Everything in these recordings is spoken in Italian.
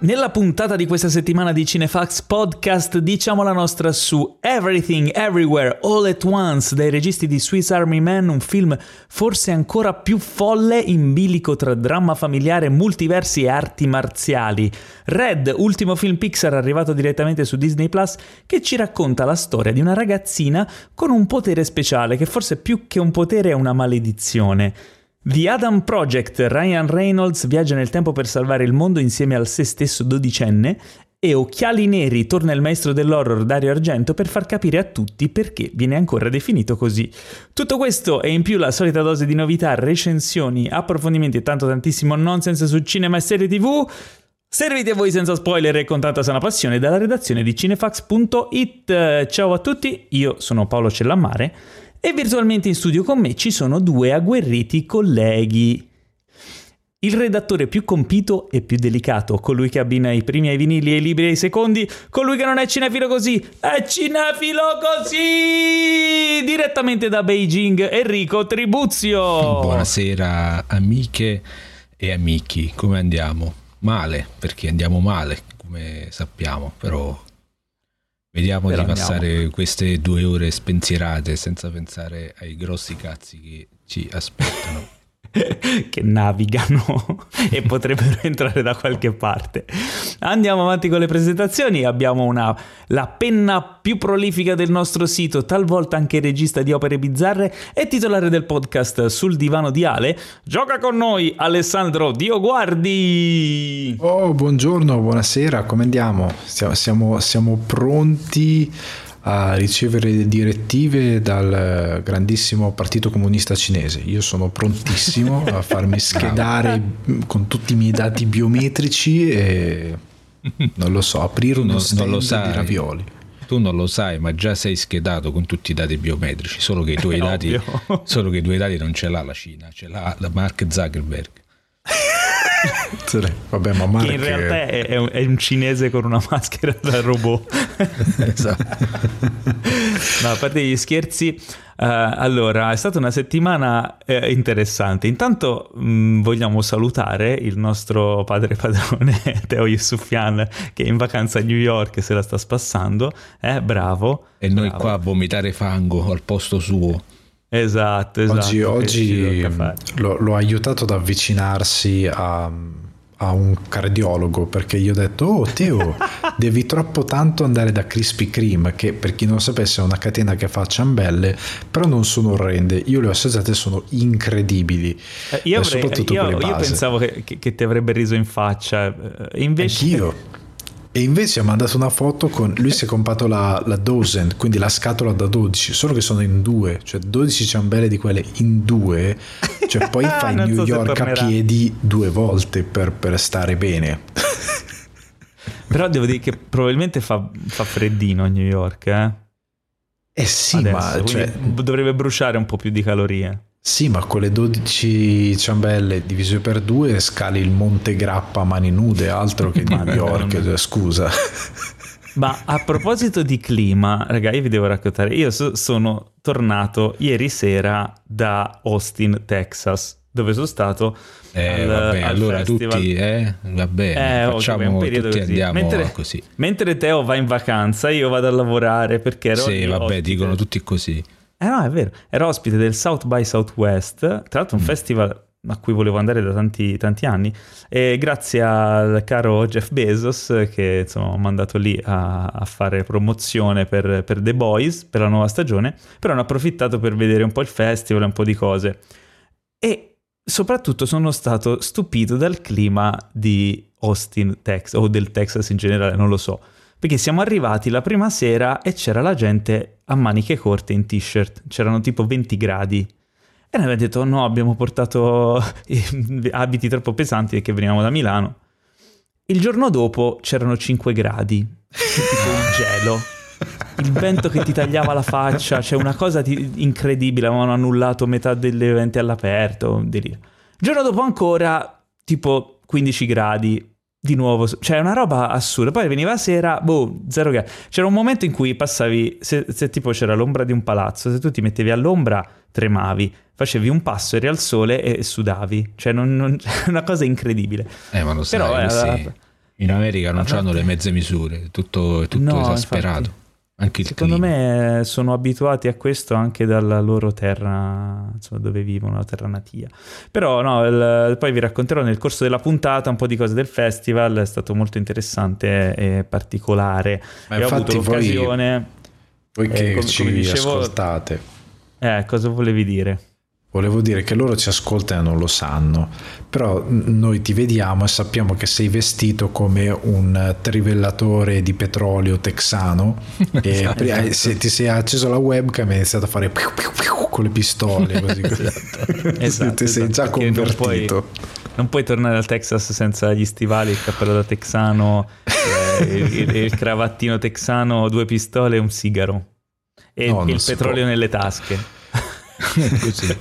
Nella puntata di questa settimana di Cinefax Podcast diciamo la nostra su Everything Everywhere All at Once dai registi di Swiss Army Man, un film forse ancora più folle in bilico tra dramma familiare, multiversi e arti marziali. Red, ultimo film Pixar arrivato direttamente su Disney Plus, che ci racconta la storia di una ragazzina con un potere speciale che forse più che un potere è una maledizione. The Adam Project, Ryan Reynolds viaggia nel tempo per salvare il mondo insieme al se stesso dodicenne e Occhiali Neri torna il maestro dell'horror Dario Argento per far capire a tutti perché viene ancora definito così. Tutto questo e in più la solita dose di novità, recensioni, approfondimenti e tanto tantissimo nonsense su cinema e serie tv. Serviti a voi senza spoiler e con tanta sana passione dalla redazione di cinefax.it. Ciao a tutti, io sono Paolo Cellammare e virtualmente in studio con me ci sono due agguerriti colleghi. Il redattore più compito e più delicato, colui che abbina i primi ai vinili e i libri ai secondi, colui che non è cinefilo così, è cinefilo così! Direttamente da Beijing, Enrico Tribuzio. Buonasera amiche e amici, come andiamo? Male, perché andiamo male, come sappiamo, però Vediamo Però di passare andiamo. queste due ore spensierate senza pensare ai grossi cazzi che ci aspettano. che navigano e potrebbero entrare da qualche parte. Andiamo avanti con le presentazioni. Abbiamo una, la penna più prolifica del nostro sito, talvolta anche regista di opere bizzarre e titolare del podcast Sul divano di Ale. Gioca con noi Alessandro Dioguardi. Oh, buongiorno, buonasera, come andiamo? Siamo, siamo, siamo pronti a ricevere direttive dal grandissimo partito comunista cinese. Io sono prontissimo a farmi schedare con tutti i miei dati biometrici e non lo so, aprire uno stand non di ravioli. Tu non lo sai, ma già sei schedato con tutti i dati biometrici, solo che i tuoi, dati, solo che i tuoi dati non ce l'ha la Cina, ce l'ha la Mark Zuckerberg. Vabbè, ma Mark... Che in realtà è un, è un, cinese con una maschera da robot. esatto. no, a parte gli scherzi, uh, allora è stata una settimana eh, interessante. Intanto mh, mm, vogliamo salutare il nostro padre padrone Teo Yusufian che è in vacanza a New York e se la sta spassando. Eh, bravo. E noi bravo. qua a vomitare fango al posto suo. Esatto, esatto. Oggi, oggi l'ho, l'ho, aiutato ad avvicinarsi a, a, un cardiologo perché gli ho detto, oh Teo, devi troppo tanto andare da Krispy Kreme, che per chi non lo sapesse è una catena che fa ciambelle, però non sono orrende. Io le ho assaggiate, sono incredibili. Eh, io, avrei, io, io pensavo che, che, che, ti avrebbe riso in faccia, eh, invece... Anch'io. E invece ha mandato una foto con lui si è comprato la, la dozen, quindi la scatola da 12, solo che sono in due, cioè 12 ciambelle di quelle in due, cioè poi fai New so York a piedi due volte per, per stare bene. Però devo dire che probabilmente fa, fa freddino a New York, eh? Eh sì, Adesso, ma cioè... dovrebbe bruciare un po' più di calorie. Sì, ma con le 12 ciambelle divise per due scali il Monte Grappa a mani nude, altro che New York, scusa. Ma a proposito di clima, ragazzi, io vi devo raccontare, io so, sono tornato ieri sera da Austin, Texas, dove sono stato eh, al, vabbè, al allora festival. tutti, eh, vabbè, eh, facciamo tutti così. andiamo mentre, così. Mentre Teo va in vacanza, io vado a lavorare perché ero Sì, vabbè, ospite. dicono tutti così. Eh no, è vero. Ero ospite del South by Southwest, tra l'altro un mm. festival a cui volevo andare da tanti, tanti, anni e grazie al caro Jeff Bezos che insomma ho mandato lì a, a fare promozione per, per, The Boys per la nuova stagione però ne ho approfittato per vedere un po' il festival e un po' di cose e soprattutto sono stato stupito dal clima di Austin, Texas o del Texas in generale, non lo so perché siamo arrivati la prima sera e c'era la gente a maniche corte in t-shirt, c'erano tipo 20 gradi. E noi abbiamo detto no, abbiamo portato abiti troppo pesanti perché venivamo da Milano. Il giorno dopo c'erano 5 gradi, tipo un gelo. Il vento che ti tagliava la faccia, cioè una cosa ti... incredibile, avevano annullato metà degli eventi all'aperto. Il giorno dopo ancora, tipo 15 gradi, di nuovo, cioè una roba assurda. Poi veniva sera, boh, zero che. C'era un momento in cui passavi, se, se, tipo c'era l'ombra di un palazzo, se tu ti mettevi all'ombra tremavi, facevi un passo, eri al sole e sudavi. Cioè non, non, una cosa incredibile. Eh, ma lo sai, Però, eh, sì. In America non hanno le mezze misure, tutto, è tutto no, esasperato. Infatti. Anche Secondo clima. me sono abituati a questo anche dalla loro terra, insomma, dove vivono, la terra natia. Però no, il, poi vi racconterò nel corso della puntata un po' di cose del festival, è stato molto interessante e particolare. Ma e ho avuto l'occasione... Voi, voi che eh, come, ci come dicevo, ascoltate. Eh, cosa volevi dire? Volevo dire che loro ci ascoltano e non lo sanno, però noi ti vediamo e sappiamo che sei vestito come un trivellatore di petrolio texano e esatto. se ti sei acceso la webcam e hai iniziato a fare piu piu piu con le pistole, così, esatto. esatto, ti sei già esatto, convertito. Non puoi, non puoi, tornare al Texas senza gli stivali, il cappello da texano, eh, il, il, cravattino texano, due pistole e un sigaro e no, il petrolio può. nelle tasche. Così.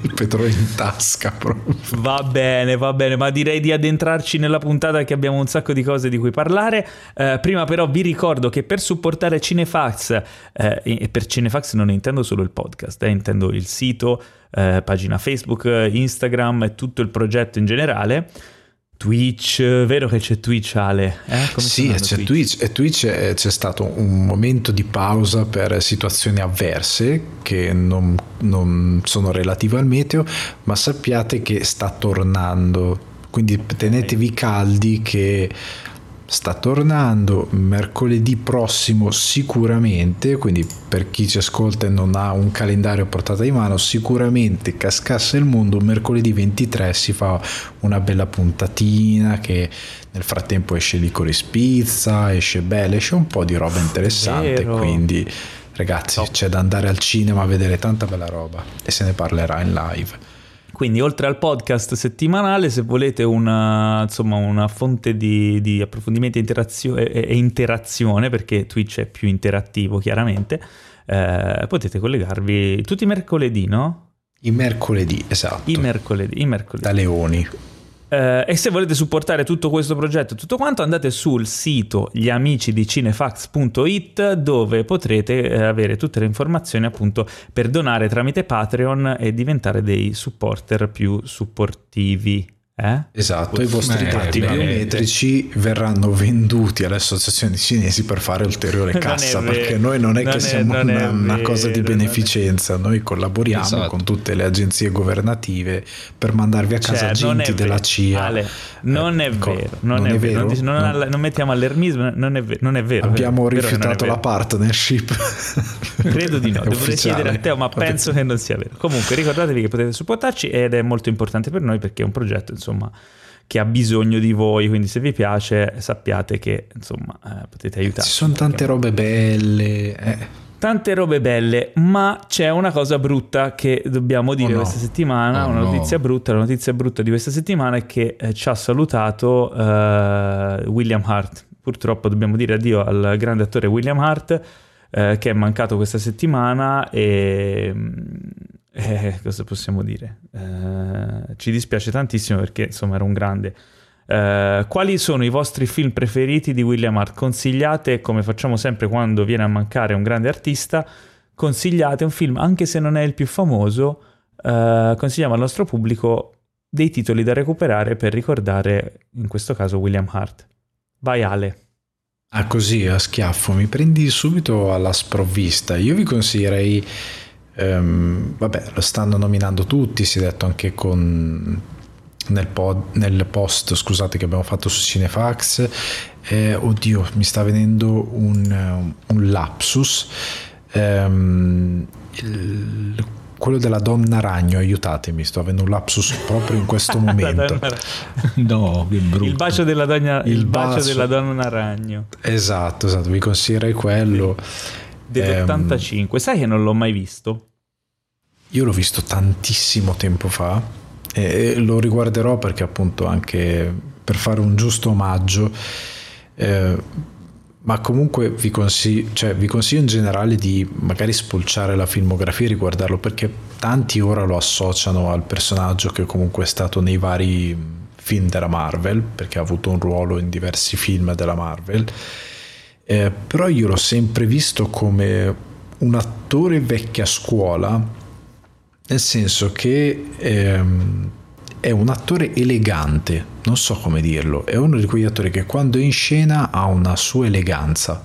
il petrolio in tasca proprio. Va bene, va bene, ma direi di addentrarci nella puntata che abbiamo un sacco di cose di cui parlare. Eh, prima però vi ricordo che per supportare Cinefax, eh, e per Cinefax non intendo solo il podcast, eh, intendo il sito, eh, pagina Facebook, Instagram e tutto il progetto in generale Twitch, vero che c'è Twitch Ale? Eh? sì, c'è Twitch, Twitch e Twitch è, c'è stato un momento di pausa per situazioni avverse che non, non sono relative al meteo, ma sappiate che sta tornando, quindi tenetevi caldi che sta tornando mercoledì prossimo sicuramente, quindi per chi ci ascolta e non ha un calendario a portata di mano, sicuramente cascasse il mondo, mercoledì 23 si fa una bella puntatina che nel frattempo esce Licorice Pizza, esce Belle, esce un po' di roba interessante, quindi ragazzi no. c'è da andare al cinema a vedere tanta bella roba e se ne parlerà in live. Quindi oltre al podcast settimanale, se volete una, insomma, una fonte di, di approfondimento e, interazio- e, interazione, perché Twitch è più interattivo chiaramente, eh, potete collegarvi tutti i mercoledì, no? I mercoledì, esatto. I mercoledì, i mercoledì. Da Leoni. Eh, e se volete supportare tutto questo progetto e tutto quanto, andate sul sito gliamicidicinefax.it dove potrete eh, avere tutte le informazioni appunto per donare tramite Patreon e diventare dei supporter più supportivi. Eh? Esatto, i vostri eh, dati biometrici verranno venduti alle associazioni cinesi per fare ulteriore cassa, perché noi non è non che è, siamo una, una, cosa di beneficenza, noi collaboriamo esatto. con tutte le agenzie governative per mandarvi a casa cioè, agenti della CIA. Ale, non è ecco, vero, non, non è, vero, vero. Non, non, non, mettiamo allermismo, non è, non è vero. Abbiamo vero, rifiutato la partnership. Credo di no, dovrei chiedere a te, ma penso che non sia vero. Comunque ricordatevi che potete supportarci ed è molto importante per noi perché è un progetto, insomma, insomma, che ha bisogno di voi, quindi se vi piace sappiate che insomma eh, potete aiutarci. Ci sono tante robe belle. Eh. Tante robe belle, ma c'è una cosa brutta che dobbiamo dire oh no. questa settimana, oh una notizia no. brutta, la notizia brutta di questa settimana è che eh, ci ha salutato uh, William Hart. Purtroppo dobbiamo dire addio al grande attore William Hart eh, che è mancato questa settimana e mm, eh, cosa possiamo dire? Eh, ci dispiace tantissimo perché insomma era un grande. Eh, quali sono i vostri film preferiti di William Hart? Consigliate, come facciamo sempre quando viene a mancare un grande artista, consigliate un film, anche se non è il più famoso, eh, consigliamo al nostro pubblico dei titoli da recuperare per ricordare, in questo caso, William Hart. Vai Ale. Ah, così a schiaffo, mi prendi subito alla sprovvista. Io vi consiglierei ehm, vabbè, lo stanno nominando tutti, si è detto anche con, nel, pod, nel, post scusate, che abbiamo fatto su Cinefax. Eh, oddio, mi sta venendo un, un lapsus. Ehm, il, quello della donna ragno, aiutatemi, sto avendo un lapsus proprio in questo momento. no, che brutto. Il bacio della donna, il, il bacio, bacio della donna ragno. Esatto, esatto, vi consiglierei quello. Dell'85, ehm, sai che non l'ho mai visto? Io l'ho visto tantissimo tempo fa e lo riguarderò perché appunto anche per fare un giusto omaggio, eh, ma comunque vi consiglio, cioè, vi consiglio in generale di magari spulciare la filmografia e riguardarlo perché tanti ora lo associano al personaggio che comunque è stato nei vari film della Marvel, perché ha avuto un ruolo in diversi film della Marvel, eh, però io l'ho sempre visto come un attore vecchia scuola nel senso che ehm, è un attore elegante, non so come dirlo, è uno di quegli attori che quando è in scena ha una sua eleganza,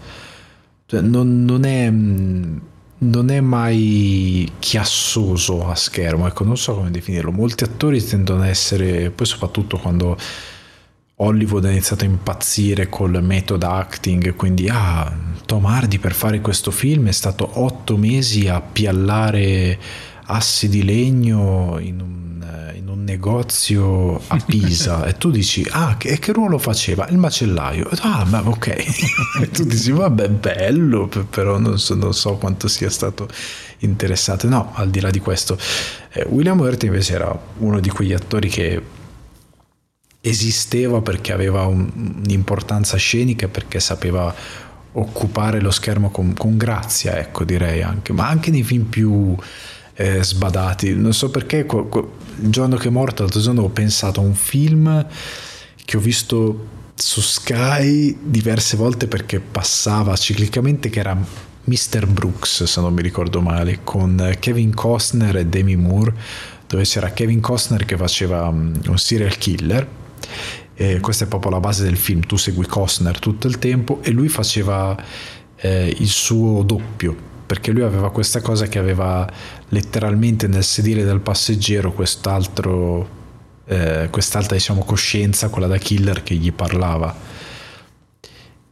cioè, non, non, è, non è mai chiassoso a schermo, ecco, non so come definirlo, molti attori tendono a essere, poi soprattutto quando Hollywood ha iniziato a impazzire col metodo acting, quindi ah, Tom Hardy per fare questo film è stato otto mesi a piallare assi di legno in un, in un negozio a Pisa. E tu dici ah che, che, ruolo faceva? Il macellaio. Ah ma ok. E tu dici vabbè bello però non so, non so, quanto sia stato interessante. No al di là di questo eh, William Hurt invece era uno di quegli attori che esisteva perché aveva un, un'importanza scenica perché sapeva occupare lo schermo con, con grazia ecco direi anche ma anche nei film più eh, sbadati. Non so perché il giorno che è morto, l'altro giorno ho pensato a un film che ho visto su Sky diverse volte perché passava ciclicamente che era Mr. Brooks, se non mi ricordo male, con Kevin Costner e Demi Moore, dove c'era Kevin Costner che faceva mm, un serial killer. E questa è proprio la base del film, tu segui Costner tutto il tempo e lui faceva eh, il suo doppio, perché lui aveva questa cosa che aveva letteralmente nel sedile del passeggero quest'altro, eh, quest'altra diciamo, coscienza, quella da killer che gli parlava.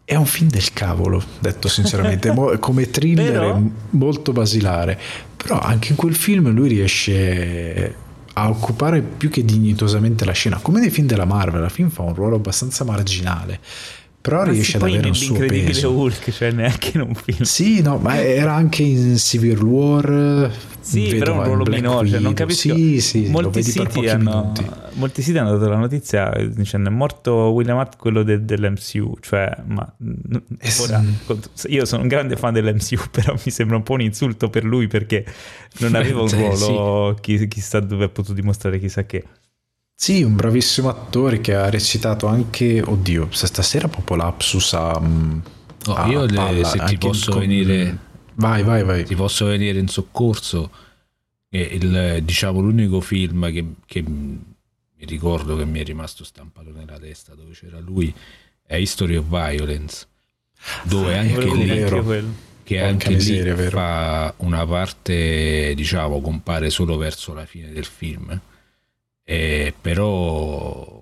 È un film del cavolo, detto sinceramente, come thriller Però... molto basilare, però anche in quel film lui riesce a occupare più che dignitosamente la scena, come nei film della Marvel, la film fa un ruolo abbastanza marginale però ma riesce ad avere un suo peso. Hulk, cioè neanche in un film. Sì, no, ma era anche in Civil War. Sì, però un ruolo minore, cioè non capisco. Sì, sì, molti, siti hanno, molti siti hanno dato la notizia dicendo è morto William Hart, quello de, dell'MCU, cioè, ma ora, io sono un grande fan dell'MCU, però mi sembra un po' un insulto per lui perché non aveva un ruolo, sì. chissà dove ha potuto dimostrare chissà che. Sì, un bravissimo attore che ha recitato anche, oddio, stasera proprio lapsus a... Mm, oh, a io le, se ti posso con... venire... Vai, vai, vai. Ti posso venire in soccorso. Il, diciamo l'unico film che, che mi ricordo che mi è rimasto stampato nella testa dove c'era lui è History of Violence dove ah, anche lì che anche miseria, lì fa una parte diciamo compare solo verso la fine del film eh, però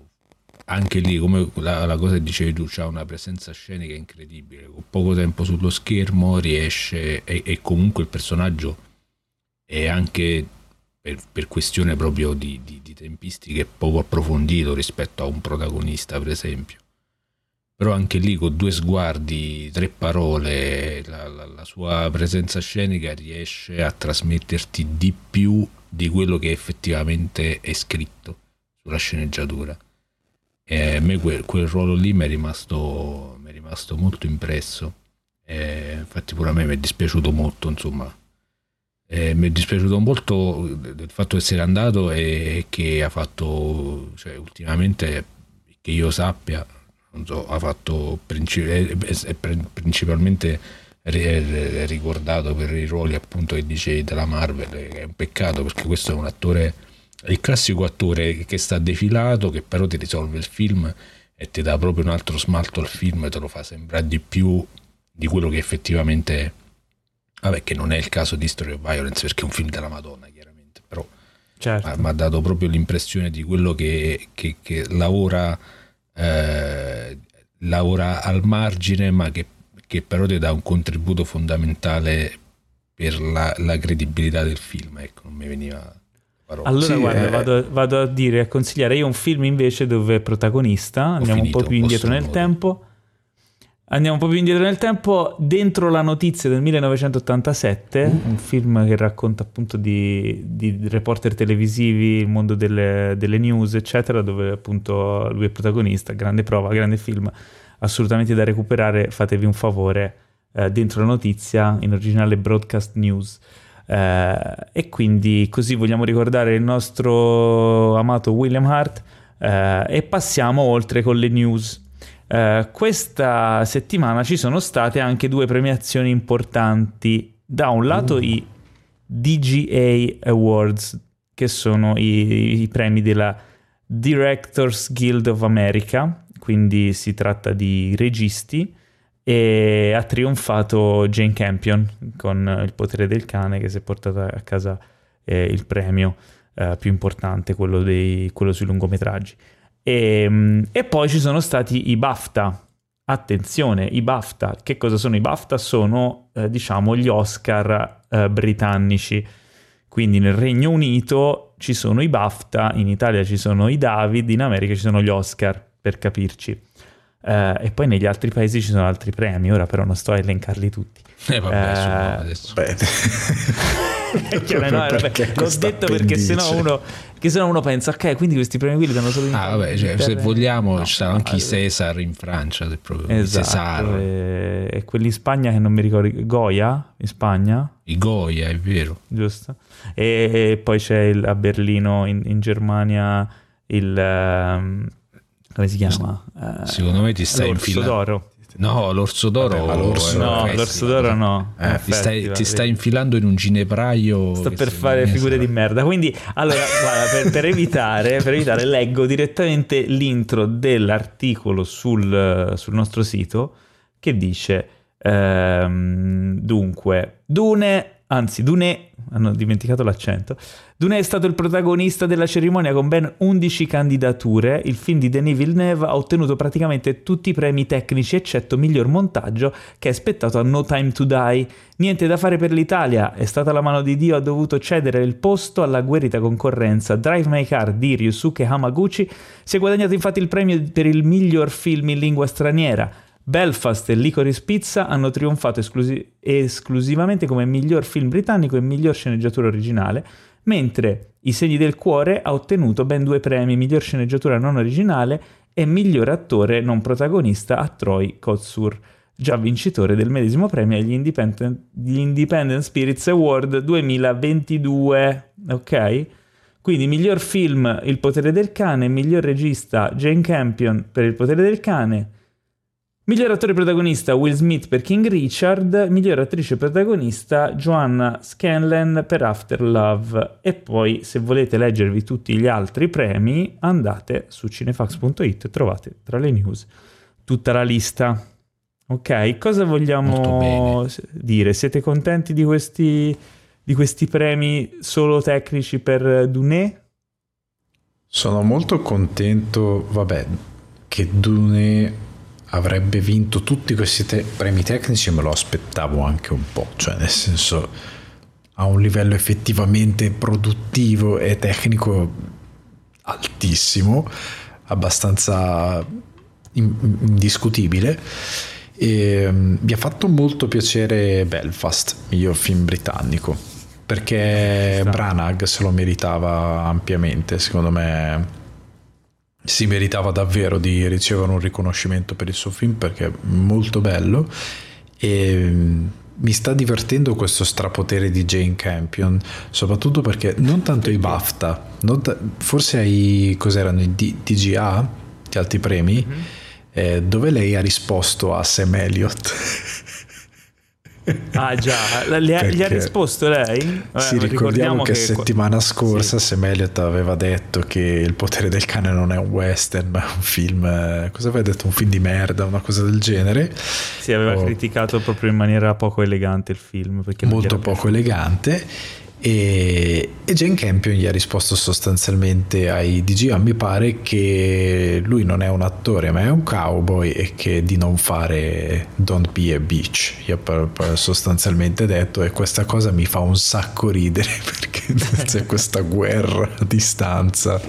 anche lì, come la, la cosa che dicevi tu, c'ha una presenza scenica incredibile. Con poco tempo sullo schermo riesce, e, e comunque il personaggio è anche per, per questione proprio di, di, di, tempistiche poco approfondito rispetto a un protagonista, per esempio. Però anche lì con due sguardi, tre parole, la, la, la sua presenza scenica riesce a trasmetterti di più di quello che effettivamente è scritto sulla sceneggiatura. E a me quel, quel ruolo lì mi è rimasto, mi è rimasto molto impresso. E infatti pure a me mi è dispiaciuto molto, insomma. E mi è dispiaciuto molto del fatto di essere andato e che ha fatto, cioè ultimamente, che io sappia, non so, ha fatto princip- è, è principalmente è ricordato per i ruoli appunto che dicevi della Marvel, è un peccato perché questo è un attore, il classico attore che sta defilato, che però ti risolve il film e ti dà proprio un altro smalto al film e te lo fa sembrare di più di quello che effettivamente è. Vabbè, che non è il caso di Story of Violence perché è un film della Madonna, chiaramente, però certo. mi ha dato proprio l'impressione di quello che, che, che lavora, eh, lavora al margine, ma che che però ti dà un contributo fondamentale per la, la credibilità del film. Ecco, non mi veniva parola. Allora, sì, guarda, eh, vado, vado, a dire, a consigliare io un film invece dove è protagonista, andiamo finito, un po' più indietro nel modo. tempo. Andiamo un po' più indietro nel tempo, dentro la notizia del 1987, uh. un film che racconta appunto di, di reporter televisivi, il mondo delle, delle, news, eccetera, dove appunto lui è protagonista, grande prova, grande film assolutamente da recuperare, fatevi un favore, eh, dentro la notizia in originale broadcast news. Eh, e quindi così vogliamo ricordare il nostro amato William Hart eh, e passiamo oltre con le news. Uh, questa settimana ci sono state anche due premiazioni importanti. Da un lato uh. i DGA Awards, che sono i, i premi della Directors Guild of America, quindi si tratta di registi, e ha trionfato Jane Campion con Il potere del cane che si è portata a casa eh, il premio eh, più importante, quello, dei, quello sui lungometraggi. E, mm, e, poi ci sono stati i BAFTA. Attenzione, i BAFTA. Che cosa sono i BAFTA? Sono, eh, diciamo, gli Oscar eh, britannici. Quindi nel Regno Unito ci sono i BAFTA, in Italia ci sono i David, in America ci sono gli Oscar, per capirci. Uh, e poi negli altri paesi ci sono altri premi, ora però non sto a elencarli tutti. Eh vabbè, uh, adesso. cioè, no, vabbè, l'ho detto perché sennò uno, che sennò uno pensa, ok, quindi questi premi qui li danno solo in Ah, vabbè, cioè, se vogliamo, no, ci saranno anche i Cesar in Francia, proprio esatto, Cesar. E, e, quelli in Spagna che non mi ricordo, Goya in Spagna? I Goya, è vero. Giusto. E, e poi c'è il, a Berlino, in, in Germania, il... Um, come si chiama? Secondo me ti stai infilando. No, l'orso d'oro. Vabbè, l'orso, no, l'orso d'oro no. Eh, ti, stai, ti, stai, infilando in un ginepraio. Sto per fare figure di merda. Quindi, allora, guarda, per, per, evitare, per, evitare, leggo direttamente l'intro dell'articolo sul, sul nostro sito che dice: ehm, Dunque, Dune anzi Dune, hanno dimenticato l'accento, Dune è stato il protagonista della cerimonia con ben 11 candidature, il film di Denis Villeneuve ha ottenuto praticamente tutti i premi tecnici eccetto miglior montaggio che è aspettato a No Time to Die. Niente da fare per l'Italia, è stata la mano di Dio, ha dovuto cedere il posto alla guerrita concorrenza. Drive My Car di Ryusuke Hamaguchi si è guadagnato infatti il premio per il miglior film in lingua straniera. Belfast e Licorice Pizza hanno trionfato esclusi- esclusivamente come miglior film britannico e miglior sceneggiatura originale, mentre I segni del cuore ha ottenuto ben due premi, miglior sceneggiatura non originale e miglior attore non protagonista a Troy Kotsur, già vincitore del medesimo premio agli Independent, Independent Spirits Award 2022. Ok? Quindi miglior film Il potere del cane, miglior regista Jane Campion per Il potere del cane, Miglior attore protagonista Will Smith per King Richard, miglior attrice protagonista Joanna Scanlan per After Love. E poi se volete leggervi tutti gli altri premi andate su cinefax.it e trovate tra le news tutta la lista. Ok, cosa vogliamo dire? Siete contenti di questi, di questi premi solo tecnici per Dune? Sono molto contento, vabbè, che Dune avrebbe vinto tutti questi te- premi tecnici me lo aspettavo anche un po', cioè nel senso a un livello effettivamente produttivo e tecnico altissimo, abbastanza indiscutibile. E, um, mi ha fatto molto piacere Belfast, miglior film britannico, perché Branagh se lo meritava ampiamente, secondo me si meritava davvero di ricevere un riconoscimento per il suo film perché è molto bello e mm, mi sta divertendo questo strapotere di Jane Campion, soprattutto perché non tanto i BAFTA, ta- forse ai cos'erano i D- DGA, gli altri premi, mm-hmm. eh, dove lei ha risposto a Sam Elliott. Ah già, gli ha, gli ha risposto lei? Vabbè, sì, ricordiamo che, che, settimana scorsa sì. Sam Elliott aveva detto che Il potere del cane non è un western, ma è un film, eh, cosa aveva detto? Un film di merda, una cosa del genere. Sì, aveva oh. criticato proprio in maniera poco elegante il film. Molto poco elegante e, e Jane Campion gli ha risposto sostanzialmente ai DG, mi pare che lui non è un attore ma è un cowboy e che di non fare Don't Be a Bitch, gli ha sostanzialmente detto. E questa cosa mi fa un sacco ridere perché c'è questa guerra a distanza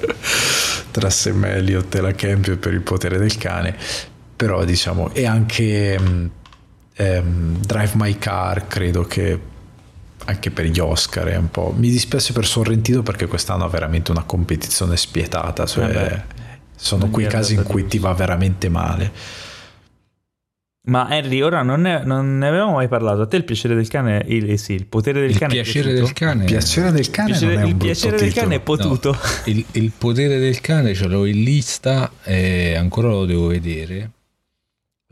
tra Sam Elliott e la Campion per il potere del cane, però diciamo, e anche um, Drive My Car credo che anche per gli Oscar è un po'... Mi dispiace per Sorrentino perché quest'anno ha veramente una competizione spietata, cioè eh sono quei casi in cui ti va veramente male. Ma Henry, ora non ne, non ne, avevamo mai parlato. A te il piacere del cane, il, sì, il potere del il cane. Piacere del cane. Il piacere del cane. Piacere, il piacere del cane è potuto. No, il, il, potere del cane ce l'ho in lista e ancora lo devo vedere.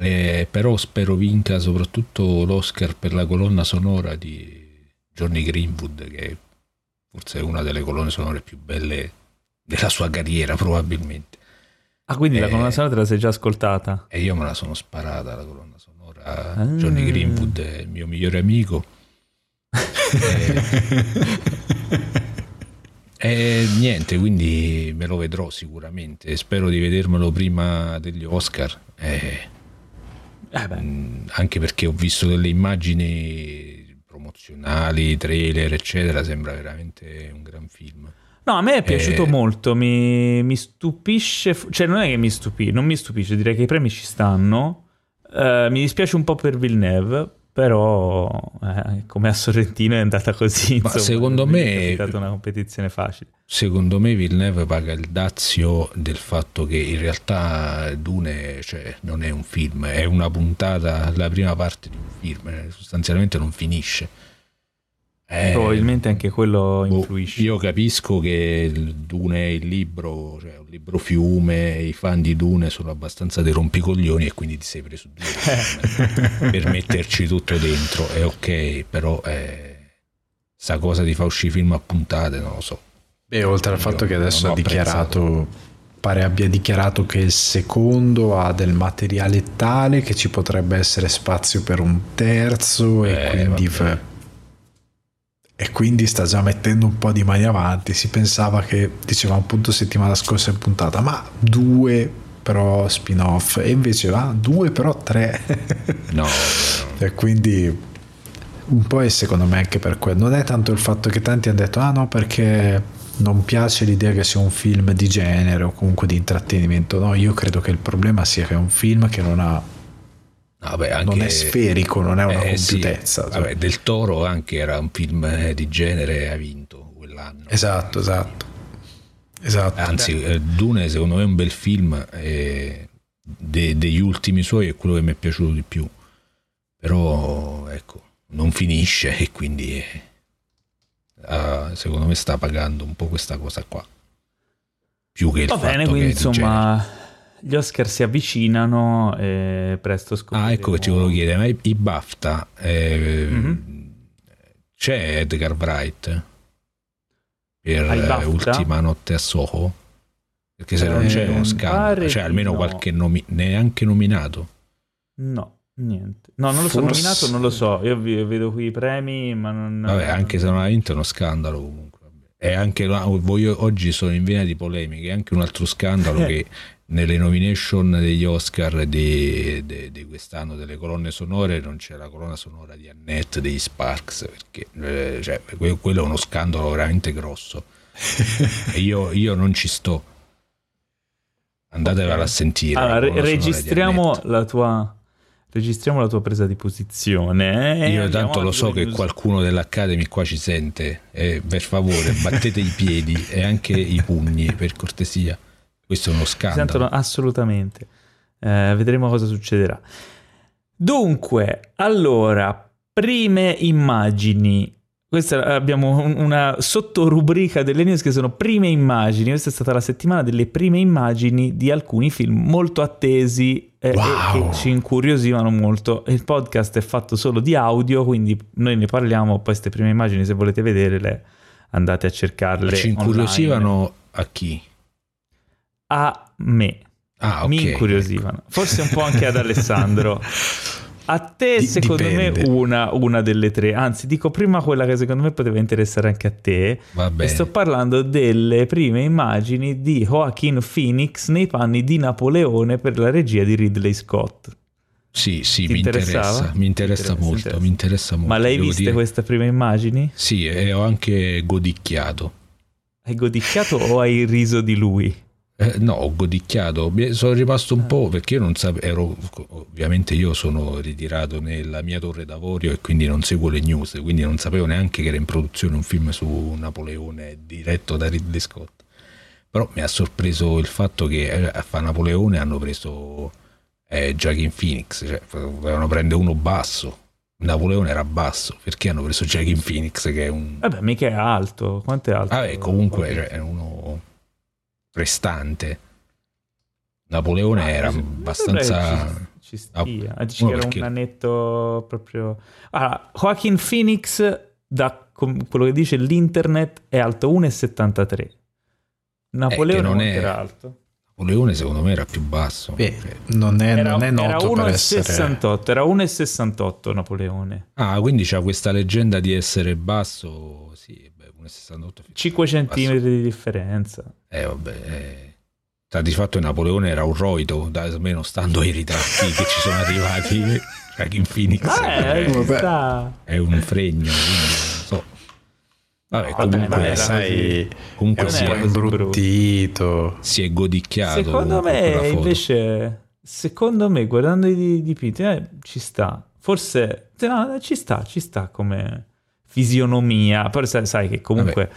Eh, però spero vinca soprattutto l'Oscar per la colonna sonora di Johnny Greenwood, che forse è una delle colonne sonore più belle della sua carriera probabilmente. Ah, quindi Eh, la colonna sonora te la sei già ascoltata? E io me la sono sparata la colonna sonora. Johnny Greenwood è il mio migliore amico. e, e niente, quindi me lo vedrò sicuramente. Spero di vedermelo prima degli Oscar. E, Eh beh, mh, anche perché ho visto delle immagini promozionali, trailer, eccetera. Sembra veramente un gran film. No, a me è piaciuto Eh. molto, mi, mi stupisce, cioè non è che mi stupisce, non mi stupisce, direi che i premi ci stanno. Eh, mi dispiace un po' per Villeneuve, però eh, come a Sorrentino è andata così. Ma insomma, secondo non mi me- è capitata una competizione facile. Secondo me Villeneuve paga il dazio del fatto che in realtà Dune cioè, non è un film, è una puntata, la prima parte di un film, eh, sostanzialmente non finisce. Eh, Probabilmente anche quello boh, influisce. io capisco che il Dune è il libro, cioè un libro fiume, i fan di Dune sono abbastanza dei rompicoglioni e quindi ti sei preso Dune per metterci tutto dentro, è ok, però eh, sta cosa di far uscire film a puntate, non lo so. Beh, oltre al Io fatto che adesso ha apprezzato. dichiarato, pare abbia dichiarato che il secondo ha del materiale tale che ci potrebbe essere spazio per un terzo e Eh, quindi vabbè. E quindi sta già mettendo un po' di mani avanti. Si pensava che, dicevamo appunto settimana scorsa in puntata, ma due però spin-off, e invece va due però tre. No, no. e quindi un po' è secondo me anche per quello. Non è tanto il fatto che tanti hanno detto, ah no, perché non piace l'idea che sia un film di genere o comunque di intrattenimento. No, io credo che il problema sia che è un film che non ha Vabbè, anche, non è sferico, non è una eh, sì, compiutezza. cioè. vabbè, del Toro anche era un film eh, di genere e ha vinto quell'anno. Esatto, esatto. Esatto. Anzi, eh, Dune secondo me è un bel film e de- degli ultimi suoi è quello che mi è piaciuto di più. Però ecco, non finisce e quindi eh, secondo me sta pagando un po' questa cosa qua. Più che il Va fatto bene, quindi di genere. Gli Oscar si avvicinano e presto scopriremo. Ah, ecco che ti volevo chiedere, ma i, i BAFTA eh, Mhm. c'è Edgar Wright per Ai eh, BAFTA? Ultima notte a Soho? Perché se non Eh, c'è uno scandalo, pare cioè almeno no. qualche nomi- neanche nominato. No, niente. No, non lo so, Forse- nominato non lo so. Io vi- vedo qui i premi, ma non... Vabbè, anche se non ha vinto è uno scandalo comunque. E anche voglio- oggi sono in vena di polemiche, anche un altro scandalo che nelle nomination degli Oscar di, di- di quest'anno delle colonne sonore non c'è la colonna sonora di Annette degli Sparks, perché eh, cioè, que- quello è uno scandalo veramente grosso. e io, io non ci sto. Andatevela Ok. a sentire. Allora, re- registriamo la tua... Registriamo la tua presa di posizione. eh, Io tanto lo so che news. qualcuno dell'Academy qua ci sente. E per favore, battete i piedi e anche i pugni, per cortesia. Questo è uno Si scandalo. sentono assolutamente. Eh, vedremo cosa succederà. Dunque, allora, prime immagini. Questa abbiamo un- una sottorubrica delle news che sono prime immagini. Questa è stata la settimana delle prime immagini di alcuni film molto attesi eh, Wow. e che ci incuriosivano molto. Il podcast è fatto solo di audio, quindi noi ne parliamo. Poi queste prime immagini, se volete vederle, andate a cercarle. Ci online. incuriosivano a chi? A me Ah, ok. mi incuriosivano. Forse un po' anche ad Alessandro. A te, Di- secondo dipende. me, una, una delle tre. Anzi, dico prima quella che secondo me poteva interessare anche a te. Va E sto parlando delle prime immagini di Joaquin Phoenix nei panni di Napoleone per la regia di Ridley Scott. Sì, sì, mi interessa. Mi interessa interessa, molto. interessa. Mi interessa molto. Ma l'hai viste dire. queste prime immagini? Sì, e ho anche godicchiato. Hai godicchiato o hai riso di lui? Eh, no, ho godicchiato. Sono rimasto Ah. un po' perché io non sapevo. Ovviamente io sono ritirato nella mia torre d'avorio e quindi non seguo le news. Quindi non sapevo neanche che era in produzione un film su Napoleone diretto da Ridley Scott. Però mi ha sorpreso il fatto che eh, a fa Napoleone hanno preso eh, Joaquin Phoenix. Cioè, volevano prendere uno basso. Napoleone era basso. Perché hanno preso Joaquin Phoenix che è un. Vabbè, mica è alto. Quanto è alto? Vabbè, comunque cioè, è uno prestante. Napoleone Ah, era abbastanza. Ci, ci stia. Ah, Dici no, che era perché- un annetto proprio... Allora, Joaquin Phoenix, da com- quello che dice l'internet, è alto 1,73. Napoleone non quanto è- era alto? Napoleone secondo me era più basso. Beh, non è, Era, non è era noto per essere... 1,68, era 1,68 Napoleone. Ah, quindi c'ha questa leggenda di essere basso. Sì, 1,68. 5 centimetri di differenza. Eh, vabbè. Eh. Sta di fatto Napoleone era un roido, da, almeno stando ai ritratti che ci sono arrivati. Joaquin Phoenix Eh, è, ci vabbè. sta. è un fregno, quindi non so. Vabbè, comunque, vabbè, sai, comunque un si, è, imbruttito. si è godicchiato. Secondo me, invece, secondo me, guardando i di- dipinti, eh, ci sta. Forse, no, ci sta, ci sta come fisionomia. Però sai, sai che comunque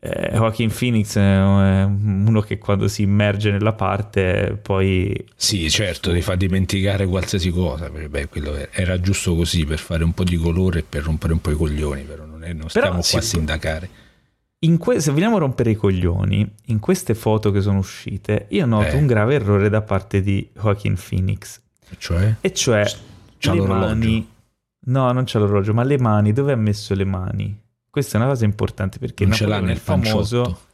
eh, Joaquin Phoenix è uno che quando si immerge nella parte poi... Sì, certo, ti fa dimenticare qualsiasi cosa. Beh, era giusto così per fare un po' di colore e per rompere un po' i coglioni, però non, è- non stiamo sì, qua a sindacare. In que- se vogliamo rompere i coglioni, in queste foto che sono uscite, io noto Eh. un grave errore da parte di Joaquin Phoenix. Cioè, E cioè, c'ha le mani... No, non c'è l'orologio, ma le mani, dove ha messo le mani? Questa è una cosa importante perché non ce l'ha Napoleone nel è famoso... panciotto.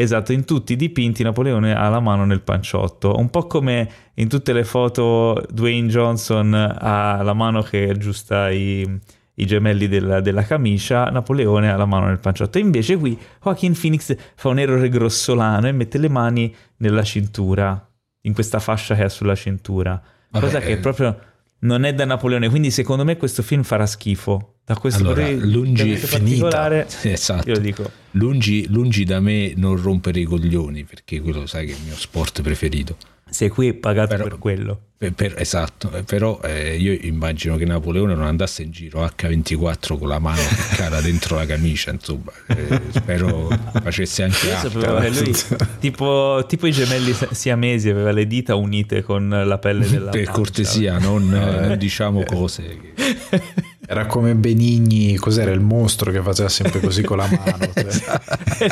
Esatto, in tutti i dipinti Napoleone ha la mano nel panciotto, un po' come in tutte le foto Dwayne Johnson ha la mano che aggiusta i, i gemelli della, della camicia, Napoleone ha la mano nel panciotto. Invece qui Joaquin Phoenix fa un errore grossolano e mette le mani nella cintura, in questa fascia che ha sulla cintura, Vabbè, cosa che eh. proprio non è da Napoleone, quindi secondo me questo film farà schifo. Da questo Allora, punto di- lungi- finita. esatto. io dico. Lungi, lungi da me non rompere i coglioni, perché quello sai che è il mio sport preferito. Sei qui pagato Però- per quello. Per- per- esatto, eh, però eh, io immagino che Napoleone non andasse in giro H24 con la mano ficcata dentro la camicia, insomma, eh, spero facesse anche Io altro. lui, tipo, tipo i gemelli si- siamesi, aveva le dita unite con la pelle della Per pancia. cortesia, non, non diciamo cose. che- Era come Benigni, cos'era il mostro che faceva sempre così con la mano? cioè.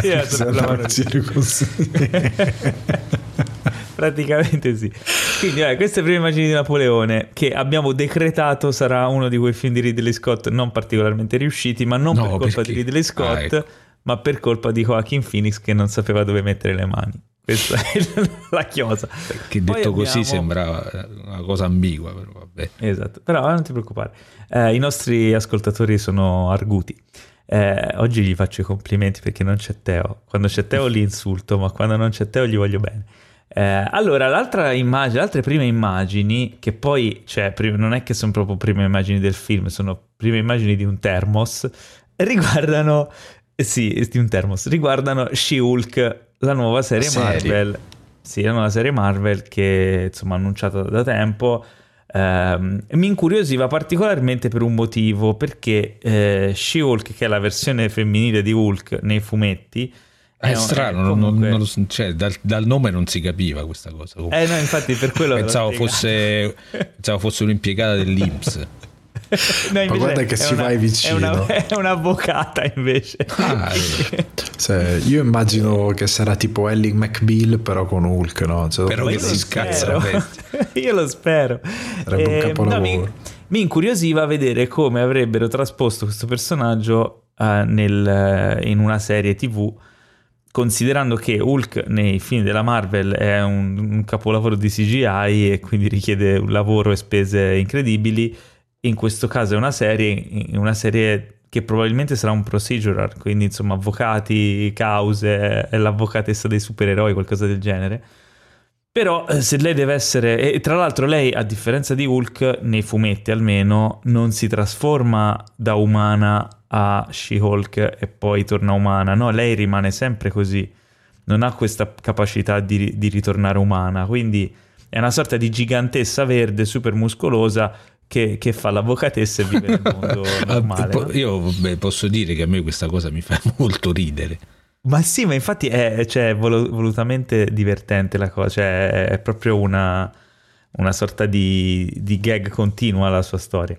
Esatto, la mano-. Praticamente sì. Quindi, vabbè, queste prime immagini di Napoleone che abbiamo decretato sarà uno di quei film di Ridley Scott non particolarmente riusciti, ma non No, per colpa perché? di Ridley Scott, Ah, ecco. ma per colpa di Joaquin Phoenix che non sapeva dove mettere le mani. Questa è la chiosa. Che detto così abbiamo- sembrava eh, una cosa ambigua, però vabbè. Esatto, però non ti preoccupare, Eh, i nostri ascoltatori sono arguti. Eh, oggi gli faccio i complimenti perché non c'è Teo. Quando c'è Teo li insulto, ma quando non c'è Teo gli voglio bene. Eh, allora, l'altra immagine, le altre prime immagini, che poi, cioè, prim- non è che sono proprio prime immagini del film, sono prime immagini di un thermos, riguardano, sì, di un thermos, riguardano She-Hulk, la nuova serie Serie. Marvel. Sì, la nuova serie Marvel che, insomma, annunciata da tempo. Ehm, mi incuriosiva particolarmente per un motivo, perché eh, She-Hulk, che è la versione femminile di Hulk nei fumetti, È, un- strano, non- comunque- non lo so, cioè, dal, dal nome non si capiva questa cosa. Eh no, infatti per quello pensavo, fosse, pensavo fosse un'impiegata dell'Inps. No, invece guarda che è ci una- vai vicino. È, una, è un'avvocata invece. Ah, eh. Cioè, io immagino che sarà tipo Ellie McBeal però con Hulk, no? Cioè, Però Ma che si scazza io lo spero. Sarebbe un Eh, capolavoro. mi, mi incuriosiva vedere come avrebbero trasposto questo personaggio eh, nel- in una serie TV, considerando che Hulk nei film della Marvel è un, un capolavoro di CGI e quindi richiede un lavoro e spese incredibili. In questo caso è una serie, una serie che probabilmente sarà un procedural, quindi insomma avvocati, cause, è l'avvocatessa dei supereroi, qualcosa del genere. Però eh, se lei deve essere... E tra l'altro lei, a differenza di Hulk, nei fumetti almeno, non si trasforma da umana a She-Hulk e poi torna umana. No, lei rimane sempre così. Non ha questa capacità di, di ritornare umana. Quindi è una sorta di gigantessa verde, super muscolosa, che, che fa l'avvocatessa e vive nel mondo normale. No? Io vabbè, posso dire che a me questa cosa mi fa molto ridere. Ma sì, ma infatti è cioè, volutamente divertente la cosa, cioè è- è proprio una, una sorta di, di gag continua la sua storia.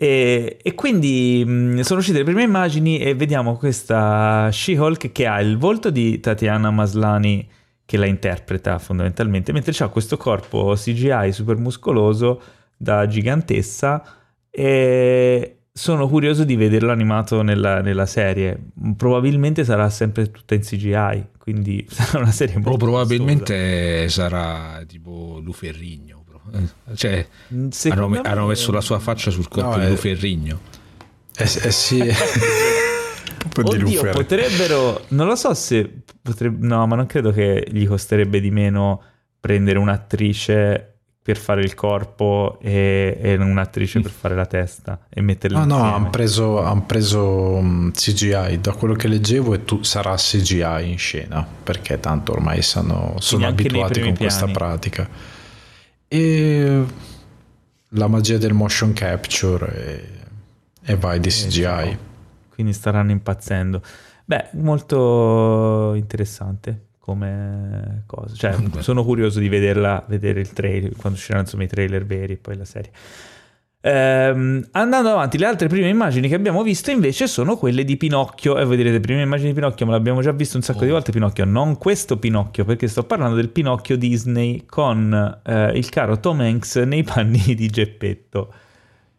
E, e quindi mh, sono uscite le prime immagini e vediamo questa She-Hulk che ha il volto di Tatiana Maslani che la interpreta fondamentalmente, mentre ha questo corpo CGI super muscoloso da gigantessa e sono curioso di vederlo animato nella, nella, serie. Probabilmente sarà sempre tutta in CGI, quindi sarà una serie molto Probabilmente costosa. sarà tipo Luferrigno. Cioè, hanno, me... hanno, messo la sua faccia sul corpo no, di Luferrigno. Eh, eh sì. Oddio, potrebbero... Non lo so se... Potrebbe, no, ma non credo che gli costerebbe di meno prendere un'attrice per fare il corpo e, e un'attrice per fare la testa e metterle no, insieme. No, hanno preso, han preso mm, CGI, da quello che leggevo e tu sarà CGI in scena, perché tanto ormai sanno, sono abituati con piani. questa pratica. E la magia del motion capture e, e vai di CGI. Esatto. Quindi staranno impazzendo. Beh, molto interessante come cosa. Cioè, sono curioso di vederla, vedere il trailer, quando usciranno insomma i trailer veri e poi la serie. Ehm, andando avanti, le altre prime immagini che abbiamo visto invece sono quelle di Pinocchio. E voi direte, prime immagini di Pinocchio, ma l'abbiamo già visto un sacco oh. di volte Pinocchio. Non questo Pinocchio, perché sto parlando del Pinocchio Disney con eh, il caro Tom Hanks nei panni di Geppetto.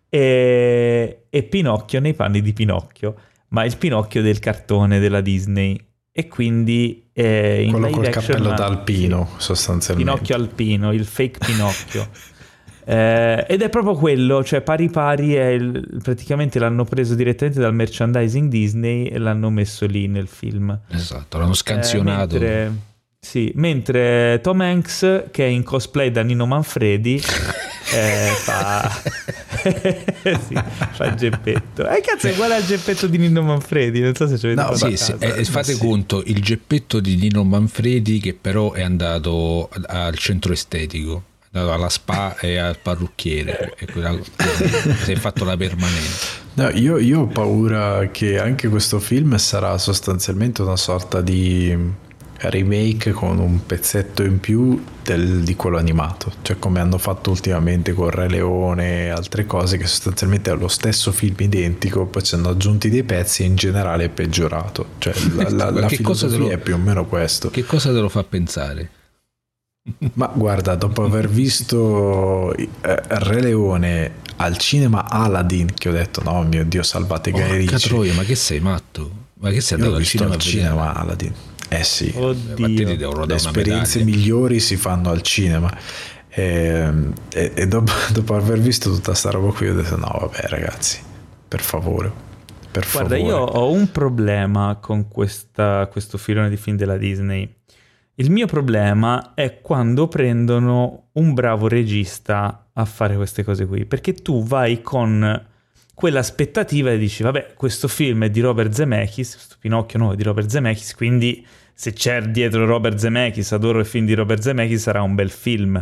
E, e Pinocchio nei panni di Pinocchio, ma il Pinocchio del cartone della Disney e quindi eh, in quello col action, cappello da alpino sostanzialmente Pinocchio alpino il fake Pinocchio eh, ed è proprio quello cioè pari pari il, praticamente l'hanno preso direttamente dal merchandising Disney e l'hanno messo lì nel film esatto l'hanno scansionato eh, mentre, sì, mentre Tom Hanks che è in cosplay da Nino Manfredi eh, fa... sì, fa il geppetto. Eh cazzo, è uguale al geppetto di Nino Manfredi, non so se ci avete no, sì, sì, eh, fate sì. conto, il geppetto di Nino Manfredi che però è andato al centro estetico, è andato alla spa e al parrucchiere, e quella, si è fatto la permanente. No, io, io ho paura che anche questo film sarà sostanzialmente una sorta di remake con un pezzetto in più del, di quello animato, cioè come hanno fatto ultimamente con Re Leone e altre cose che sostanzialmente è lo stesso film identico, poi ci hanno aggiunti dei pezzi e in generale è peggiorato, cioè la, la, la filosofia lo, è più o meno questo. Che cosa te lo fa pensare? Ma guarda, dopo aver visto eh, Re Leone al cinema Aladdin, che ho detto no mio Dio salvate Guy Ritchie. ma che sei matto? Ma che sei andato al cinema, al cinema Aladdin? Eh sì, Oddio. le esperienze migliori si fanno al cinema. E, e, e dopo, dopo, aver visto tutta sta roba qui ho detto no vabbè ragazzi, per favore. Per Guarda, favore. io ho un problema con questa, questo filone di film della Disney. Il mio problema è quando prendono un bravo regista a fare queste cose qui, perché tu vai con quell'aspettativa e dici, vabbè, questo film è di Robert Zemeckis, questo Pinocchio nuovo è di Robert Zemeckis, quindi se c'è dietro Robert Zemeckis, adoro il film di Robert Zemeckis, sarà un bel film.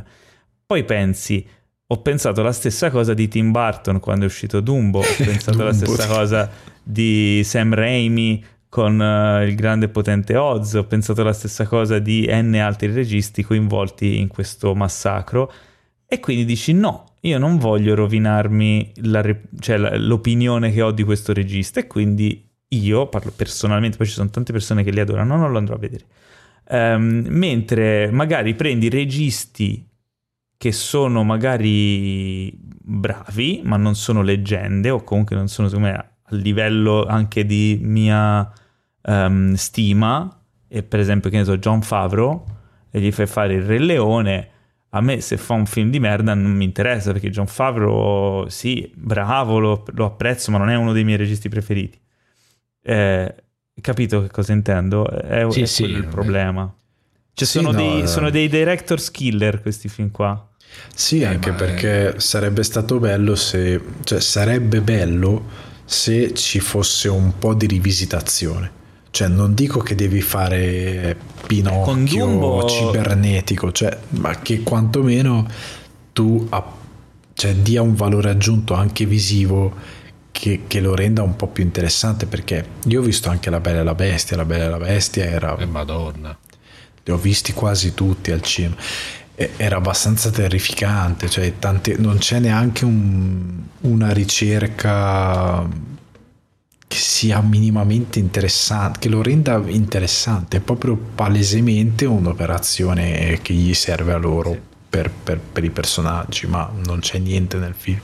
Poi pensi, ho pensato la stessa cosa di Tim Burton quando è uscito Dumbo, ho pensato la stessa cosa di Sam Raimi con uh, il grande potente Oz, ho pensato la stessa cosa di N altri registi coinvolti in questo massacro. E quindi dici no, io non voglio rovinarmi la, cioè, l'opinione che ho di questo regista e quindi io parlo personalmente, poi ci sono tante persone che li adorano, non lo andrò a vedere. Um, mentre magari prendi registi che sono magari bravi, ma non sono leggende, o comunque non sono secondo me a livello anche di mia um, stima, e per esempio che ne so, John Favreau, e gli fai fare il Re Leone, a me se fa un film di merda non mi interessa, perché John Favreau, sì, bravo, lo, lo apprezzo, ma non è uno dei miei registi preferiti. Eh, capito che cosa intendo? È, sì, è sì, il problema. Cioè, sì, sono, no, dei, eh... sono, dei, director's killer questi film qua. Sì, eh, anche perché è... sarebbe stato bello se... Cioè, sarebbe bello se ci fosse un po' di rivisitazione. Cioè, non dico che devi fare Pinocchio Dumbo... cibernetico, cioè, ma che quantomeno tu app- cioè, dia un valore aggiunto anche visivo che, che, lo renda un po' più interessante perché io ho visto anche La Bella e la Bestia, La Bella e la Bestia era... E Madonna. Li ho visti quasi tutti al cinema. E, era abbastanza terrificante, cioè tante, non c'è neanche un, una ricerca che sia minimamente interessante, che lo renda interessante, è proprio palesemente un'operazione che gli serve a loro sì. per, per, per i personaggi, ma non c'è niente nel film.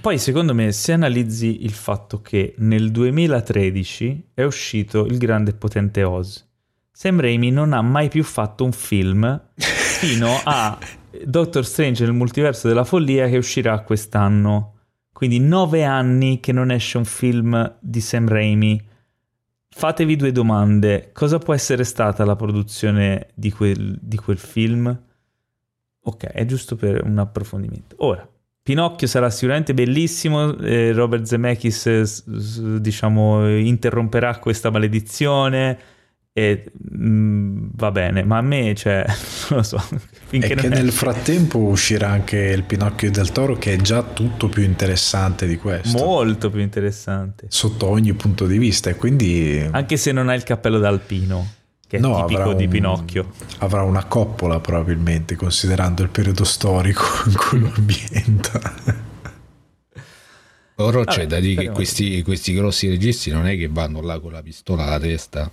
poi secondo me se analizzi il fatto che nel 2013 è uscito il grande e potente Oz, Sam Raimi non ha mai più fatto un film fino a Doctor Strange nel multiverso della follia che uscirà quest'anno. Quindi nove anni che non esce un film di Sam Raimi. Fatevi due domande. Cosa può essere stata la produzione di quel, di quel film? Ok, è giusto per un approfondimento. Ora, Pinocchio sarà sicuramente bellissimo, eh, Robert Zemeckis diciamo interromperà questa maledizione e mh, mm, va bene, ma a me, cioè, non lo so. Finché e che nel frattempo uscirà anche il Pinocchio del Toro, che è già tutto più interessante di questo. Molto più interessante. Sotto ogni punto di vista, e quindi. Anche se non ha il cappello d'alpino. Che è no, tipico di un, Pinocchio. Avrà una coppola probabilmente, considerando il periodo storico in cui lo ambienta. Ora c'è da dire che questi, questi grossi registi non è che vanno là con la pistola alla testa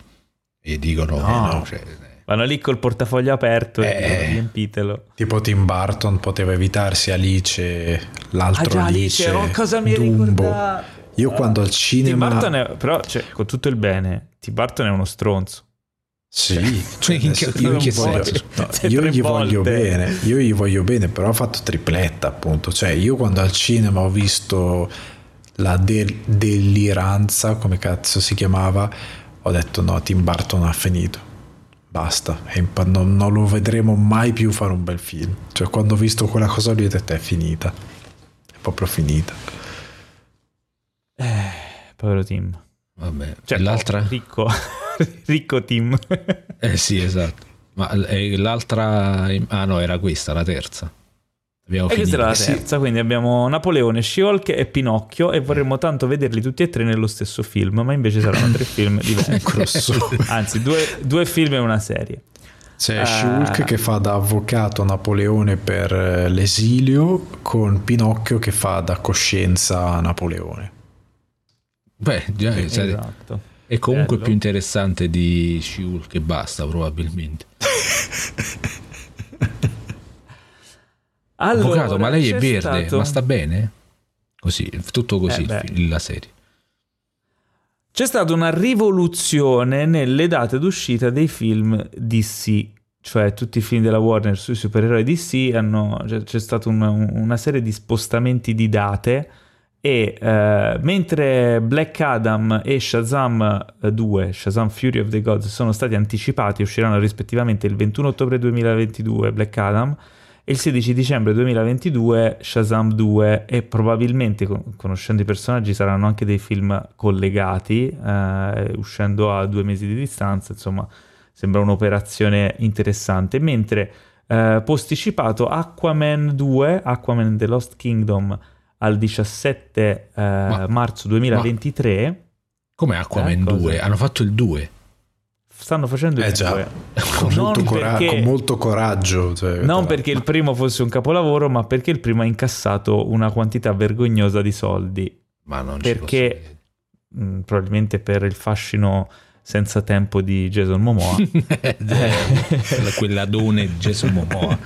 e dicono no, no cioè, vanno lì col portafoglio aperto eh, e riempitelo. Tipo Tim Burton poteva evitarsi Alice l'altro ah, Alice, Alice oh, cosa mi Dumbo. io quando al cinema Tim Burton è, però cioè, con tutto il bene Tim Burton è uno stronzo. Sì, cioè, io, gli voglio, no, io gli voglio bene, io gli voglio bene, però ha fatto tripletta appunto. Cioè, io quando al cinema ho visto la del- deliranza, come cazzo si chiamava, ho detto no, Tim Burton ha finito. Basta, non, non, lo vedremo mai più fare un bel film. Cioè, quando ho visto quella cosa lì, ho detto è finita. È proprio finita. Eh, povero Tim. Vabbè, cioè, l'altra? Ricco, ricco Tim. eh sì, esatto. Ma eh, l'altra... Ah no, era questa, la terza. Abbiamo e questa era la terza, sì. quindi abbiamo Napoleone, She-Hulk e Pinocchio e vorremmo tanto vederli tutti e tre nello stesso film, ma invece saranno tre film diversi. Anzi, due, due, film e una serie. C'è uh, She-Hulk che fa da avvocato a Napoleone per eh, l'esilio con Pinocchio che fa da coscienza a Napoleone. Beh, già, sì, cioè, esatto. è comunque Bello. più interessante di She-Hulk e basta probabilmente. Allora, Avvocato, ma lei è verde, stato... ma sta bene? Così, tutto così eh la serie. C'è stata una rivoluzione nelle date d'uscita dei film DC, cioè tutti i film della Warner sui supereroi DC hanno, c'è, c'è stata una, una, serie di spostamenti di date e eh, mentre Black Adam e Shazam 2, Shazam Fury of the Gods, sono stati anticipati, usciranno rispettivamente il 21 ottobre 2022 Black Adam e il 16 dicembre 2022 Shazam 2 e probabilmente conoscendo i personaggi saranno anche dei film collegati eh, uscendo a due mesi di distanza insomma sembra un'operazione interessante. Mentre eh, posticipato Aquaman 2 Aquaman The Lost Kingdom al 17 eh, ma, marzo 2023 come Aquaman 2? Eh, Hanno fatto il 2 stanno facendo eh il già, con molto, cora- perché, con molto, coraggio. Cioè, non perché il primo fosse un capolavoro, ma perché il primo ha incassato una quantità vergognosa di soldi. Ma non perché mh, mm, probabilmente per il fascino senza tempo di Jason Momoa. eh, quell'adone di Jason Momoa.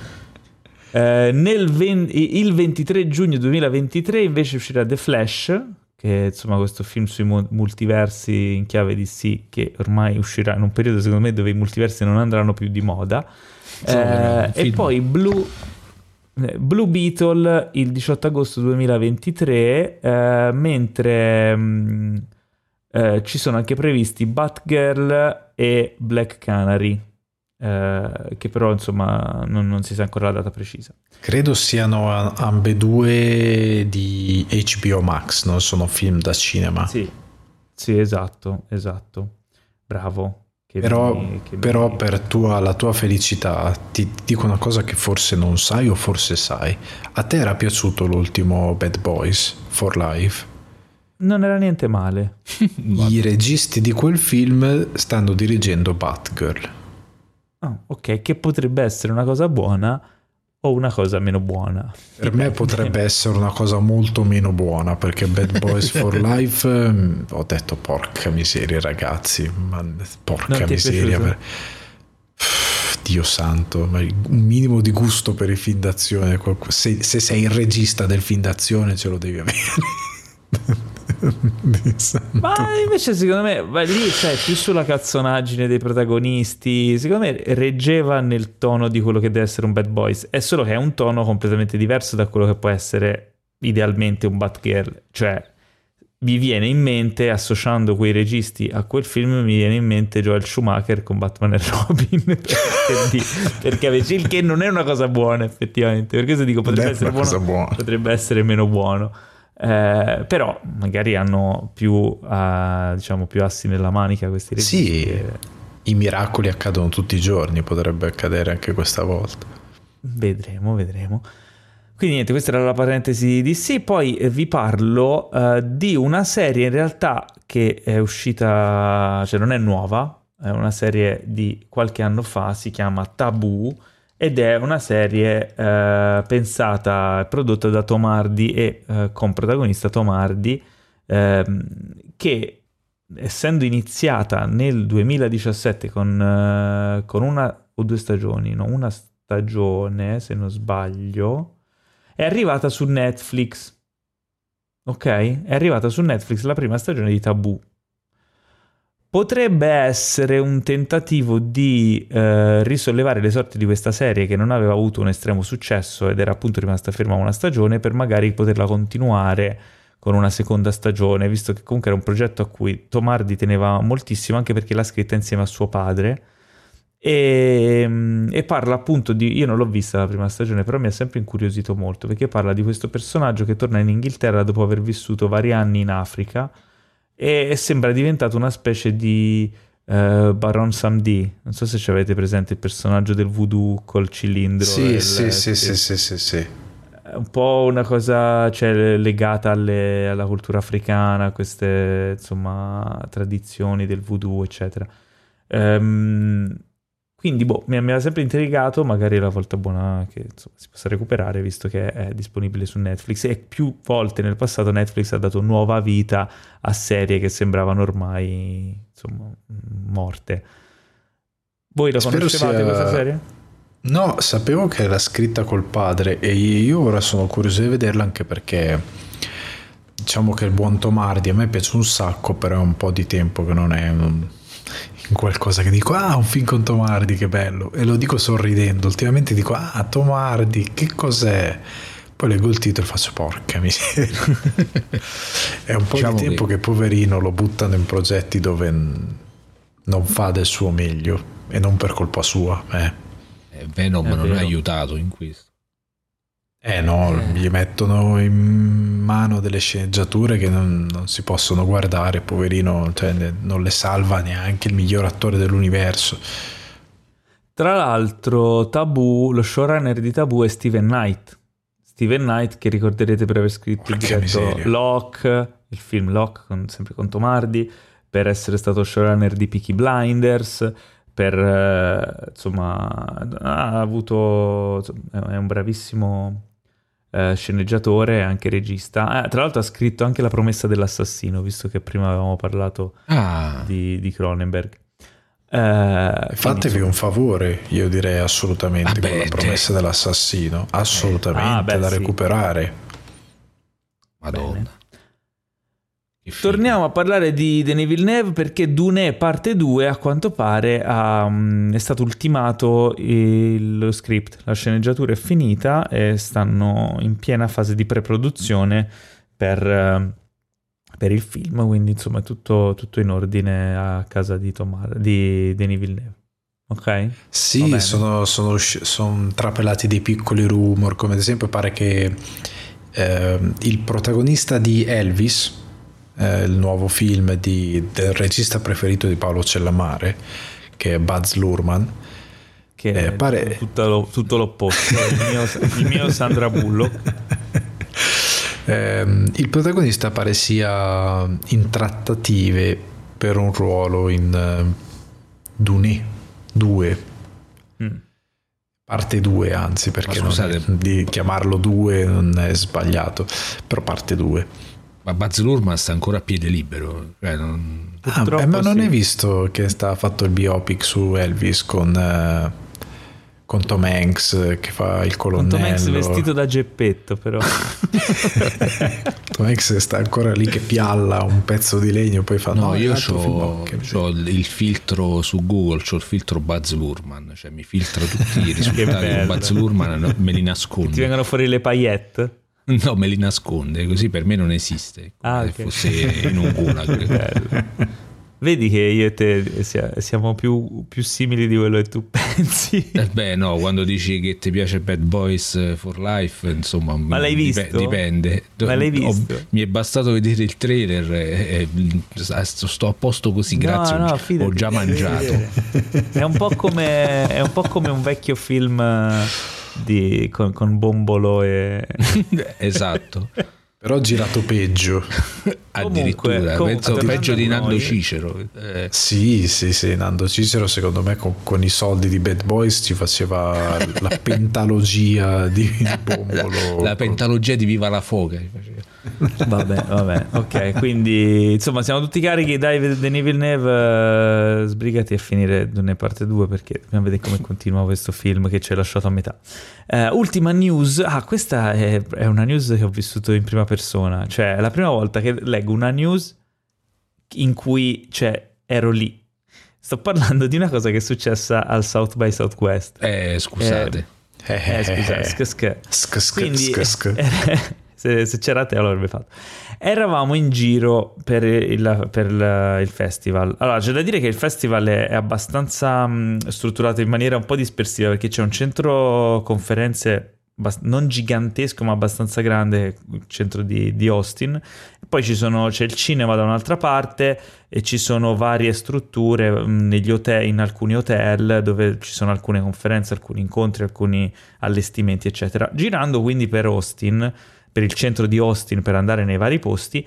Eh, nel 20, il 23 giugno 2023 invece uscirà The Flash, che insomma questo film sui multiversi in chiave di sì, che ormai uscirà in un periodo secondo me dove i multiversi non andranno più di moda. Eh, e poi Blue, eh, Blue, Beetle il 18 agosto 2023, eh, mentre mh, mm, eh, ci sono anche previsti Batgirl e Black Canary eh, che però insomma non, non, si sa ancora la data precisa. Credo siano ambedue di HBO Max, non sono film da cinema. Sì, sì esatto, esatto. Bravo. però, mi, però mi... per tua, la tua felicità ti dico una cosa che forse non sai o forse sai. A te era piaciuto l'ultimo Bad Boys for Life? Non era niente male. I registi di quel film stanno dirigendo Batgirl. Ah, ok, che potrebbe essere una cosa buona o una cosa meno buona. Per me potrebbe essere una cosa molto meno buona perché Bad Boys for Life mm, ho detto porca miseria ragazzi, ma porca miseria. Per... Dio santo, un minimo di gusto per il film d'azione. Se, se sei il regista del film d'azione ce lo devi avere. Ma invece secondo me beh, lì cioè, più sulla cazzonaggine dei protagonisti, secondo me reggeva nel tono di quello che deve essere un Bad Boys, è solo che è un tono completamente diverso da quello che può essere idealmente un Batgirl, cioè mi viene in mente, associando quei registi a quel film, mi viene in mente Joel Schumacher con Batman e Robin, per perché il che non è una cosa buona effettivamente, per questo dico potrebbe essere buono, potrebbe essere meno buono. Eh, però magari hanno più, uh, diciamo, più assi nella manica questi registi. Sì, che... i miracoli accadono tutti i giorni, potrebbe accadere anche questa volta. Vedremo, vedremo. Quindi niente, questa era la parentesi di sì, poi vi parlo uh, di una serie in realtà che è uscita, cioè non è nuova, è una serie di qualche anno fa, si chiama Taboo ed è una serie uh, pensata e prodotta da Tomardi e uh, con protagonista Tomardi ehm, che essendo iniziata nel 2017 con, con una o due stagioni, no, una stagione se non sbaglio, è arrivata su Netflix. Ok? È arrivata su Netflix la prima stagione di Tabù. Potrebbe essere un tentativo di eh, risollevare le sorti di questa serie che non aveva avuto un estremo successo ed era appunto rimasta ferma una stagione per magari poterla continuare con una seconda stagione, visto che comunque era un progetto a cui Tomardi teneva moltissimo, anche perché l'ha scritta insieme a suo padre e, ehm, e, parla appunto di. Io non l'ho vista la prima stagione, però mi ha sempre incuriosito molto perché parla di questo personaggio che torna in Inghilterra dopo aver vissuto vari anni in Africa e, sembra diventato una specie di uh, Baron Samdi. Non so se ci avete presente il personaggio del voodoo col cilindro. Sì, il, sì, sì, sì, sì, sì, sì. Un po' una cosa cioè, legata alle, alla cultura africana, queste insomma tradizioni del voodoo, eccetera. Um, quindi boh, mi, ha sempre intrigato, magari la volta buona che insomma, si possa recuperare visto che è disponibile su Netflix e più volte nel passato Netflix ha dato nuova vita a serie che sembravano ormai insomma morte. Voi la Spero conoscevate sia... questa serie? No, sapevo che era scritta col padre e io ora sono curioso di vederla anche perché diciamo che il buon Tomardi a me piace un sacco, però è un po' di tempo che non è un qualcosa che dico, ah, un film con Tomardi, che bello, e lo dico sorridendo. Ultimamente dico, ah, Tomardi, che cos'è? Poi leggo il titolo e faccio, porca miseria. È un po' diciamo di tempo che... che poverino lo buttano in progetti dove non fa del suo meglio e non per colpa sua. Eh. eh Venom non ha aiutato in questo. Eh no, eh. gli mettono in mano delle sceneggiature che non, non si possono guardare, poverino, cioè, non le salva neanche il miglior attore dell'universo. Tra l'altro, Taboo, lo showrunner di Taboo è Steven Knight. Steven Knight, che ricorderete per aver scritto Porca il diretto Locke, il film Locke, con, sempre con Tomardi, per essere stato showrunner di Peaky Blinders, per eh, insomma ha avuto è un bravissimo eh, sceneggiatore e anche regista. Ah, tra l'altro ha scritto anche La promessa dell'assassino, visto che prima avevamo parlato ah. di, di Cronenberg. Eh, Fatevi quindi, un favore, io direi assolutamente, vabbè, con la promessa te... dell'assassino, assolutamente ah, beh, da sì. recuperare. Madonna. Bene. Torniamo a parlare di Denis Villeneuve perché Dune parte 2 a quanto pare ha, um, è stato ultimato il script, la sceneggiatura è finita e stanno in piena fase di preproduzione per, uh, per il film, quindi insomma è tutto, tutto, in ordine a casa di, Tomar, di Denis Villeneuve. Ok? Sì, sono, sono, sono, trapelati dei piccoli rumor, come ad esempio pare che eh, il protagonista di Elvis, eh, il nuovo film di, del regista preferito di Paolo Cellamare, che è Buzz Lurman. Che eh, pare... tutto, tutto l'opposto, il mio, il mio Sandra Bullock. Eh, il protagonista pare sia in trattative per un ruolo in uh, Dune 2. Mm. Parte 2, anzi, perché è, di chiamarlo 2 non è sbagliato, però parte 2. Ma Buzz Lurman sta ancora a piede libero. Cioè non... Ah, beh, ma non sì. hai visto che sta fatto il biopic su Elvis con uh, con Tom Hanks che fa il colonnello. Con Tom Hanks vestito da geppetto però. Tom Hanks sta ancora lì che pialla un pezzo di legno poi fa... No, no io ho il filtro su Google, ho il filtro Buzz Lurman, cioè mi filtra tutti i risultati di Buzz Lurman me li nasconde. Ti vengono fuori le paillette? No, me li nasconde, così per me non esiste. Come ah, okay. se fosse in un gulag. Vedi che io e te siamo più, più simili di quello che tu pensi. Eh beh, no, quando dici che ti piace Bad Boys for Life, insomma, Ma l'hai visto? dipende. Ma l'hai visto? Ho, mi è bastato vedere il trailer e, e sto a posto così, grazie. No, ho, ho già mangiato. È un, po come, è un po' come un vecchio film di, con, con Bombolo e... esatto. Però ho girato peggio. Addirittura, comunque, penso peggio di Nando noi. Cicero. Eh. Sì, sì, sì, Nando Cicero secondo me con, con, i soldi di Bad Boys ci faceva la pentalogia di Bombolo. La, la pentalogia di Viva la Foga. vabbè, vabbè, ok, quindi insomma siamo tutti carichi, David Denis Villeneuve, uh, sbrigati a finire Dune parte 2 perché dobbiamo vedere come continua questo film che ci hai lasciato a metà. Uh, ultima news, ah questa è, è, una news che ho vissuto in prima persona, cioè è la prima volta che leggo una news in cui cioè, ero lì. Sto parlando di una cosa che è successa al South by Southwest. Eh, scusate. Eh, eh, scusate, sc- sc- sc- sc- Quindi, sc- sc- se, se c'era te l'avrebbe fatto. Eravamo in giro per il, per il, il, festival. Allora, c'è da dire che il festival è, è abbastanza mh, strutturato in maniera un po' dispersiva perché c'è un centro conferenze non gigantesco ma abbastanza grande, il centro di, di Austin. Poi sono, c'è il cinema da un'altra parte e ci sono varie strutture negli hotel, in alcuni hotel dove ci sono alcune conferenze, alcuni incontri, alcuni allestimenti, eccetera. Girando quindi per Austin per il centro di Austin per andare nei vari posti,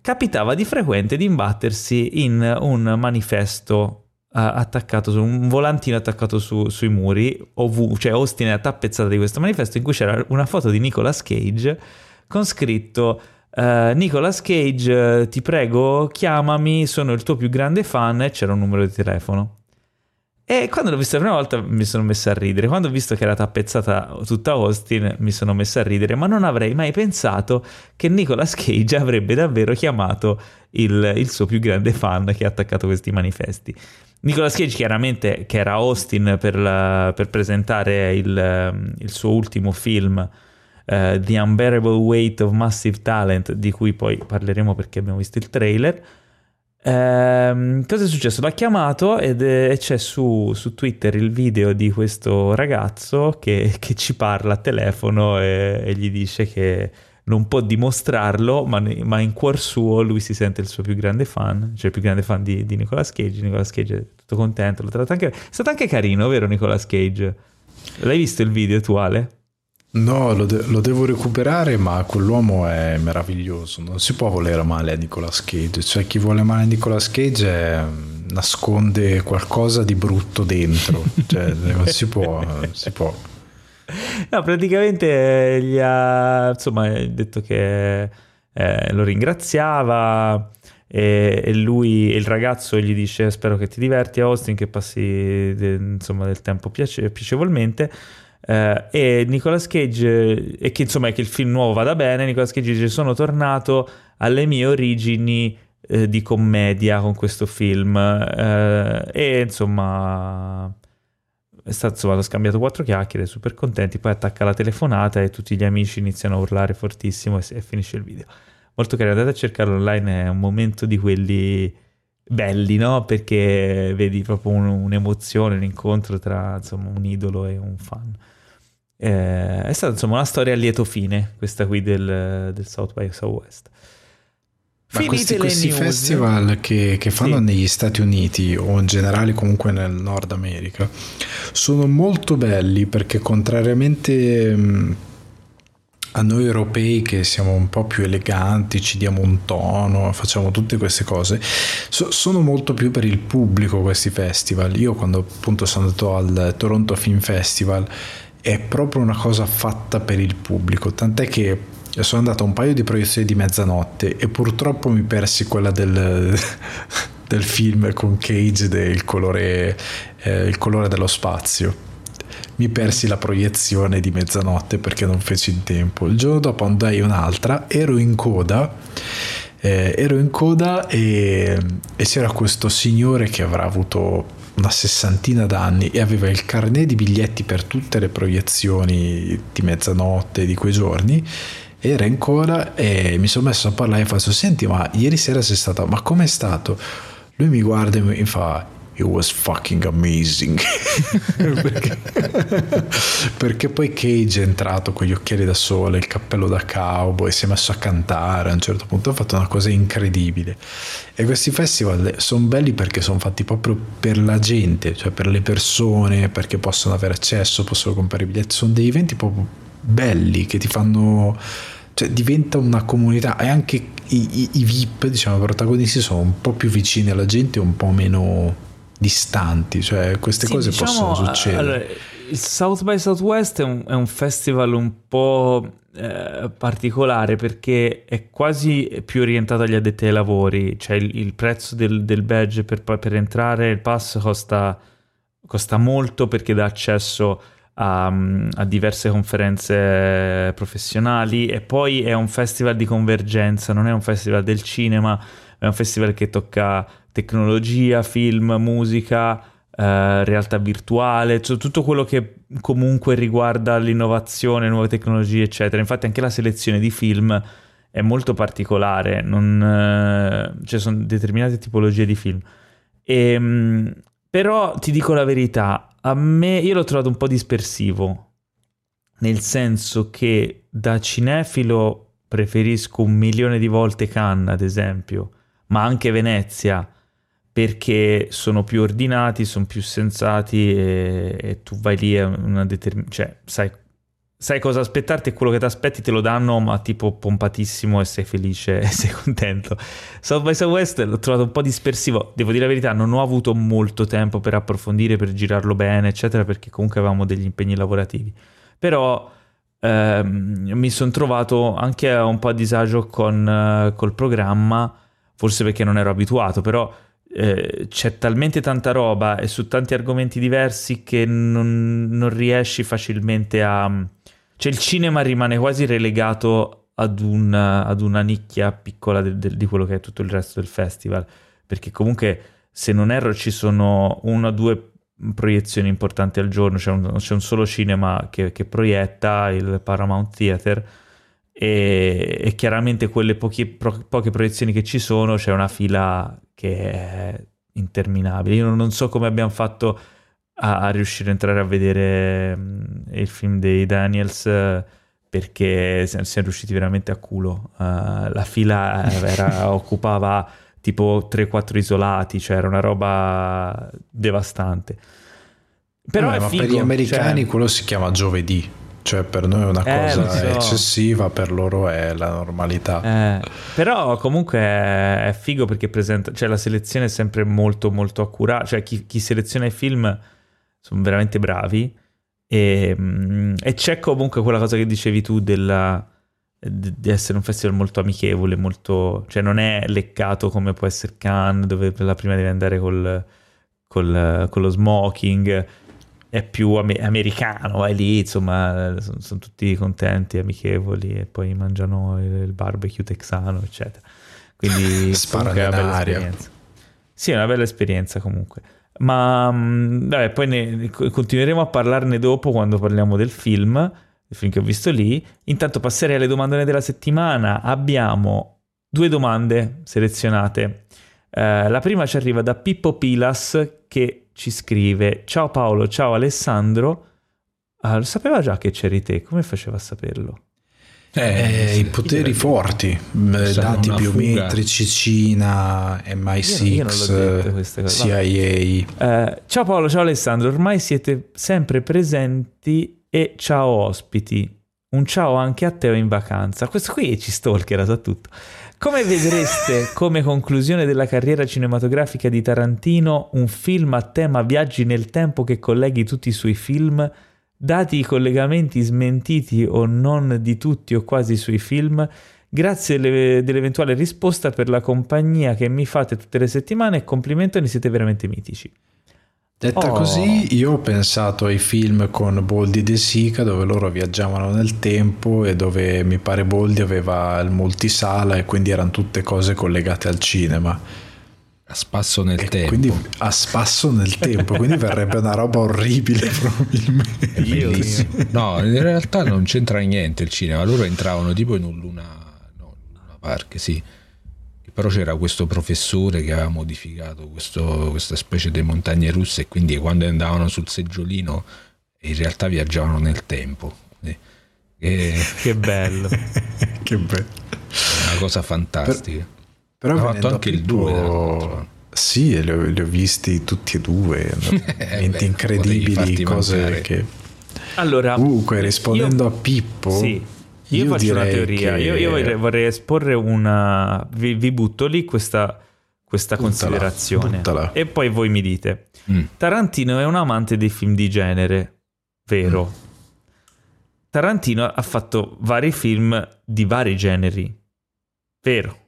capitava di frequente di imbattersi in un manifesto attaccato su un volantino attaccato su, sui muri, ov- cioè Austin è tappezzata di questo manifesto in cui c'era una foto di Nicolas Cage con scritto uh, Nicolas Cage, ti prego, chiamami, sono il tuo più grande fan e c'era un numero di telefono. E quando l'ho vista la prima volta mi sono messo a ridere. Quando ho visto che era tappezzata tutta Austin mi sono messo a ridere, ma non avrei mai pensato che Nicolas Cage avrebbe davvero chiamato il, il suo più grande fan che ha attaccato questi manifesti. Nicolas Cage chiaramente che era Austin per, la, per presentare il, il, suo ultimo film uh, The Unbearable Weight of Massive Talent di cui poi parleremo perché abbiamo visto il trailer Ehm, cosa è successo? L'ha chiamato ed è, c'è su, su, Twitter il video di questo ragazzo che, che ci parla a telefono e, e, gli dice che non può dimostrarlo, ma, ma, in cuor suo lui si sente il suo più grande fan, cioè il più grande fan di, di Nicolas Cage. Nicolas Cage è tutto contento, lo tratta anche, è stato anche carino, vero Nicolas Cage? L'hai visto il video attuale? No, lo, de- lo, devo recuperare, ma quell'uomo è meraviglioso. Non si può volere male a Nicolas Cage. Cioè, chi vuole male a Nicolas Cage è, nasconde qualcosa di brutto dentro. cioè, non si può, si può. No, praticamente gli ha insomma detto che eh, lo ringraziava e, e, lui, il ragazzo gli dice spero che ti diverti a Austin, che passi de, insomma, del tempo piace, piacevolmente. Uh, e Nicolas Cage, e che insomma che il film nuovo vada bene, Nicolas Cage dice sono tornato alle mie origini uh, di commedia con questo film. Uh, e insomma è stato insomma, ho scambiato quattro chiacchiere, super contenti, poi attacca la telefonata e tutti gli amici iniziano a urlare fortissimo e, e finisce il video. Molto carino, andate a cercarlo online, è un momento di quelli belli, no? Perché vedi proprio un, un'emozione, un incontro tra insomma, un idolo e un fan. Eh, è stata insomma una storia a lieto fine, questa qui del, del South by Southwest. Ma questi, questi festival che, che fanno sì. negli Stati Uniti o in generale comunque nel Nord America sono molto belli perché contrariamente a noi europei che siamo un po' più eleganti, ci diamo un tono, facciamo tutte queste cose, so, sono molto più per il pubblico questi festival. Io quando appunto sono andato al Toronto Film Festival è proprio una cosa fatta per il pubblico, tant'è che sono andato a un paio di proiezioni di mezzanotte e purtroppo mi persi quella del, del film con Cage del colore, eh, il colore dello spazio. mi persi la proiezione di mezzanotte perché non feci in tempo. Il giorno dopo andai un'altra, ero in coda. Eh, ero in coda e, e c'era questo signore che avrà avuto una sessantina d'anni e aveva il carnet di biglietti per tutte le proiezioni di mezzanotte di quei giorni era in coda e mi sono messo a parlare e faccio senti ma ieri sera sei stato ma com'è stato? Lui mi guarda e mi fa It was fucking amazing. Perché, perché, poi Cage è entrato con gli occhiali da sole il cappello da cowboy si è messo a cantare a un certo punto ha fatto una cosa incredibile. E questi festival sono belli perché sono fatti proprio per la gente cioè per le persone perché possono avere accesso possono comprare i biglietti. Sono dei eventi proprio belli che ti fanno cioè diventa una comunità. E anche i, i, i VIP diciamo protagonisti sono un po' più vicini alla gente e un po' meno distanti, cioè queste sì, cose diciamo, possono succedere. Allora, il South by Southwest è un, è un festival un po' eh, particolare perché è quasi più orientato agli addetti ai lavori, cioè il, il prezzo del, del badge per, per, entrare, il pass costa, costa molto perché dà accesso a, a, diverse conferenze professionali e poi è un festival di convergenza, non è un festival del cinema, è un festival che tocca tecnologia, film, musica, eh, realtà virtuale, cioè tutto quello che comunque riguarda l'innovazione, nuove tecnologie, eccetera. Infatti anche la selezione di film è molto particolare, non, eh, cioè sono determinate tipologie di film. E, ehm, però ti dico la verità, a me io l'ho trovato un po' dispersivo, nel senso che da cinefilo preferisco un milione di volte Cannes, ad esempio, ma anche Venezia, perché sono più ordinati, sono più sensati e, e tu vai lì a una determinata... cioè sai, sai, cosa aspettarti e quello che ti aspetti te lo danno ma tipo pompatissimo e sei felice e sei contento. South by Southwest l'ho trovato un po' dispersivo, devo dire la verità, non ho avuto molto tempo per approfondire, per girarlo bene eccetera perché comunque avevamo degli impegni lavorativi, però... Ehm, mi sono trovato anche un po' a disagio con, uh, col programma, forse perché non ero abituato, però eh, c'è talmente tanta roba e su tanti argomenti diversi che non, non riesci facilmente a... Cioè il cinema rimane quasi relegato ad una, ad una nicchia piccola de, de, di quello che è tutto il resto del festival, perché comunque se non erro ci sono una o due proiezioni importanti al giorno, c'è un, c'è un solo cinema che, che, proietta, il Paramount Theater, e, e chiaramente quelle pochi, pro, poche proiezioni che ci sono c'è una fila che è interminabile. Io non so come abbiamo fatto a, a riuscire a entrare a vedere um, il film dei Daniels perché siamo riusciti veramente a culo. Uh, la fila era, occupava tipo 3-4 isolati, cioè era una roba devastante. Però Vabbè, figo, per gli americani cioè... quello si chiama giovedì. Cioè per noi è una eh, cosa so. eccessiva, per loro è la normalità. Eh, però comunque è figo perché presenta, cioè la selezione è sempre molto molto accurata, cioè chi, chi seleziona i film sono veramente bravi e, mm, e, c'è comunque quella cosa che dicevi tu della, di essere un festival molto amichevole, molto, cioè non è leccato come può essere Cannes dove per la prima devi andare col, col, con lo smoking è più am- americano, vai lì, insomma, sono, sono, tutti contenti, amichevoli e poi mangiano il, il barbecue texano, eccetera. Quindi è una bella esperienza. Sì, è una bella esperienza comunque. Ma mm, vabbè, poi ne, continueremo a parlarne dopo quando parliamo del film, il film che ho visto lì. Intanto passerei alle domandone della settimana. Abbiamo due domande selezionate. Uh, la prima ci arriva da Pippo Pilas che ci scrive Ciao Paolo, ciao Alessandro. Ah, lo sapeva già che c'eri te, come faceva a saperlo? Eh, eh, I poteri forti, dati biometrici, fuga. Cina, MI6, CIA. Eh, ciao Paolo, ciao Alessandro, ormai siete sempre presenti e ciao ospiti. Un ciao anche a Teo in vacanza. Questo qui ci stalkera, sa tutto. Come vedreste come conclusione della carriera cinematografica di Tarantino un film a tema viaggi nel tempo che colleghi tutti i suoi film? Dati i collegamenti smentiti o non di tutti o quasi sui film, grazie dell'eventuale risposta per la compagnia che mi fate tutte le settimane e complimento, ne siete veramente mitici. Detta oh. così, io ho pensato ai film con Boldi De Sica dove loro viaggiavano nel tempo e dove mi pare Boldi aveva il multisala e quindi erano tutte cose collegate al cinema. A spasso nel e tempo. Quindi a spasso nel tempo, quindi verrebbe una roba orribile probabilmente. È bellissimo. No, in realtà non c'entra niente il cinema, loro entravano tipo in un luna, no, luna park, sì però c'era questo professore che aveva modificato questo, questa specie di montagne russe e quindi quando andavano sul seggiolino in realtà viaggiavano nel tempo. E... che bello. che bello. Una cosa fantastica. Per, però ha fatto anche il 2. Sì, li ho, li ho, visti tutti e due, momenti incredibili, cose che... Allora, Comunque, rispondendo io... a Pippo... Sì io, io faccio una teoria, che... io, io vorrei, vorrei, esporre una... Vi, vi butto lì questa, questa buttala, considerazione buttala. e poi voi mi dite. Mm. Tarantino è un amante dei film di genere, vero? Mm. Tarantino ha fatto vari film di vari generi, vero?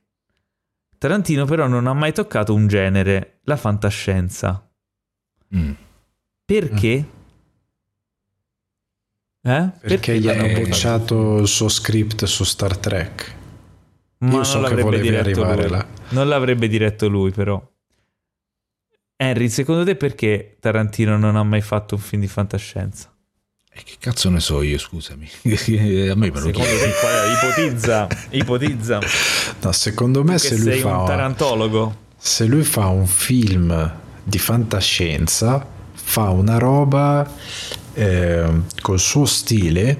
Tarantino però non ha mai toccato un genere, la fantascienza. Mm. Perché? Mm. Eh? Perché, Perché gli hanno bocciato il suo script su Star Trek. Ma Io so che volevi arrivare lui. là. Non l'avrebbe diretto lui, però. Henry, secondo te perché Tarantino non ha mai fatto un film di fantascienza? E che cazzo ne so io, scusami. A me me lo ipotizza, ipotizza. No, secondo me se lui fa un tarantologo. Se lui fa un film di fantascienza, fa una roba eh, col suo stile,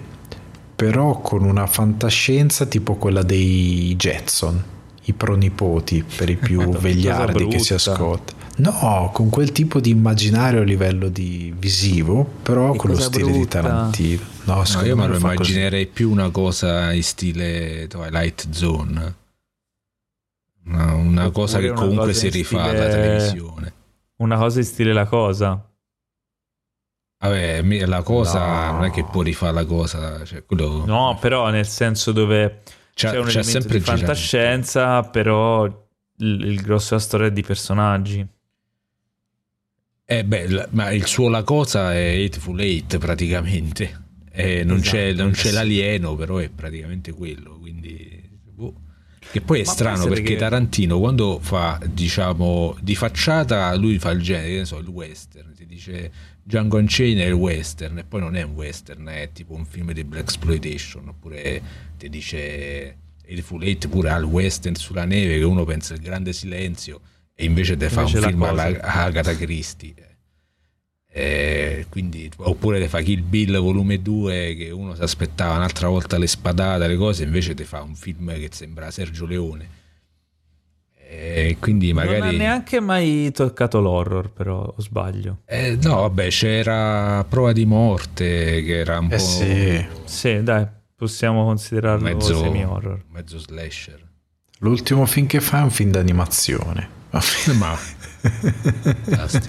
però con una fantascienza tipo quella dei Jetson, i pronipoti per i più vegliardi che si ascoltano. No, con quel tipo di immaginario a livello di visivo, però che con lo stile brutta. di Tarantino. No, no io me lo immaginerei così. più una cosa in stile Twilight Zone. Una, una cosa che comunque cosa si rifà stile... alla televisione. Una cosa in stile la cosa. Vabbè, la cosa no. non è che può rifare la cosa. Cioè, quello... No, però nel senso dove c'è, c'è un c'è sempre di fantascienza, girante. però il, il grosso della storia è di personaggi. Eh beh, ma il suo La Cosa è Hateful Eight praticamente. Eh, non, esatto. c'è, non, c'è, l'alieno, però è praticamente quello. Quindi, boh. Che poi è ma strano perché che... Tarantino quando fa, diciamo, di facciata, lui fa il genere, che ne so, il western, ti dice Django Unchained è il western e poi non è un western, è tipo un film di black exploitation, oppure ti dice il Full Eight pure al western sulla neve che uno pensa il grande silenzio e invece te fa un film alla Agatha Christie. Eh, quindi, oppure te fa Kill Bill volume 2 che uno si aspettava un'altra volta le spadate, le cose, invece te fa un film che sembra Sergio Leone e quindi magari... Non ha neanche mai toccato l'horror, però, o sbaglio? Eh, no, vabbè, c'era Prova di morte, che era un eh po'... Sì. sì, dai, possiamo considerarlo mezzo, semi-horror. Mezzo slasher. L'ultimo film che fa è un film d'animazione. Ma...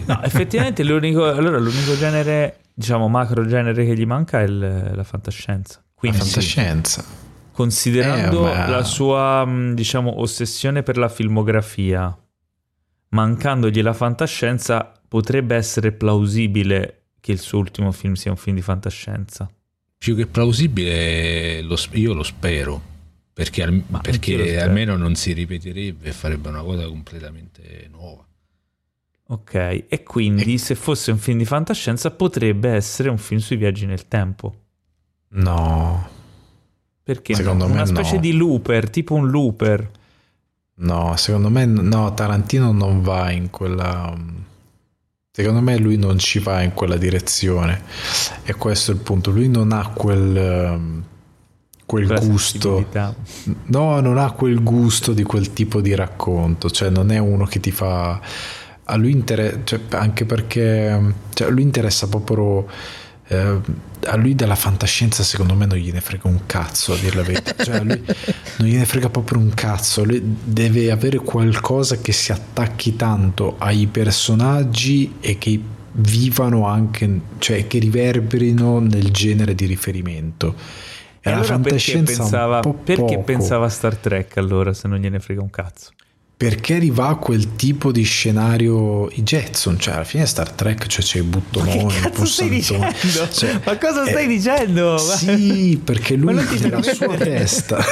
no, effettivamente l'unico, allora, l'unico genere, diciamo, macro genere che gli manca è il, la fantascienza. Quindi, la fantascienza. Sì considerando eh, la sua, mm, diciamo, ossessione per la filmografia, mancandogli la fantascienza, potrebbe essere plausibile che il suo ultimo film sia un film di fantascienza. Più che plausibile, lo, io lo spero. Perché, al, perché almeno non si ripeterebbe e farebbe una cosa completamente nuova. Ok, e quindi e... se fosse un film di fantascienza potrebbe essere un film sui viaggi nel tempo. No, perché secondo no? me una specie no. di looper, tipo un looper. No, secondo me no, Tarantino non va in quella Secondo me lui non ci va in quella direzione. E questo è il punto, lui non ha quel quel gusto. No, non ha quel gusto di quel tipo di racconto, cioè non è uno che ti fa a lui interessa, cioè, anche perché cioè, a lui interessa proprio eh, a lui della fantascienza secondo me non gliene frega un cazzo a dire la verità. Cioè a lui non gliene frega proprio un cazzo. Lui deve avere qualcosa che si attacchi tanto ai personaggi e che vivano anche cioè che riverberino nel genere di riferimento e, e allora fantascienza perché pensava, perché pensava a Star Trek allora se non gliene frega un cazzo perché arriva a quel tipo di scenario i Jetson, cioè alla fine Star Trek cioè, c'è i buttononi, ma che cazzo stai dicendo? Cioè, ma cosa stai eh, dicendo? Sì, perché lui nella sua testa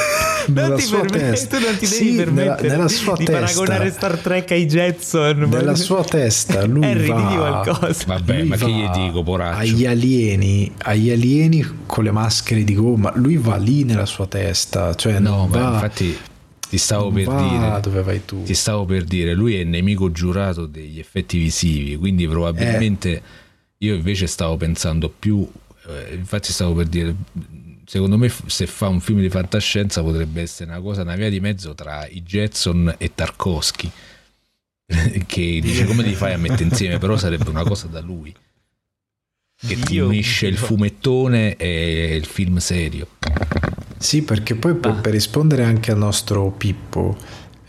nella sua permette, testa non ti devi sì, nella, nella sua di testa, paragonare Star Trek ai Jetson nella ma... sua testa lui Harry, va qualcosa. vabbè ma che gli dico poraccio agli alieni agli alieni con le maschere di gomma lui va lì nella sua testa cioè no ma va, infatti ti stavo per va dire. dove vai tu. Ti stavo per dire lui è il nemico giurato degli effetti visivi quindi probabilmente eh. io invece stavo pensando più eh, infatti stavo per dire secondo me se fa un film di fantascienza potrebbe essere una cosa una via di mezzo tra i Jetson e Tarkovsky che dice come li fai a mettere insieme? Però sarebbe una cosa da lui che ti unisce il fumettone e il film serio sì, perché poi per, per rispondere anche al nostro Pippo,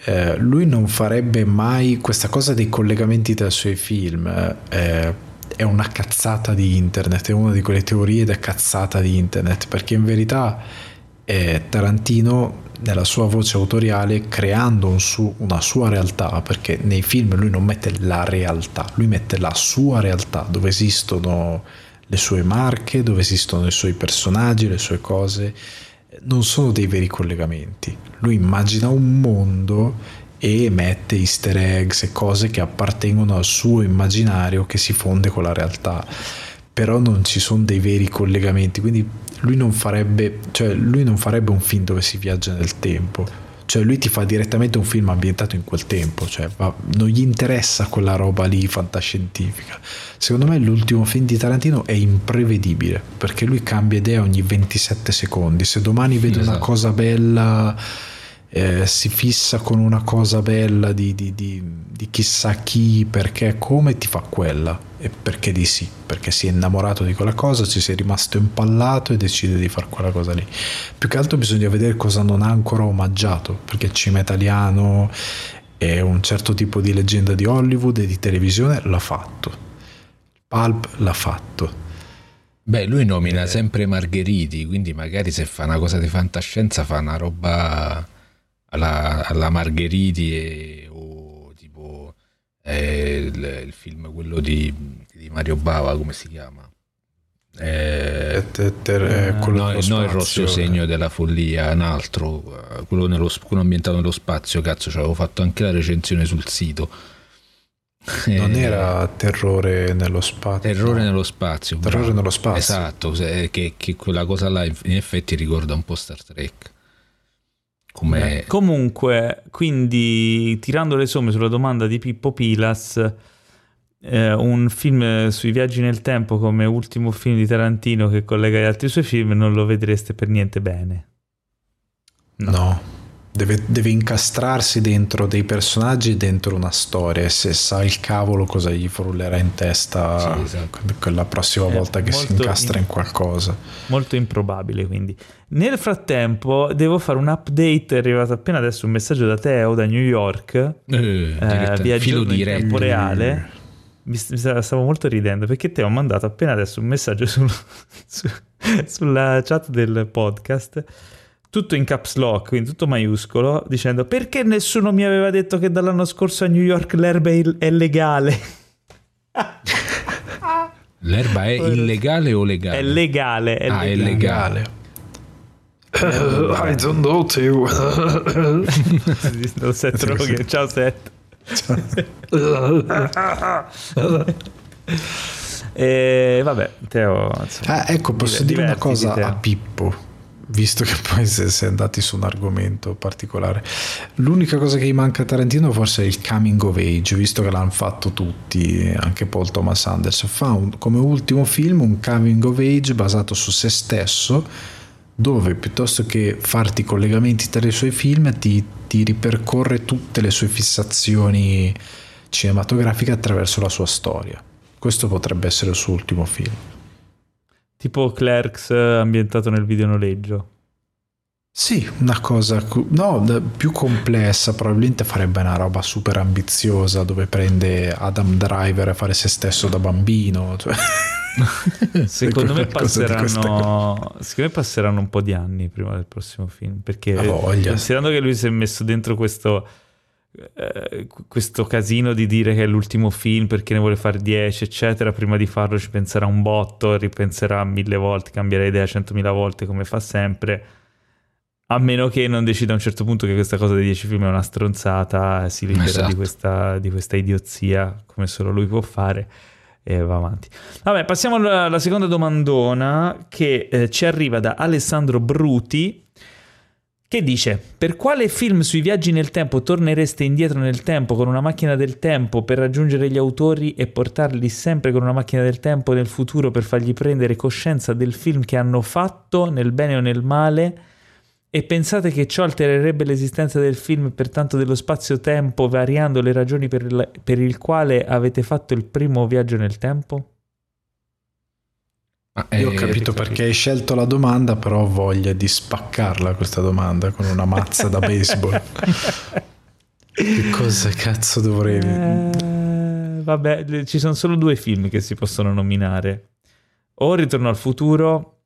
eh, lui non farebbe mai questa cosa dei collegamenti tra i suoi film. Eh, è una cazzata di internet, è una di quelle teorie da cazzata di internet, perché in verità eh, Tarantino nella sua voce autoriale creando un su, una sua realtà, perché nei film lui non mette la realtà, lui mette la sua realtà, dove esistono le sue marche, dove esistono i suoi personaggi, le sue cose non sono dei veri collegamenti. Lui immagina un mondo e mette easter eggs e cose che appartengono al suo immaginario che si fonde con la realtà. Però non ci sono dei veri collegamenti, quindi lui non farebbe, cioè lui non farebbe un film dove si viaggia nel tempo cioè lui ti fa direttamente un film ambientato in quel tempo, cioè non gli interessa quella roba lì fantascientifica. Secondo me l'ultimo film di Tarantino è imprevedibile, perché lui cambia idea ogni 27 secondi. Se domani vede esatto. una cosa bella eh, si fissa con una cosa bella di, di, di, di, chissà chi, perché, come ti fa quella e perché di sì, perché si è innamorato di quella cosa, ci sei rimasto impallato e decide di fare quella cosa lì. Più che altro bisogna vedere cosa non ha ancora omaggiato, perché il cinema italiano e un certo tipo di leggenda di Hollywood e di televisione l'ha fatto. Pulp l'ha fatto. Beh, lui nomina eh. sempre Margheriti, quindi magari se fa una cosa di fantascienza fa una roba alla, alla Margheriti e, o tipo eh, il, il, film quello di, di, Mario Bava come si chiama eh, ter, eh, no, no, il rosso segno della follia un altro eh, quello, nello, quello ambientato nello spazio cazzo ci avevo fatto anche la recensione sul sito non eh, era terrore nello spazio. Terrore nello spazio. Terrore bravo. nello spazio. Esatto, che, che, quella cosa là in effetti ricorda un po' Star Trek. Come... Comunque, quindi tirando le somme sulla domanda di Pippo Pilas, eh, un film sui viaggi nel tempo come ultimo film di Tarantino che collega gli altri suoi film non lo vedreste per niente bene. No. no. Deve, deve, incastrarsi dentro dei personaggi dentro una storia e se sa il cavolo cosa gli frullerà in testa sì, esatto. quella prossima volta che si incastra in, in, qualcosa. Molto improbabile quindi. Nel frattempo devo fare un update, è arrivato appena adesso un messaggio da Teo da New York, eh, eh, viaggiando in tempo reale. Mi, stavo molto ridendo perché Teo ha mandato appena adesso un messaggio sul, su, sulla chat del podcast tutto in caps lock, quindi tutto maiuscolo, dicendo perché nessuno mi aveva detto che dall'anno scorso a New York l'erba è legale? l'erba è illegale o legale? È legale. È ah, legale. è legale. Uh, I don't know non Seth Rogen, ciao Seth. e vabbè, Teo. Insomma, ah, ecco, posso dire una cosa a Pippo visto che poi si è andati su un argomento particolare. L'unica cosa che gli manca a Tarantino forse è il coming of age, visto che l'hanno fatto tutti, anche Paul Thomas Anderson. Fa un, come ultimo film un coming of age basato su se stesso, dove piuttosto che farti collegamenti tra i suoi film ti, ti ripercorre tutte le sue fissazioni cinematografiche attraverso la sua storia. Questo potrebbe essere il suo ultimo film. Tipo Clerks eh, ambientato nel videonoleggio. Sì, una cosa no, più complessa, probabilmente farebbe una roba super ambiziosa dove prende Adam Driver a fare se stesso da bambino. Cioè. secondo, me passeranno, secondo me passeranno un po' di anni prima del prossimo film perché considerando che lui si è messo dentro questo eh, questo casino di dire che è l'ultimo film perché ne vuole fare 10, eccetera, prima di farlo ci penserà un botto, ripenserà mille volte, cambierà idea centomila volte come fa sempre. A meno che non decida a un certo punto che questa cosa dei 10 film è una stronzata, si libera esatto. di, questa, di questa idiozia come solo lui può fare e va avanti. Vabbè, passiamo alla, alla seconda domandona che eh, ci arriva da Alessandro Bruti che dice per quale film sui viaggi nel tempo tornereste indietro nel tempo con una macchina del tempo per raggiungere gli autori e portarli sempre con una macchina del tempo nel futuro per fargli prendere coscienza del film che hanno fatto nel bene o nel male e pensate che ciò altererebbe l'esistenza del film e pertanto dello spazio-tempo variando le ragioni per il, per il quale avete fatto il primo viaggio nel tempo? Ah, Io ho eh, capito perché hai scelto la domanda, però ho voglia di spaccarla questa domanda con una mazza da baseball. che cosa cazzo dovrei... Eh, vabbè, ci sono solo due film che si possono nominare. O Ritorno al futuro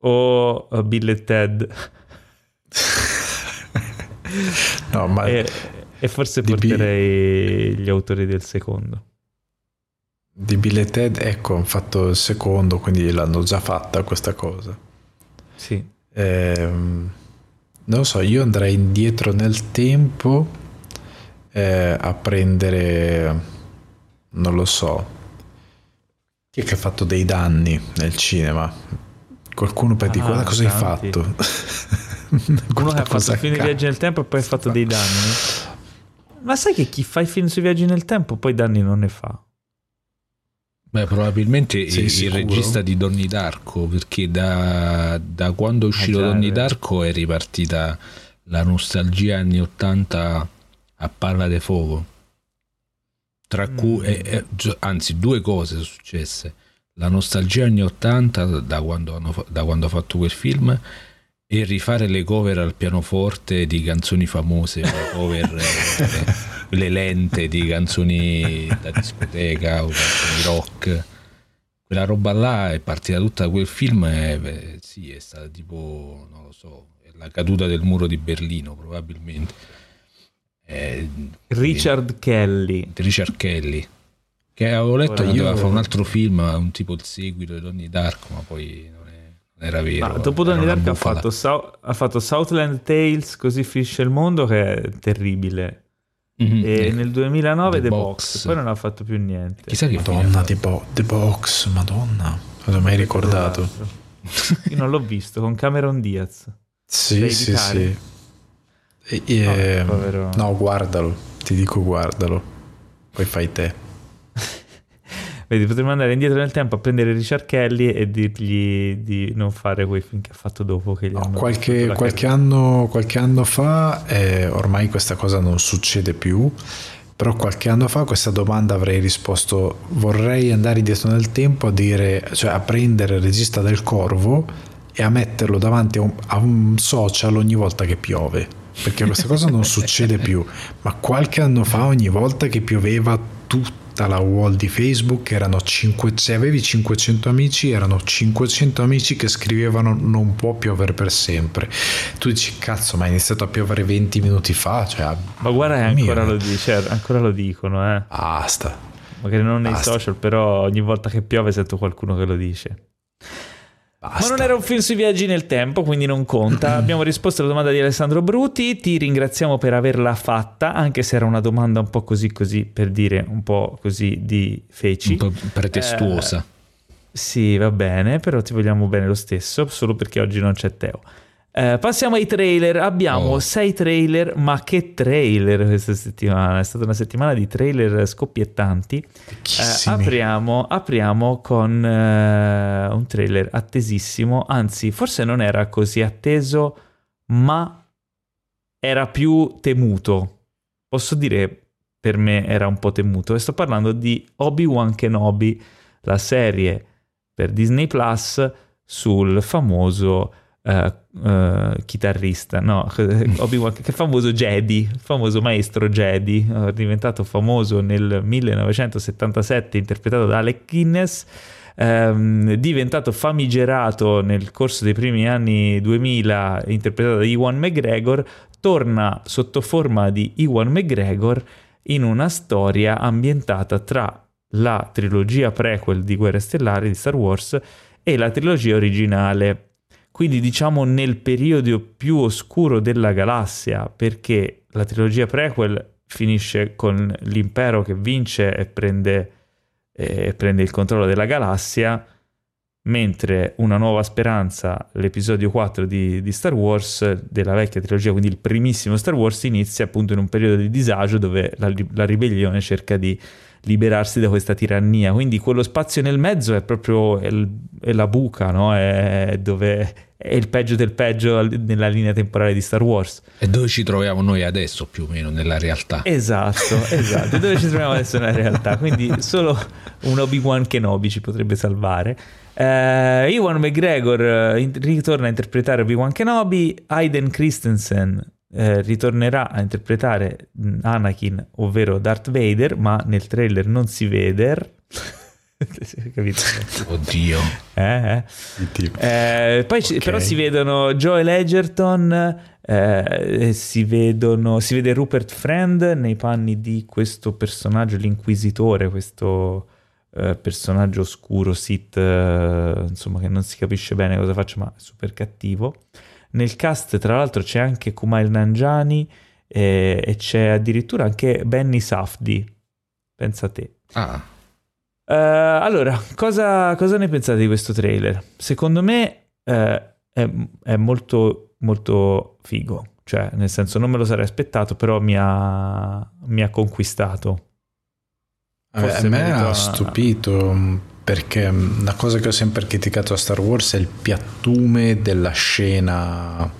o uh, Bill e Ted. no, ma... E, e forse porterei B... gli autori del secondo di Bill Ted, ecco, hanno fatto il secondo, quindi l'hanno già fatta questa cosa. Sì. Eh, non lo so, io andrei indietro nel tempo eh, a prendere, non lo so, chi è che ha fatto dei danni nel cinema? Qualcuno per ah, dire, guarda cosa tanti. hai fatto. Uno che ha fatto il film di viaggi nel tempo e poi ha fatto dei danni. Ma sai che chi fa i film sui viaggi nel tempo poi danni non ne fa? Beh, probabilmente Sei il sicuro? regista di Donnie Darko, perché da, da quando è uscito ah, Donnie Darko è ripartita la nostalgia anni 80 a palla di fuoco. Tra mm. cui, eh, eh, anzi, due cose sono successe. La nostalgia anni 80 da quando, hanno, da quando ha fatto quel film e rifare le cover al pianoforte di canzoni famose, le cover, eh, le lente di canzoni da discoteca o canzoni rock. Quella roba là è partita tutta da quel film beh, sì, è stata tipo, non lo so, la caduta del muro di Berlino probabilmente. Eh, Richard eh, Kelly. Richard Kelly. Che avevo letto che doveva fare un altro film, un tipo il seguito di Donnie Darko, ma poi era vero. Ma dopo Donnie Dark ha fatto, ha fatto, Southland Tales, così finisce il mondo, che è terribile. Mm-hmm. E eh, nel 2009 The, The Box. Box. poi non ha fatto più niente. Chissà che Madonna, The, Bo- The Box, madonna, non l'ho mai ricordato. Io non l'ho visto, con Cameron Diaz. sì, sì, sì. E, e, no, no, guardalo, ti dico guardalo, poi fai te. Vedi, potremmo andare indietro nel tempo a prendere Richard Kelly e dirgli di non fare quei film che ha fatto dopo. Che no, qualche, qualche, anno, qualche, anno, fa, eh, ormai questa cosa non succede più, però qualche anno fa questa domanda avrei risposto vorrei andare indietro nel tempo a dire, cioè a prendere il regista del Corvo e a metterlo davanti a un, a un social ogni volta che piove perché questa cosa non succede più ma qualche anno fa ogni volta che pioveva tutto tutta la wall di Facebook, erano 5, se avevi 500 amici, erano 500 amici che scrivevano non può piovere per sempre. Tu dici, cazzo, ma è iniziato a piovere 20 minuti fa? Cioè, ma guarda, ancora lo, dice, ancora lo dicono, eh. Basta. Magari non nei Basta. social, però ogni volta che piove sento qualcuno che lo dice. Basta. Ma non era un film sui viaggi nel tempo, quindi non conta. Abbiamo risposto alla domanda di Alessandro Bruti. Ti ringraziamo per averla fatta, anche se era una domanda un po' così così, per dire un po' così di feci. Un po' pretestuosa. Eh, sì, va bene, però ti vogliamo bene lo stesso, solo perché oggi non c'è Teo. Eh, passiamo ai trailer. Abbiamo oh. sei trailer, ma che trailer questa settimana? È stata una settimana di trailer scoppiettanti. Eh, apriamo, apriamo, con eh, un trailer attesissimo, anzi, forse non era così atteso, ma era più temuto. Posso dire per me era un po' temuto. E sto parlando di Obi-Wan Kenobi, la serie per Disney Plus sul famoso uh, uh, chitarrista, no, Obi-Wan, che famoso Jedi, famoso maestro Jedi, uh, diventato famoso nel 1977, interpretato da Alec Guinness. Um, diventato famigerato nel corso dei primi anni 2000, interpretato da Iwan McGregor, torna sotto forma di Iwan McGregor in una storia ambientata tra la trilogia prequel di Guerre Stellari di Star Wars e la trilogia originale. Quindi diciamo nel periodo più oscuro della galassia, perché la trilogia prequel finisce con l'impero che vince e prende, e prende il controllo della galassia, mentre Una nuova speranza, l'episodio 4 di, di, Star Wars, della vecchia trilogia, quindi il primissimo Star Wars, inizia appunto in un periodo di disagio dove la, la ribellione cerca di liberarsi da questa tirannia. Quindi quello spazio nel mezzo è proprio è, è la buca, no? è dove è il peggio del peggio nella linea temporale di Star Wars. E dove ci troviamo noi adesso più o meno nella realtà. Esatto, esatto, dove ci troviamo adesso nella realtà. Quindi solo un Obi-Wan Kenobi ci potrebbe salvare. Uh, Ewan McGregor uh, ritorna a interpretare Obi-Wan Kenobi, Aiden Christensen uh, ritornerà a interpretare Anakin, ovvero Darth Vader, ma nel trailer non si vede. Capito? Oddio. Eh, eh. poi okay. però si vedono Joel Edgerton, si, vedono, si vede Rupert Friend nei panni di questo personaggio, l'inquisitore, questo eh, personaggio oscuro, Sith, eh, insomma, che non si capisce bene cosa faccia, ma è super cattivo. Nel cast, tra l'altro, c'è anche Kumail Nanjani eh, e c'è addirittura anche Benny Safdi. Pensa a te. Ah. Uh, allora, cosa, cosa, ne pensate di questo trailer? Secondo me uh, è, è, molto, molto figo. Cioè, nel senso, non me lo sarei aspettato, però mi ha, mi ha conquistato. Forse a me ha stupito mm, perché mm, una cosa che ho sempre criticato a Star Wars è il piattume della scena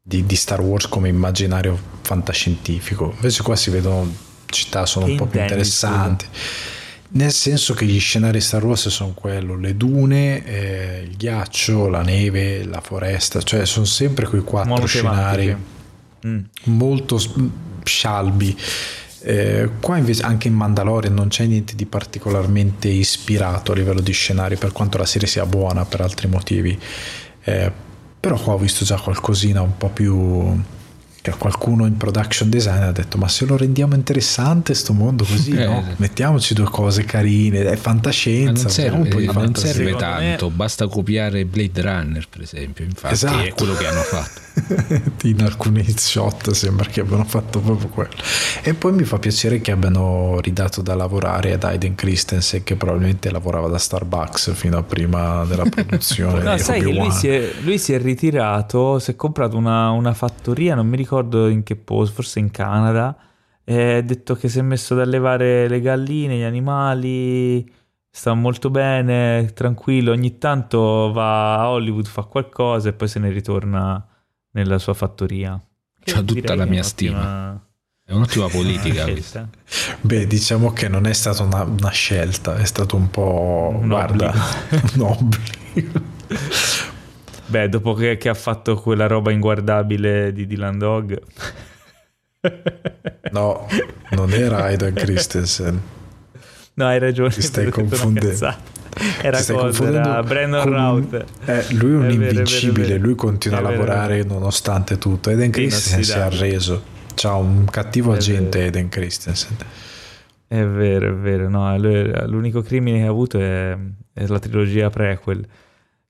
di, di Star Wars come immaginario fantascientifico. Invece qua si vedono città sono che un po' più interessanti. Nel senso che gli scenari Star Wars sono quello, le dune, eh, il ghiaccio, la neve, la foresta, cioè sono sempre quei quattro molto scenari mm. molto scialbi. Eh, qua invece anche in Mandalorian non c'è niente di particolarmente ispirato a livello di scenari per quanto la serie sia buona per altri motivi. Eh, però qua ho visto già qualcosina un po' più che qualcuno in production design ha detto ma se lo rendiamo interessante sto mondo così eh, no? mettiamoci due cose carine è fantascienza non serve, non serve tanto me... basta copiare Blade Runner per esempio infatti esatto. è quello che hanno fatto. In alcuni shot sembra che abbiano fatto proprio quello. E poi mi fa piacere che abbiano ridato da lavorare ad Aiden Christensen che probabilmente lavorava da Starbucks fino a prima della produzione no sai che lui si, è, lui si, è, ritirato si è comprato una, una fattoria non mi ricordo in che posto forse in Canada e ha detto che si è messo ad allevare le galline gli animali sta molto bene, tranquillo, ogni tanto va a Hollywood, fa qualcosa e poi se ne ritorna nella sua fattoria. C'ha tutta la mia stima. È un'ottima politica questa. Beh, diciamo che non è stata una, una scelta, è stato un po'... Un guarda, un obbligo. Beh, dopo che, che, ha fatto quella roba inguardabile di Dylan Dog. no, non era Aidan Christensen. No, hai ragione. Ti stai confondendo. Era cosa, era Brandon con... Routh. Eh, lui è un è invincibile, vero, lui continua a lavorare nonostante tutto. Eden Christensen si è arreso. C'ha un cattivo è agente vero. Eden Christensen. È vero, è vero. No, l'unico crimine che ha avuto è, è la trilogia prequel,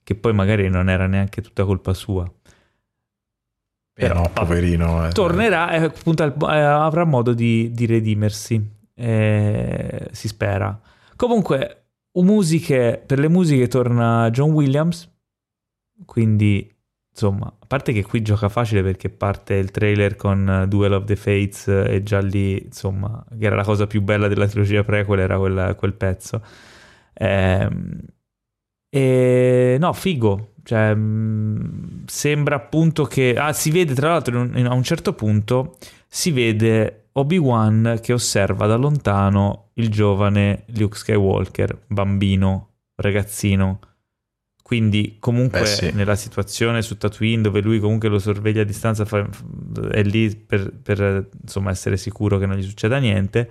che poi magari non era neanche tutta colpa sua. Però, no, poverino. Eh. Tornerà e appunto eh, avrà modo di, di redimersi. Eh, si spera. Comunque, musiche, per le musiche torna John Williams, quindi insomma, a parte che qui gioca facile perché parte il trailer con Duel of the Fates e già lì, insomma, che era la cosa più bella della trilogia prequel, era quel, quel pezzo. Ehm, e no, figo, cioè, mh, sembra appunto che... Ah, si vede tra l'altro a un certo punto, si vede Obi-Wan che osserva da lontano il giovane Luke Skywalker, bambino, ragazzino. Quindi comunque Beh, sì. nella situazione su Tatooine dove lui comunque lo sorveglia a distanza è lì per, per insomma, essere sicuro che non gli succeda niente.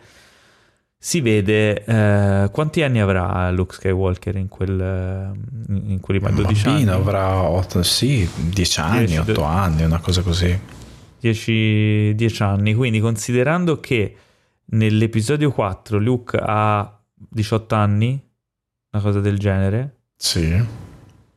Si vede eh, quanti anni avrà Luke Skywalker in quel in quelli 12 bambino anni? avrà 8, sì, 10 anni, 10, 8 anni, una cosa così. 10, 10 anni, quindi considerando che nell'episodio 4 Luke ha 18 anni, una cosa del genere. Sì.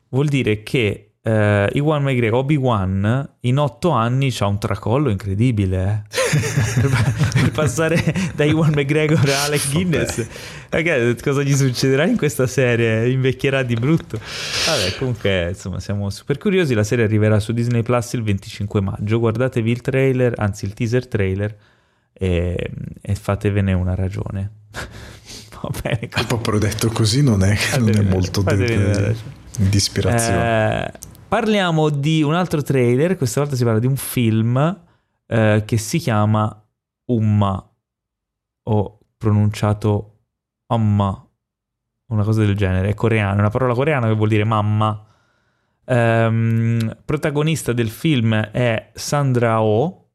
Vuol dire che eh, Iwan McGregor, Obi-Wan, in otto anni ha un tracollo incredibile. Eh? per, passare da Iwan McGregor a Alec Guinness. Okay, cosa gli succederà in questa serie? Invecchierà di brutto. Vabbè, comunque, insomma, siamo super curiosi. La serie arriverà su Disney Plus il 25 maggio. Guardatevi il trailer, anzi il teaser trailer, e, e fatevene una ragione. Va bene. Così. Proprio detto così non è, non è molto di, di ispirazione. Eh, Parliamo di un altro trailer, questa volta si parla di un film eh, che si chiama Umma, o pronunciato Amma, una cosa del genere, è coreano, una parola coreana che vuol dire mamma. Um, protagonista del film è Sandra Oh,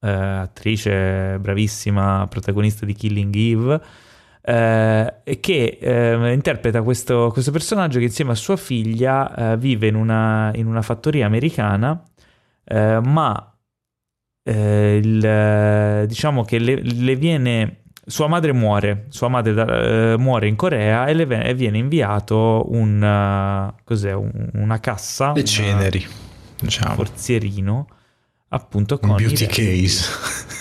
eh, attrice bravissima, protagonista di Killing Eve eh, che eh, interpreta questo, questo, personaggio che insieme a sua figlia eh, vive in una, in una, fattoria americana, eh, ma eh, il, diciamo che le, le, viene... Sua madre muore, sua madre da, eh, muore in Corea e le viene inviato un, cos'è, un, una cassa. Le ceneri, diciamo. Un forzierino, appunto con... Un beauty case.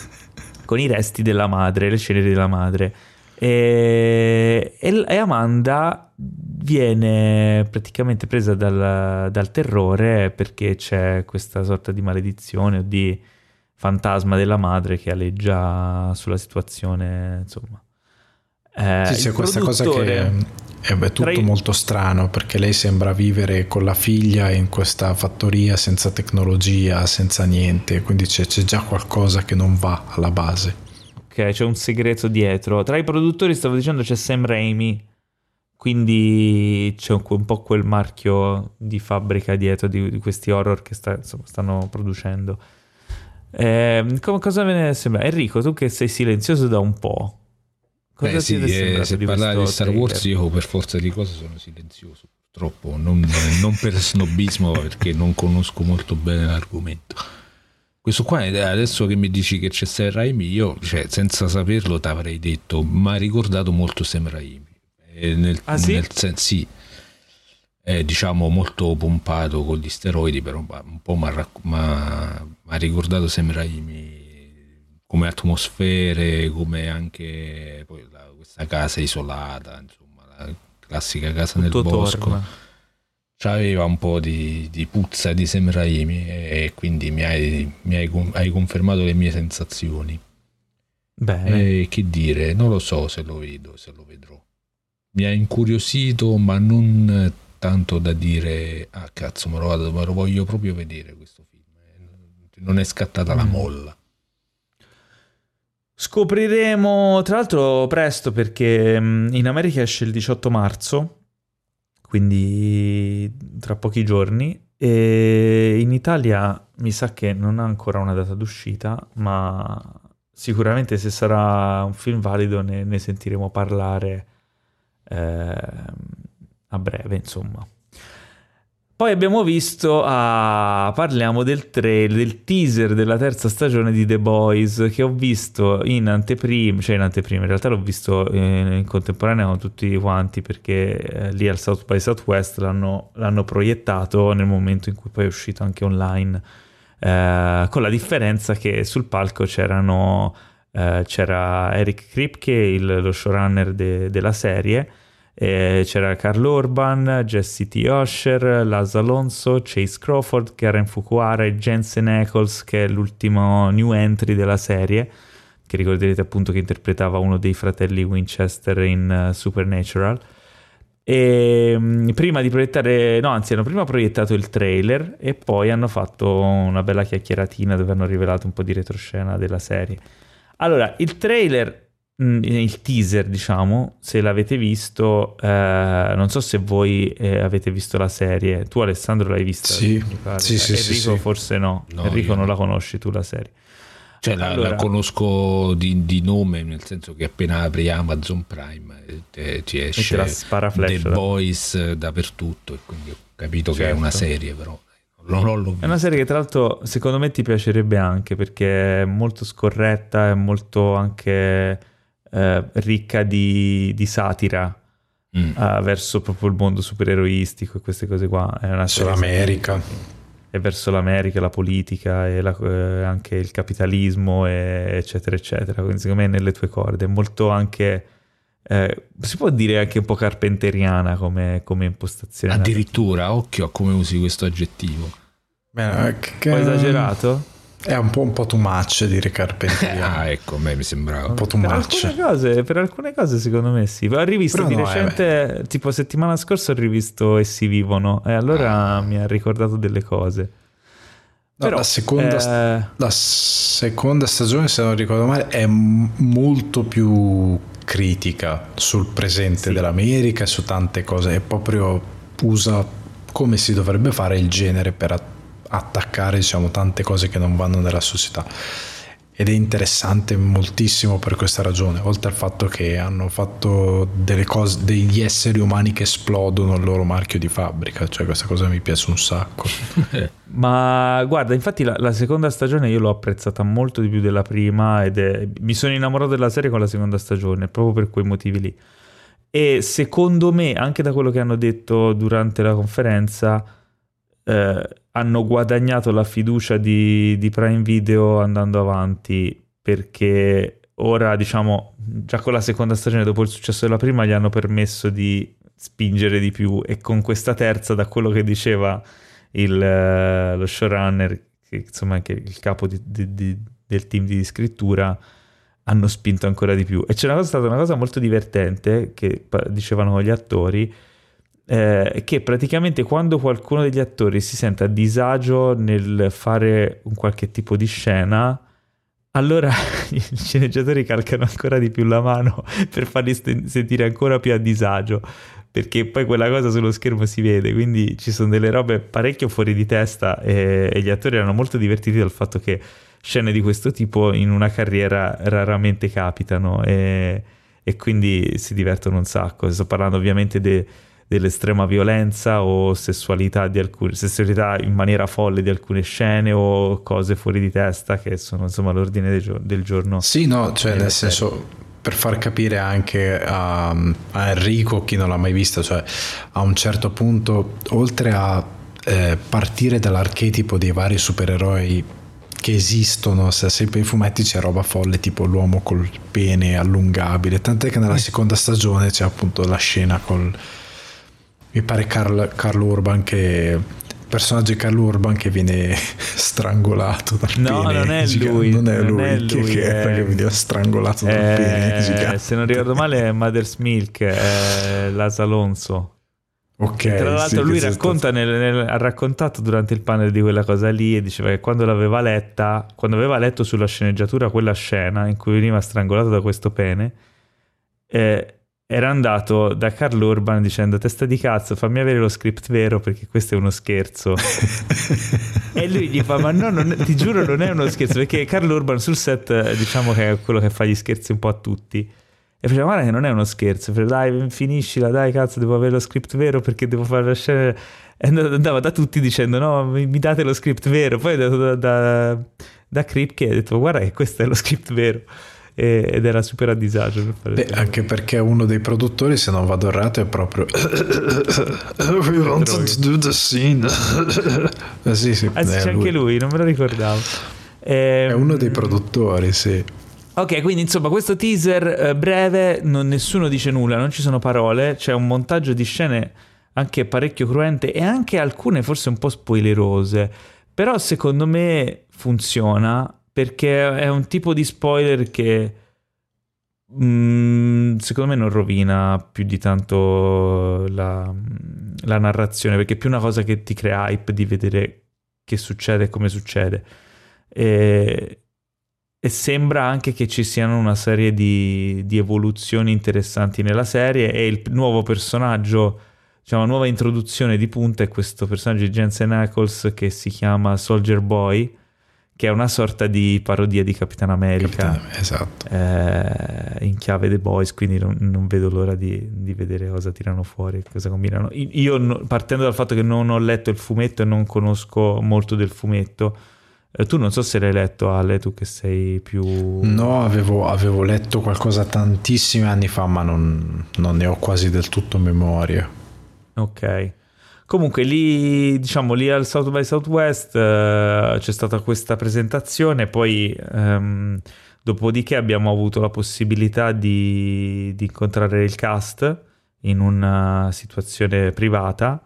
con i resti della madre, le ceneri della madre. E, e Amanda viene praticamente presa dal, dal, terrore perché c'è questa sorta di maledizione o di fantasma della madre che aleggia sulla situazione, insomma. Eh, sì, c'è questa cosa che è, è tutto i... molto strano perché lei sembra vivere con la figlia in questa fattoria senza tecnologia, senza niente, quindi c'è, c'è già qualcosa che non va alla base. Ok, c'è un segreto dietro. Tra i produttori, stavo dicendo, c'è Sam Raimi. Quindi c'è un, un po' quel marchio di fabbrica dietro di, di questi horror che sta, insomma, stanno producendo. Eh, com- cosa ve ne sembra? Enrico, tu che sei silenzioso da un po'. Cosa Beh, sì, eh, se parlare di Star Wars io per forza di cose sono silenzioso, purtroppo, non, non per snobismo perché non conosco molto bene l'argomento. Questo qua, adesso che mi dici che c'è Sam Raimi, io cioè, senza saperlo ti avrei detto, mi ha ricordato molto Sam Raimi. Nel, ah, sì? Nel sen- sì. È diciamo molto pompato con gli steroidi, però un po' mi ha ricordato Sam Raimi come atmosfere, come anche la, questa casa isolata, insomma, la classica casa Tutto nel bosco. Aveva un po' di, di, puzza di Sam Raimi e quindi mi hai, mi hai, hai confermato le mie sensazioni. Bene. E che dire, non lo so se lo vedo, se lo vedrò. Mi ha incuriosito, ma non tanto da dire, ah cazzo, me lo, vado, me lo voglio proprio vedere questo film. Non è scattata mm. la molla. Scopriremo, tra l'altro, presto perché mm, in America esce il 18 marzo quindi tra pochi giorni. E in Italia mi sa che non ha ancora una data d'uscita, ma sicuramente se sarà un film valido ne, ne sentiremo parlare eh, a breve, insomma. Poi abbiamo visto, ah, parliamo del trailer, del teaser della terza stagione di The Boys che ho visto in anteprima, cioè in anteprima, in realtà l'ho visto in, in contemporanea con tutti quanti perché eh, lì al South by Southwest l'hanno, l'hanno, proiettato nel momento in cui poi è uscito anche online, eh, con la differenza che sul palco c'erano, eh, c'era Eric Kripke, il, lo showrunner de, della serie, eh, c'era Carl Urban, Jesse T. Osher, Laz Alonso, Chase Crawford, Karen Fukuhara Jensen Ackles, che è l'ultimo new entry della serie, che ricorderete appunto che interpretava uno dei fratelli Winchester in uh, Supernatural. E um, prima di proiettare, no, anzi, hanno prima proiettato il trailer e poi hanno fatto una bella chiacchieratina dove hanno rivelato un po' di retroscena della serie. Allora, il trailer Mm, il teaser, diciamo, se l'avete visto, eh, non so se voi eh, avete visto la serie. Tu, Alessandro, l'hai vista? Sì, sì, sì Enrico, sì, forse no. no Enrico, non la conosci tu la serie. Cioè, la, allora, la conosco di, di, nome, nel senso che appena apri Amazon Prime eh, ti esce The Boys dappertutto, e quindi ho capito certo. che è una certo. serie, però Non l'ho È una serie che tra l'altro secondo me ti piacerebbe anche perché è molto scorretta, è molto anche eh, ricca di, di satira mm. uh, verso proprio il mondo supereroistico e queste cose qua. È una serie l'America. È verso l'America, la politica e la, eh, anche il capitalismo e, eccetera eccetera. Quindi secondo me è nelle tue corde. È molto anche... Eh, si può dire anche un po' carpenteriana come, come impostazione. Addirittura, occhio a come usi questo aggettivo. Beh, che... Un po' esagerato? È un po', un po' too much dire carpenteriana. ah, ecco, a me mi sembrava. Un po' too per much. Alcune cose, per alcune cose secondo me sì. Ho rivisto Però di no, recente, eh, tipo settimana scorsa ho rivisto Essi vivono e allora ah. mi ha ricordato delle cose. No, Però, la, seconda, eh... la seconda stagione, se non ricordo male, è molto più critica sul presente sì. dell'America e su tante cose. È proprio usa come si dovrebbe fare il genere per attaccare diciamo, tante cose che non vanno nella società ed è interessante moltissimo per questa ragione, oltre al fatto che hanno fatto delle cose, degli esseri umani che esplodono il loro marchio di fabbrica, cioè questa cosa mi piace un sacco. Ma guarda, infatti la, la, seconda stagione io l'ho apprezzata molto di più della prima ed è, mi sono innamorato della serie con la seconda stagione, proprio per quei motivi lì. E secondo me, anche da quello che hanno detto durante la conferenza, eh, hanno guadagnato la fiducia di, di Prime Video andando avanti perché ora diciamo già con la seconda stagione dopo il successo della prima gli hanno permesso di spingere di più. E con questa terza da quello che diceva il, uh, lo showrunner che insomma anche il capo di, di, di, del team di scrittura hanno spinto ancora di più. E c'è una cosa, stata una cosa molto divertente che dicevano gli attori eh, che praticamente quando qualcuno degli attori si sente a disagio nel fare un qualche tipo di scena, allora i sceneggiatori calcano ancora di più la mano per farli st- sentire ancora più a disagio, perché poi quella cosa sullo schermo si vede, quindi ci sono delle robe parecchio fuori di testa e, e gli attori erano molto divertiti dal fatto che scene di questo tipo in una carriera raramente capitano e, e quindi si divertono un sacco. Sto parlando ovviamente di dell'estrema violenza o sessualità, di alcune, sessualità in maniera folle di alcune scene o cose fuori di testa che sono insomma l'ordine del, del giorno. Sì, no, cioè nel senso per far capire anche a, a, Enrico, chi non l'ha mai vista, cioè a un certo punto, oltre a eh, partire dall'archetipo dei vari supereroi che esistono, se sempre in fumetti c'è roba folle tipo l'uomo col pene allungabile, tant'è che nella seconda stagione c'è appunto la scena col mi pare Carl, Carl Urban che il personaggio di Carl Urban che viene strangolato dal no, pene non è gigante. lui non è non lui, è lui che, è... che veniva strangolato dal è... pene gigante. se non ricordo male è Mother's Milk è Las Alonso Ok. Tra l'altro, sì, lui racconta nel, nel, ha raccontato durante il panel di quella cosa lì e diceva che quando l'aveva letta, quando aveva letto sulla sceneggiatura quella scena in cui veniva strangolato da questo pene, eh, era andato da Carl Urban dicendo testa di cazzo fammi avere lo script vero perché questo è uno scherzo. E lui gli fa ma no non, ti giuro non è uno scherzo perché Carl Urban sul set diciamo che è quello che fa gli scherzi un po' a tutti. E faceva guarda che non è uno scherzo. Dai finiscila dai cazzo devo avere lo script vero perché devo fare la scena. E andava da tutti dicendo no mi, mi date lo script vero. Poi è andato da, da, da Kripke e ha detto guarda che questo è lo script vero ed era super a disagio. Beh, anche perché uno dei produttori, se non vado errato, è proprio We wanted to do the scene. eh, sì, sì, ah, c'è lui. anche lui, non me lo ricordavo. Eh, è uno dei produttori, sì. Ok, quindi insomma questo teaser eh, breve, non, nessuno dice nulla, non ci sono parole, c'è un montaggio di scene anche parecchio cruente e anche alcune forse un po' spoilerose, però secondo me funziona perché è un tipo di spoiler che mm, secondo me non rovina più di tanto la, la, narrazione, perché è più una cosa che ti crea hype di vedere che succede e come succede. E, e, sembra anche che ci siano una serie di, di evoluzioni interessanti nella serie e il nuovo personaggio diciamo, la nuova introduzione di punta è questo personaggio di Jensen Ackles che si chiama Soldier Boy che è una sorta di parodia di Capitan America. Capitan, esatto. Eh, in chiave The Boys, quindi non, non vedo l'ora di, di, vedere cosa tirano fuori, cosa combinano. Io, partendo dal fatto che non ho letto il fumetto e non conosco molto del fumetto, eh, tu non so se l'hai letto, Ale, tu che sei più... No, avevo, avevo letto qualcosa tantissimi anni fa, ma non, non ne ho quasi del tutto memoria. Ok. Comunque lì, diciamo, lì al South by Southwest eh, c'è stata questa presentazione, poi ehm, dopodiché abbiamo avuto la possibilità di, di, incontrare il cast in una situazione privata,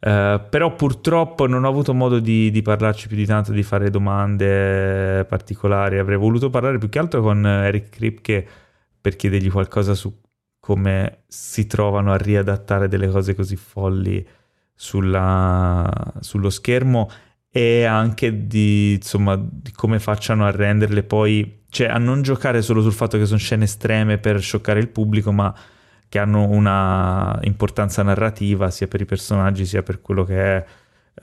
eh, però purtroppo non ho avuto modo di, di, parlarci più di tanto, di fare domande particolari. Avrei voluto parlare più che altro con Eric Kripke per chiedergli qualcosa su come si trovano a riadattare delle cose così folli sulla, sullo schermo e anche di, insomma, di come facciano a renderle poi, cioè a non giocare solo sul fatto che sono scene estreme per scioccare il pubblico, ma che hanno una importanza narrativa sia per i personaggi sia per quello che è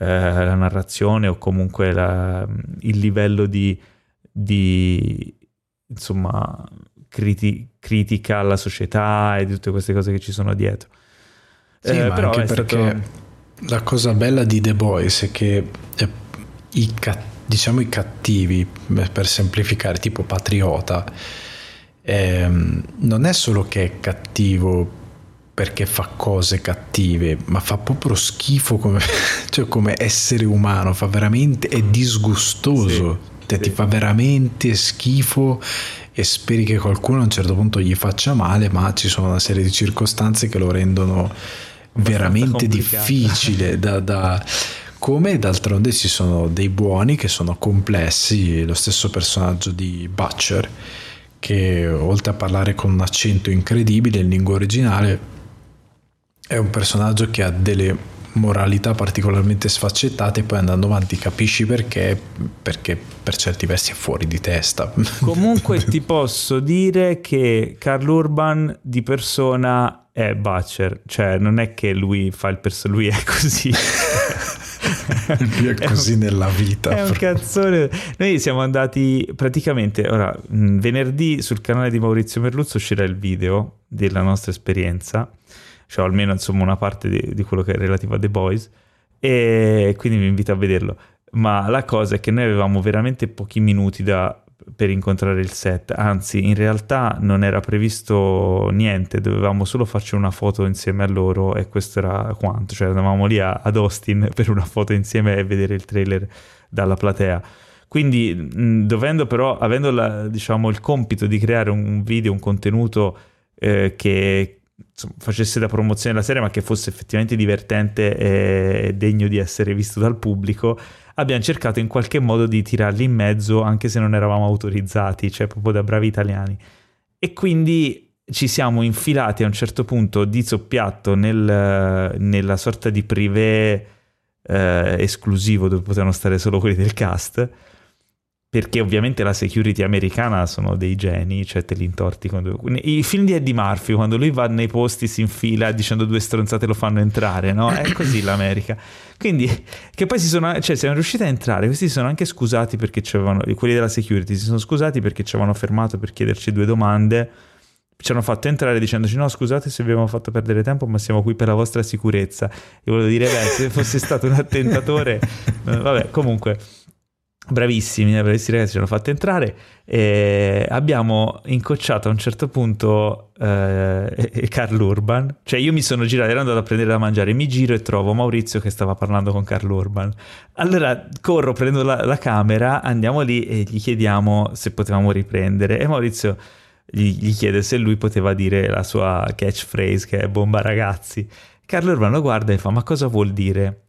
eh, la narrazione o comunque la, il livello di, di insomma, criti- critica alla società e di tutte queste cose che ci sono dietro. Sì, eh, però anche perché stato la cosa bella di The Boys è che i, diciamo i cattivi, per semplificare, tipo Patriota, ehm, non è solo che è cattivo perché fa cose cattive, ma fa proprio schifo come, cioè come essere umano, fa veramente, è disgustoso, sì, cioè, sì. ti fa veramente schifo e speri che qualcuno a un certo punto gli faccia male, ma ci sono una serie di circostanze che lo rendono veramente difficile da, da come d'altronde ci sono dei buoni che sono complessi, lo stesso personaggio di Butcher che oltre a parlare con un accento incredibile in lingua originale è un personaggio che ha delle moralità particolarmente sfaccettate e poi andando avanti capisci perché perché per certi versi è fuori di testa. Comunque ti posso dire che Carl Urban di persona è Butcher, cioè non è che lui fa il personaggio, lui è così. lui è così è un, nella vita. È un cazzone. Noi siamo andati praticamente, ora, venerdì sul canale di Maurizio Merluzzo uscirà il video della nostra esperienza, cioè almeno insomma una parte di, di quello che è relativo a The Boys, e quindi vi invito a vederlo. Ma la cosa è che noi avevamo veramente pochi minuti da per incontrare il set, anzi in realtà non era previsto niente, dovevamo solo farci una foto insieme a loro e questo era quanto, cioè andavamo lì a, ad Austin per una foto insieme e vedere il trailer dalla platea. Quindi dovendo però, avendo la, diciamo, il compito di creare un video, un contenuto eh, che insomma, facesse da promozione della serie ma che fosse effettivamente divertente e degno di essere visto dal pubblico, abbiamo cercato in qualche modo di tirarli in mezzo anche se non eravamo autorizzati, cioè proprio da bravi italiani. E quindi ci siamo infilati a un certo punto di zoppiatto nel, nella sorta di privé eh, esclusivo dove potevano stare solo quelli del cast perché ovviamente la security americana sono dei geni, cioè te li intorti quando... I film di Eddie Murphy, quando lui va nei posti, si infila dicendo due stronzate lo fanno entrare, no? È così l'America. Quindi, che poi si sono, cioè siamo riusciti a entrare, questi si sono anche scusati perché c'erano, quelli della security si sono scusati perché ci avevano fermato per chiederci due domande, ci hanno fatto entrare dicendoci no scusate se vi abbiamo fatto perdere tempo ma siamo qui per la vostra sicurezza. Io volevo dire, beh, se fosse stato un attentatore, vabbè, comunque bravissimi, eh, bravissimi ragazzi, ci hanno fatto entrare e abbiamo incocciato a un certo punto eh, Carl Urban, cioè io mi sono girato, ero andato a prendere da mangiare, mi giro e trovo Maurizio che stava parlando con Carl Urban. Allora corro, prendo la, la camera, andiamo lì e gli chiediamo se potevamo riprendere e Maurizio gli, gli chiede se lui poteva dire la sua catchphrase che è bomba ragazzi. Carlo Urban lo guarda e fa ma cosa vuol dire?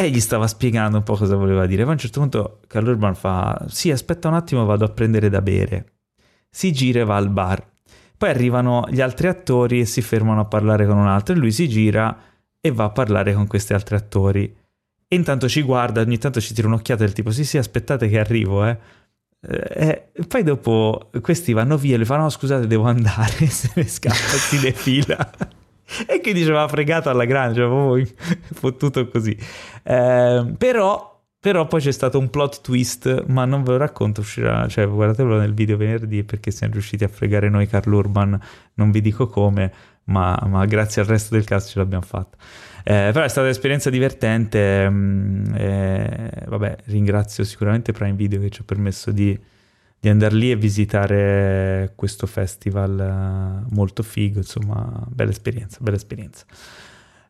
E gli stava spiegando un po' cosa voleva dire. Poi a un certo punto Carlo Urban fa: Sì, aspetta un attimo, vado a prendere da bere. Si gira e va al bar. Poi arrivano gli altri attori e si fermano a parlare con un altro. E lui si gira e va a parlare con questi altri attori. E intanto ci guarda, ogni tanto ci tira un'occhiata del tipo: Sì, sì, aspettate che arrivo, eh. E poi dopo questi vanno via e le fanno: No, scusate, devo andare. Se ne scappa, si defila. E che diceva fregato alla grande, cioè proprio fottuto così. Eh, però Però poi c'è stato un plot twist, ma non ve lo racconto, uscirà, cioè guardatelo nel video venerdì perché siamo riusciti a fregare noi Carl Urban, non vi dico come, ma, ma grazie al resto del cast ce l'abbiamo fatta. Eh, però è stata un'esperienza divertente, mh, eh, vabbè ringrazio sicuramente Prime Video che ci ha permesso di, di andare lì e visitare questo festival uh, molto figo, insomma bella esperienza, bella esperienza.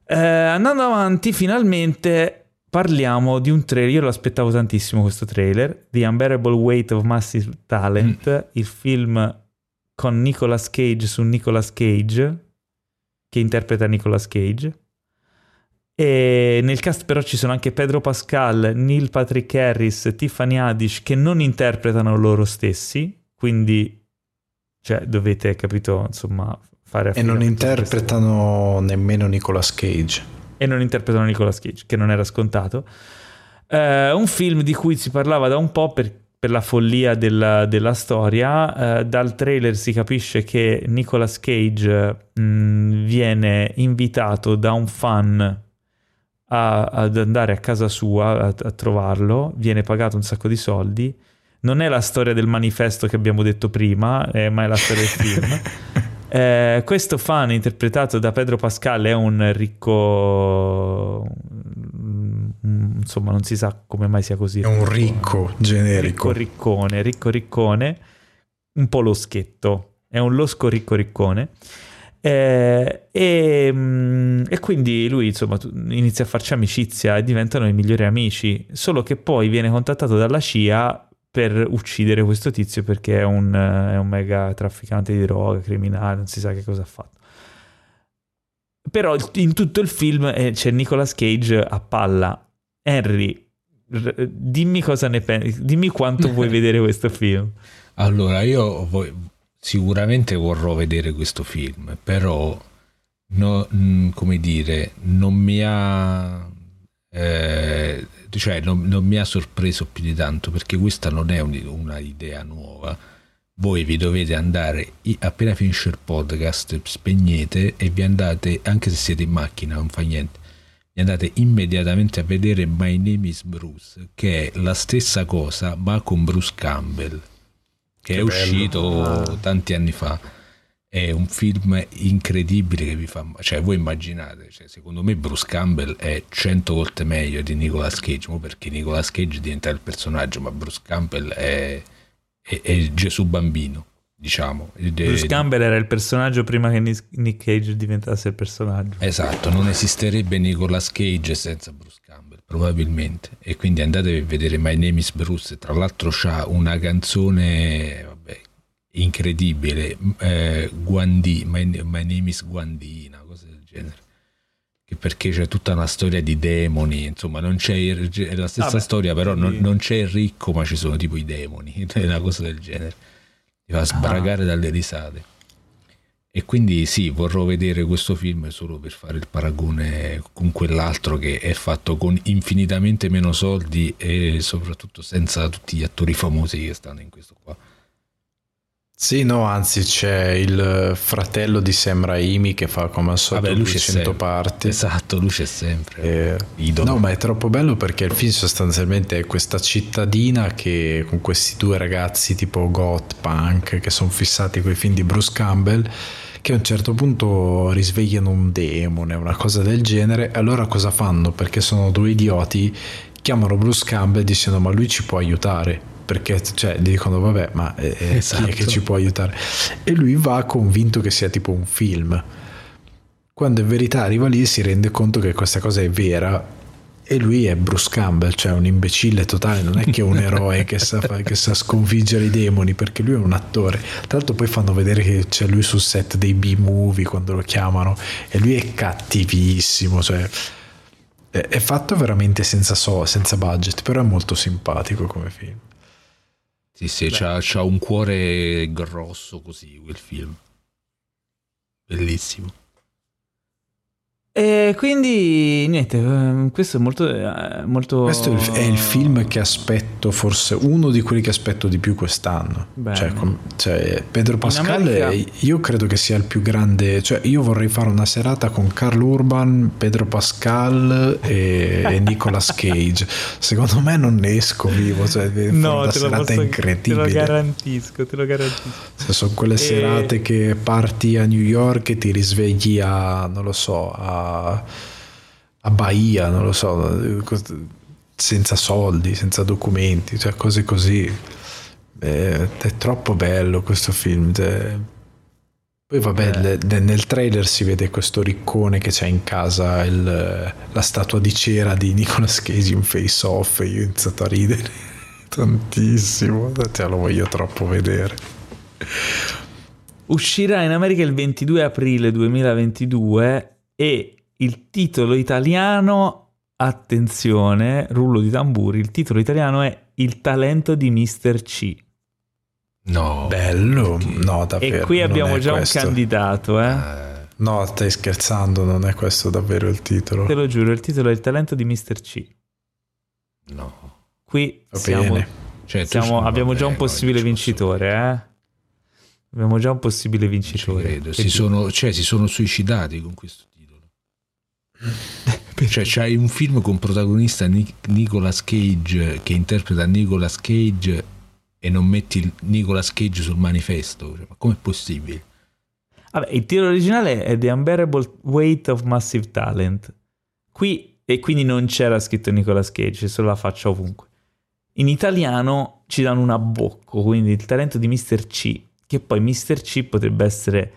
Eh, andando avanti finalmente parliamo di un trailer, io lo aspettavo tantissimo questo trailer, The Unbearable Weight of Massive Talent, mm. il film con Nicolas Cage su Nicolas Cage, che interpreta Nicolas Cage. E nel cast però ci sono anche Pedro Pascal, Neil Patrick Harris, Tiffany Haddish che non interpretano loro stessi, quindi cioè, dovete, capito, insomma, fare... E non interpretano nemmeno Nicolas Cage e non interpretano Nicolas Cage, che non era scontato. Uh, un film di cui si parlava da un po' per, per la follia della, della storia. Uh, dal trailer si capisce che Nicolas Cage mh, mm, viene invitato da un fan a, ad andare a casa sua a, a trovarlo, viene pagato un sacco di soldi. Non è la storia del manifesto che abbiamo detto prima, eh, ma è la storia del film. Eh, questo fan interpretato da Pedro Pascal è un ricco mm, insomma non si sa come mai sia così. È un ricco generico. Ricco riccone ricco riccone. Un po' loschetto. È un losco ricco riccone eh, e, mm, e, quindi lui insomma inizia a farci amicizia e diventano i migliori amici solo che poi viene contattato dalla CIA per uccidere questo tizio perché è un, è un mega trafficante di droga, criminale, non si sa che cosa ha fatto. Però in tutto il film eh, c'è Nicolas Cage a palla. Henry, dimmi cosa ne pensi, dimmi quanto vuoi vedere questo film. Allora, io voglio, sicuramente vorrò vedere questo film, però no, come dire, non mi ha eh, cioè non, non, mi ha sorpreso più di tanto perché questa non è un, una idea nuova. Voi vi dovete andare appena finisce il podcast, spegnete e vi andate, anche se siete in macchina, non fa niente. Vi andate immediatamente a vedere My Name is Bruce, che è la stessa cosa, ma con Bruce Campbell, che, che è bello. uscito ah. tanti anni fa è un film incredibile che vi fa cioè voi immaginate cioè, secondo me Bruce Campbell è cento volte meglio di Nicolas Cage perché Nicolas Cage diventa il personaggio ma Bruce Campbell è, è, è Gesù bambino diciamo Bruce Campbell era il personaggio prima che Nick Cage diventasse il personaggio esatto non esisterebbe Nicolas Cage senza Bruce probabilmente e quindi andate a vedere My Name is Bruce tra l'altro c'ha una canzone incredibile, eh, Guandi, my, my, name is Guandi, una cosa del genere. Che perché c'è tutta una storia di demoni, insomma, non c'è il, è la stessa ah storia, però non, non, c'è il ricco, ma ci sono tipo i demoni, una cosa del genere. Ti fa sbragare ah. dalle risate. E quindi sì, vorrò vedere questo film solo per fare il paragone con quell'altro che è fatto con infinitamente meno soldi e soprattutto senza tutti gli attori famosi che stanno in questo qua. Sì, no, anzi c'è il fratello di Sam Raimi che fa come al solito Vabbè, 200 parti. Esatto, luce sempre. E... No, ma è troppo bello perché il film sostanzialmente è questa cittadina che con questi due ragazzi tipo goth, punk, che sono fissati con i film di Bruce Campbell, che a un certo punto risvegliano un demone, una cosa del genere. Allora cosa fanno? Perché sono due idioti, chiamano Bruce Campbell dicendo ma lui ci può aiutare perché cioè, dicono vabbè ma eh, esatto. chi è che ci può aiutare e lui va convinto che sia tipo un film quando in verità arriva lì si rende conto che questa cosa è vera e lui è Bruce Campbell, cioè un imbecille totale, non è che è un eroe che sa, che sa sconfiggere i demoni, perché lui è un attore. Tra l'altro poi fanno vedere che c'è lui sul set dei B-movie quando lo chiamano e lui è cattivissimo, cioè è fatto veramente senza, so, senza budget, però è molto simpatico come film. Sì, sì, c'ha, c'ha, un cuore grosso così quel film. Bellissimo. E quindi niente, ehm, questo è molto, eh, molto... Questo è il, film che aspetto, forse uno di quelli che aspetto di più quest'anno. Cioè, cioè, Pedro Pascal, America... io credo che sia il più grande. Cioè, io vorrei fare una serata con Carl Urban, Pedro Pascal e, e Nicolas Cage. Secondo me non ne esco vivo. Cioè, no, una serata posso, incredibile. Te lo garantisco, te lo garantisco. Cioè, sono quelle e... serate che parti a New York e ti risvegli a, non lo so, a a, Bahia, non lo so, senza soldi, senza documenti, cioè cose così. È, è troppo bello questo film. Cioè. Poi vabbè, eh. nel trailer si vede questo riccone che c'è in casa il, la statua di cera di Nicolas Cage in face off e io ho iniziato a ridere tantissimo, cioè, lo voglio troppo vedere. Uscirà in America il 22 aprile 2022 e il titolo italiano, attenzione, rullo di tamburi, il titolo italiano è Il talento di Mr. C. No, bello, no davvero. E qui abbiamo già questo. un candidato, eh? eh? No, stai scherzando, non è questo davvero il titolo. Te lo giuro, il titolo è Il talento di Mr. C. No. Qui siamo, cioè, siamo, abbiamo già un possibile vincitore, eh? Abbiamo già un possibile vincitore. Si sono, cioè, si sono suicidati con questo cioè c'hai un film con protagonista Nic- Nicolas Cage che interpreta Nicolas Cage e non metti Nicolas Cage sul manifesto cioè, ma com'è possibile? Vabbè, il titolo originale è The Unbearable Weight of Massive Talent qui e quindi non c'era scritto Nicolas Cage solo la faccia ovunque in italiano ci danno un abbocco quindi il talento di Mr. C che poi Mr. C potrebbe essere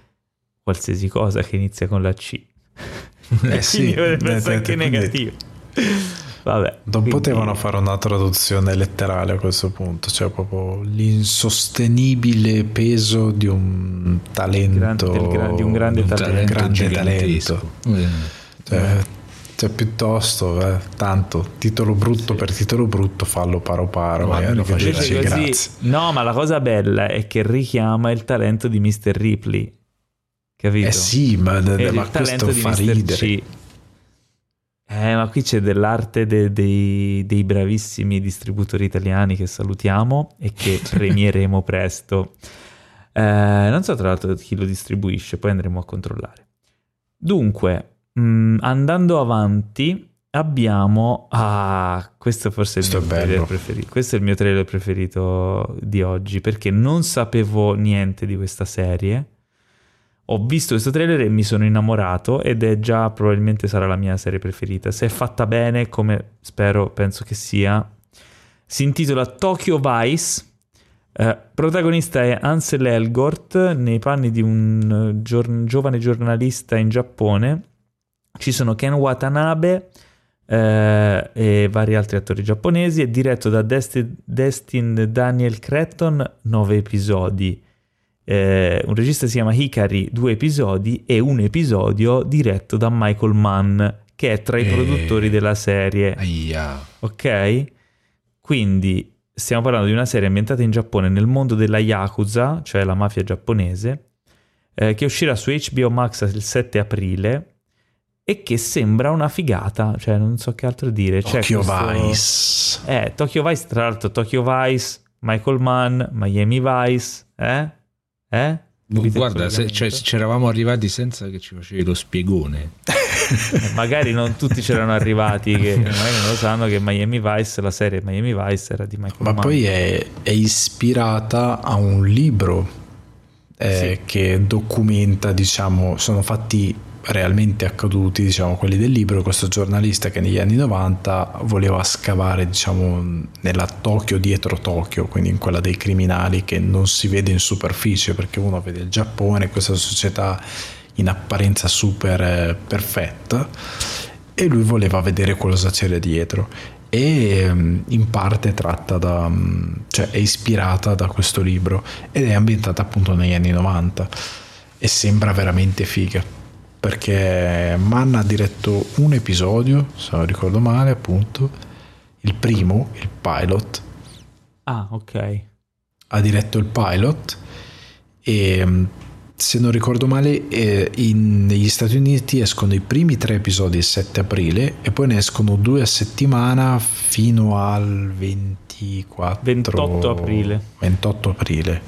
qualsiasi cosa che inizia con la C eh sì, potrebbe essere anche negativo. Vabbè, non quindi... potevano fare una traduzione letterale a questo punto, cioè proprio l'insostenibile peso di un talento, Gran, gra- di un grande un talento, grande talento. Mm. Cioè, cioè, piuttosto, eh, tanto titolo brutto sì. per titolo brutto, fallo paro paro. No, magari, così, no, ma la cosa bella è che richiama il talento di Mr. Ripley capito? Eh sì, ma, e ma questo fa ridere. C. Eh, ma qui c'è dell'arte de, de, dei bravissimi distributori italiani che salutiamo e che premieremo presto. Eh, non so tra l'altro chi lo distribuisce, poi andremo a controllare. Dunque, mh, mm, andando avanti, abbiamo... Ah, questo forse è il mio trailer preferito. Questo è il mio trailer preferito di oggi perché non sapevo niente di questa serie ho visto questo trailer e mi sono innamorato ed è già probabilmente sarà la mia serie preferita. Se è fatta bene, come spero, penso che sia. Si intitola Tokyo Vice. Eh, protagonista è Ansel Elgort nei panni di un gior- giovane giornalista in Giappone. Ci sono Ken Watanabe eh, e vari altri attori giapponesi. È diretto da Destin, Destin Daniel Cretton, nove episodi eh, un regista si chiama Hikari, due episodi e un episodio diretto da Michael Mann, che è tra i e... produttori della serie. Aia. Ok? Quindi stiamo parlando di una serie ambientata in Giappone nel mondo della Yakuza, cioè la mafia giapponese, eh, che uscirà su HBO Max il 7 aprile e che sembra una figata, cioè non so che altro dire. Tokyo questo... Vice. Eh, Tokyo Vice, tra l'altro Tokyo Vice, Michael Mann, Miami Vice, eh? Eh? Guarda, se, cioè, c'eravamo arrivati senza che ci facevi lo spiegone. Eh, magari non tutti c'erano arrivati, che magari non lo sanno che Miami Vice, la serie Miami Vice era di Michael Ma Mann. poi è, è, ispirata a un libro eh, sì. che documenta, diciamo, sono fatti realmente accaduti, diciamo, quelli del libro, questo giornalista che negli anni 90 voleva scavare, diciamo, nella Tokyo dietro Tokyo, quindi in quella dei criminali che non si vede in superficie perché uno vede il Giappone, questa società in apparenza super eh, perfetta e lui voleva vedere cosa c'era dietro. E mm, in parte tratta da mm, cioè è ispirata da questo libro ed è ambientata appunto negli anni 90 e sembra veramente figa perché Mann ha diretto un episodio, se non ricordo male, appunto, il primo, il pilot. Ah, ok. Ha diretto il pilot e mm, se non ricordo male, eh, in, negli Stati Uniti escono i primi tre episodi il 7 aprile e poi ne escono due a settimana fino al 24 28 aprile. 28 aprile.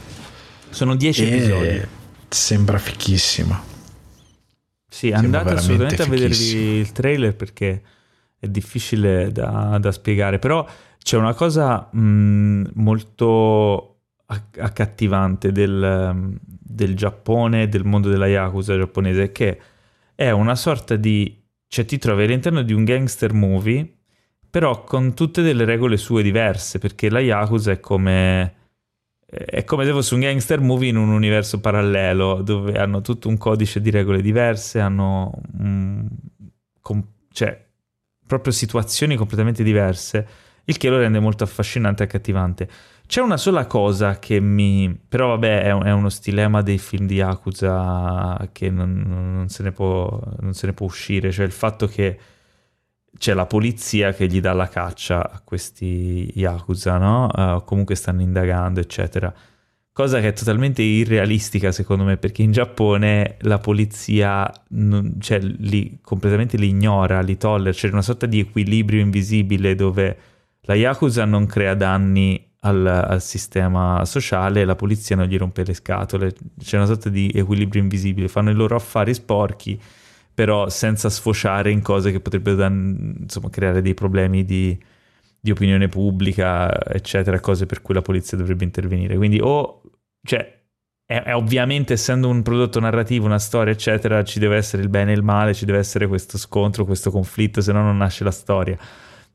Sono 10 episodi. Sembra fichissima. Sì, andate assolutamente a vedervi il trailer perché è difficile da, da spiegare, però c'è una cosa mh, molto accattivante del, del Giappone, del mondo della Yakuza giapponese, che è una sorta di... cioè ti trovi all'interno di un gangster movie, però con tutte delle regole sue diverse, perché la Yakuza è come... è come se fosse un gangster movie in un universo parallelo, dove hanno tutto un codice di regole diverse, hanno... Un, com, cioè, proprio situazioni completamente diverse, il che lo rende molto affascinante e accattivante. C'è una sola cosa che mi... però vabbè è, è uno stilema dei film di Yakuza che non, non, se può, non, se ne può, uscire, cioè il fatto che c'è la polizia che gli dà la caccia a questi Yakuza, no? Uh, comunque stanno indagando, eccetera. Cosa che è totalmente irrealistica secondo me, perché in Giappone la polizia non, cioè, li, completamente li ignora, li tollera, c'è una sorta di equilibrio invisibile dove la Yakuza non crea danni al, al, sistema sociale e la polizia non gli rompe le scatole. C'è una sorta di equilibrio invisibile, fanno i loro affari sporchi, però senza sfociare in cose che potrebbero dan- insomma, creare dei problemi di, di, opinione pubblica, eccetera, cose per cui la polizia dovrebbe intervenire. Quindi o, cioè, è, è ovviamente essendo un prodotto narrativo, una storia, eccetera, ci deve essere il bene e il male, ci deve essere questo scontro, questo conflitto, se no non nasce la storia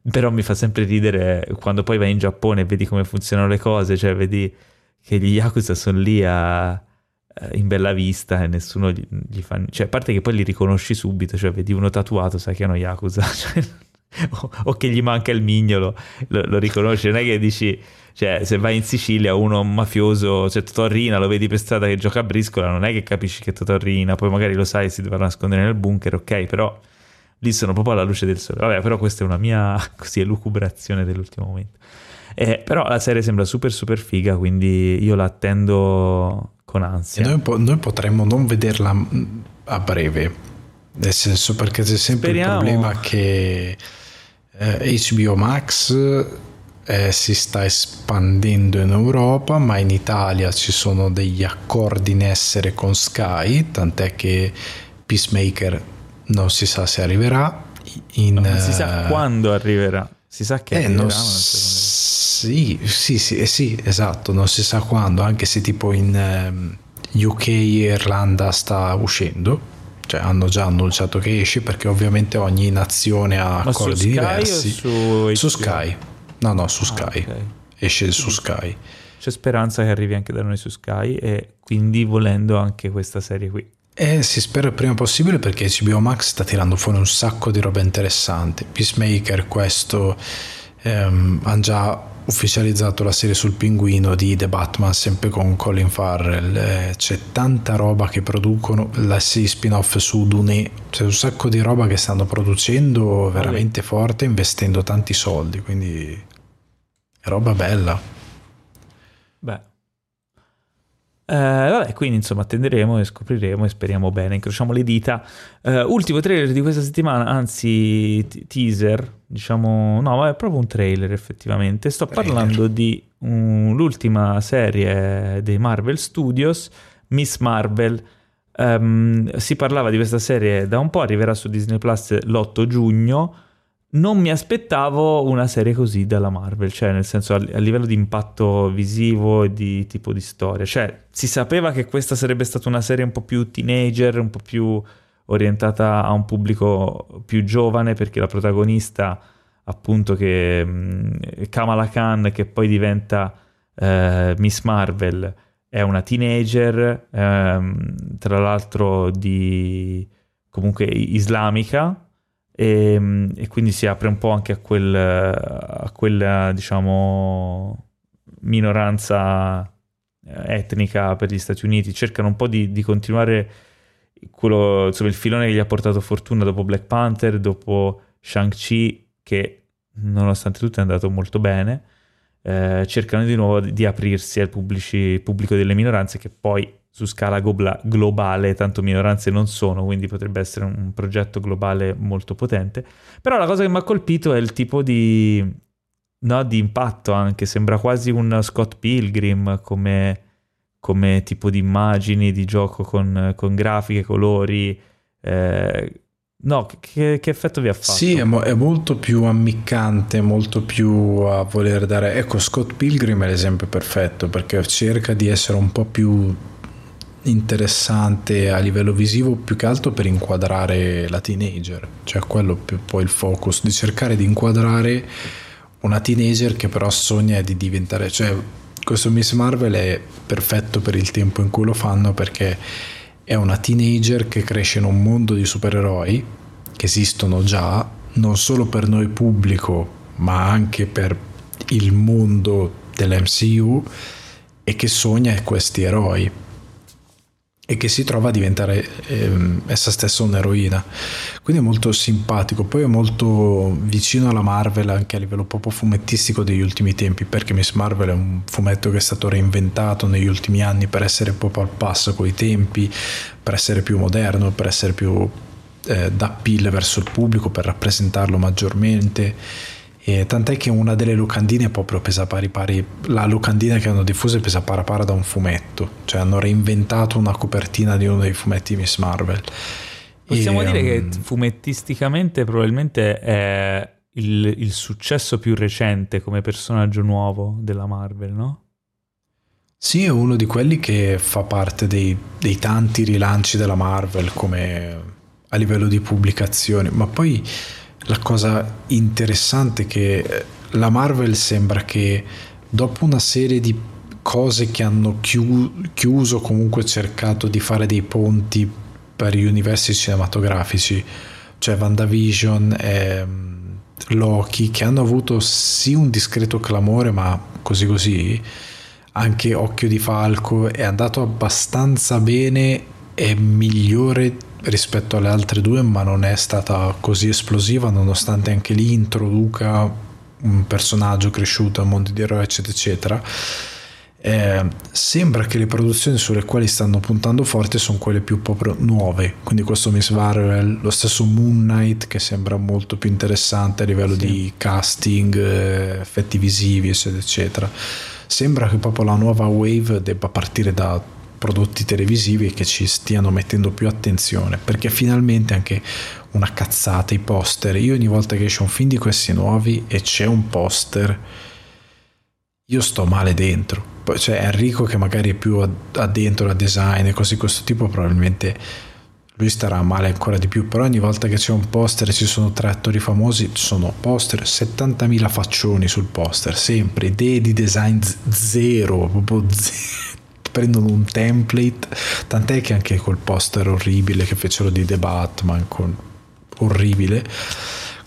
però mi fa sempre ridere quando poi vai in Giappone e vedi come funzionano le cose, cioè vedi che gli Yakuza sono lì a, in bella vista e nessuno gli, gli, fa... Cioè, a parte che poi li riconosci subito, cioè vedi uno tatuato, sai che è uno Yakuza, cioè, o, o, che gli manca il mignolo, lo, lo, riconosci, non è che dici... Cioè, se vai in Sicilia, uno mafioso, cioè Totorrina, lo vedi per strada che gioca a briscola, non è che capisci che Totorrina, poi magari lo sai, si deve nascondere nel bunker, ok, però lì sono proprio alla luce del sole. Vabbè, però questa è una mia così elucubrazione dell'ultimo momento. Eh, però la serie sembra super super figa, quindi io la attendo con ansia. Noi, po- noi, potremmo non vederla mm, a breve, nel senso perché c'è sempre Speriamo. il problema che eh, HBO Max eh, si sta espandendo in Europa, ma in Italia ci sono degli accordi in essere con Sky, tant'è che Peacemaker non si sa se arriverà. In, non si sa eh, quando arriverà, si sa che eh, arriverà. Non sì, sì, sì, eh, sì, esatto, non si sa quando, anche se tipo in ehm, UK e Irlanda sta uscendo. Cioè hanno già annunciato che esce perché ovviamente ogni nazione ha Ma accordi su diversi. su, su Sky. No, no, su ah, Sky. Okay. Esce su Sky. C'è speranza che arrivi anche da noi su Sky e quindi volendo anche questa serie qui. Eh, si spera il prima possibile perché HBO Max sta tirando fuori un sacco di roba interessante. Peacemaker, questo, ehm, hanno già ufficializzato la serie sul pinguino di The Batman, sempre con Colin Farrell. Eh, c'è tanta roba che producono, la serie spin-off su Dune, c'è un sacco di roba che stanno producendo veramente forte, investendo tanti soldi, quindi roba bella. Beh, Uh, vabbè, quindi insomma attenderemo e scopriremo e speriamo bene, incrociamo le dita. Uh, ultimo trailer di questa settimana, anzi t- teaser, diciamo, no, è proprio un trailer effettivamente. Sto trailer. parlando di um, l'ultima serie dei Marvel Studios, Miss Marvel. Um, si parlava di questa serie da un po', arriverà su Disney Plus l'8 giugno non mi aspettavo una serie così dalla Marvel, cioè nel senso a, livello di impatto visivo e di tipo di storia. Cioè si sapeva che questa sarebbe stata una serie un po' più teenager, un po' più orientata a un pubblico più giovane perché la protagonista appunto che mh, Kamala Khan che poi diventa eh, Miss Marvel è una teenager, ehm, tra l'altro di comunque islamica e, ehm, e, quindi si apre un po' anche a, quel, a quella, diciamo, minoranza eh, etnica per gli Stati Uniti. Cercano un po' di, di continuare quello, insomma, il filone che gli ha portato fortuna dopo Black Panther, dopo Shang-Chi, che nonostante tutto è andato molto bene. Eh, cercano di nuovo di, di aprirsi al pubblici, pubblico delle minoranze che poi su scala gobla- globale, tanto minoranze non sono, quindi potrebbe essere un progetto globale molto potente. Però la cosa che mi ha colpito è il tipo di, no, di impatto anche, sembra quasi un Scott Pilgrim come, come tipo di immagini, di gioco con, con grafiche, colori. Eh, no, che, che, effetto vi ha fatto? Sì, è, mo- è, molto più ammiccante, molto più a voler dare... Ecco, Scott Pilgrim è l'esempio perfetto perché cerca di essere un po' più interessante a livello visivo più che altro per inquadrare la teenager, cioè quello più poi il focus di cercare di inquadrare una teenager che però sogna di diventare, cioè questo Miss Marvel è perfetto per il tempo in cui lo fanno perché è una teenager che cresce in un mondo di supereroi che esistono già, non solo per noi pubblico, ma anche per il mondo dell'MCU e che sogna questi eroi e che si trova a diventare ehm, essa stessa un'eroina. Quindi è molto simpatico, poi è molto vicino alla Marvel anche a livello proprio fumettistico degli ultimi tempi, perché Miss Marvel è un fumetto che è stato reinventato negli ultimi anni per essere proprio al passo con i tempi, per essere più moderno, per essere più eh, d'appeal verso il pubblico, per rappresentarlo maggiormente e tant'è che una delle locandine proprio pesa pari pari, la locandina che hanno diffuso pesa pari pari da un fumetto, cioè hanno reinventato una copertina di uno dei fumetti Miss Marvel. Possiamo e, dire um... che mm, fumettisticamente probabilmente è il, il, successo più recente come personaggio nuovo della Marvel, no? Sì, è uno di quelli che fa parte dei, dei tanti rilanci della Marvel come a livello di pubblicazioni, ma poi la cosa interessante è che eh, la Marvel sembra che dopo una serie di cose che hanno chiuso, comunque cercato di fare dei ponti per gli universi cinematografici, cioè WandaVision e mm, Loki, che hanno avuto sì un discreto clamore, ma così così, anche Occhio di Falco è andato abbastanza bene, è migliore rispetto alle altre due, ma non è stata così esplosiva, nonostante anche lì introduca un personaggio cresciuto a mondo di eroi, eccetera, eccetera. Eh, sembra che le produzioni sulle quali stanno puntando forte sono quelle più proprio nuove quindi questo Miss Marvel lo stesso Moon Knight che sembra molto più interessante a livello sì. di casting eh, effetti visivi eccetera eccetera sembra che proprio la nuova wave debba partire da prodotti televisivi che ci stiano mettendo più attenzione perché finalmente anche una cazzata i poster. Io ogni volta che esce un film di questi nuovi e c'è un poster io sto male dentro. Poi c'è Enrico che magari è più addentro a design e cose di questo tipo probabilmente lui starà male ancora di più però ogni volta che c'è un poster e ci sono tre attori famosi sono poster 70.000 faccioni sul poster sempre idee di design zero proprio zero prendono un template, tant'è che anche quel poster orribile che fecero di The Batman, con, orribile.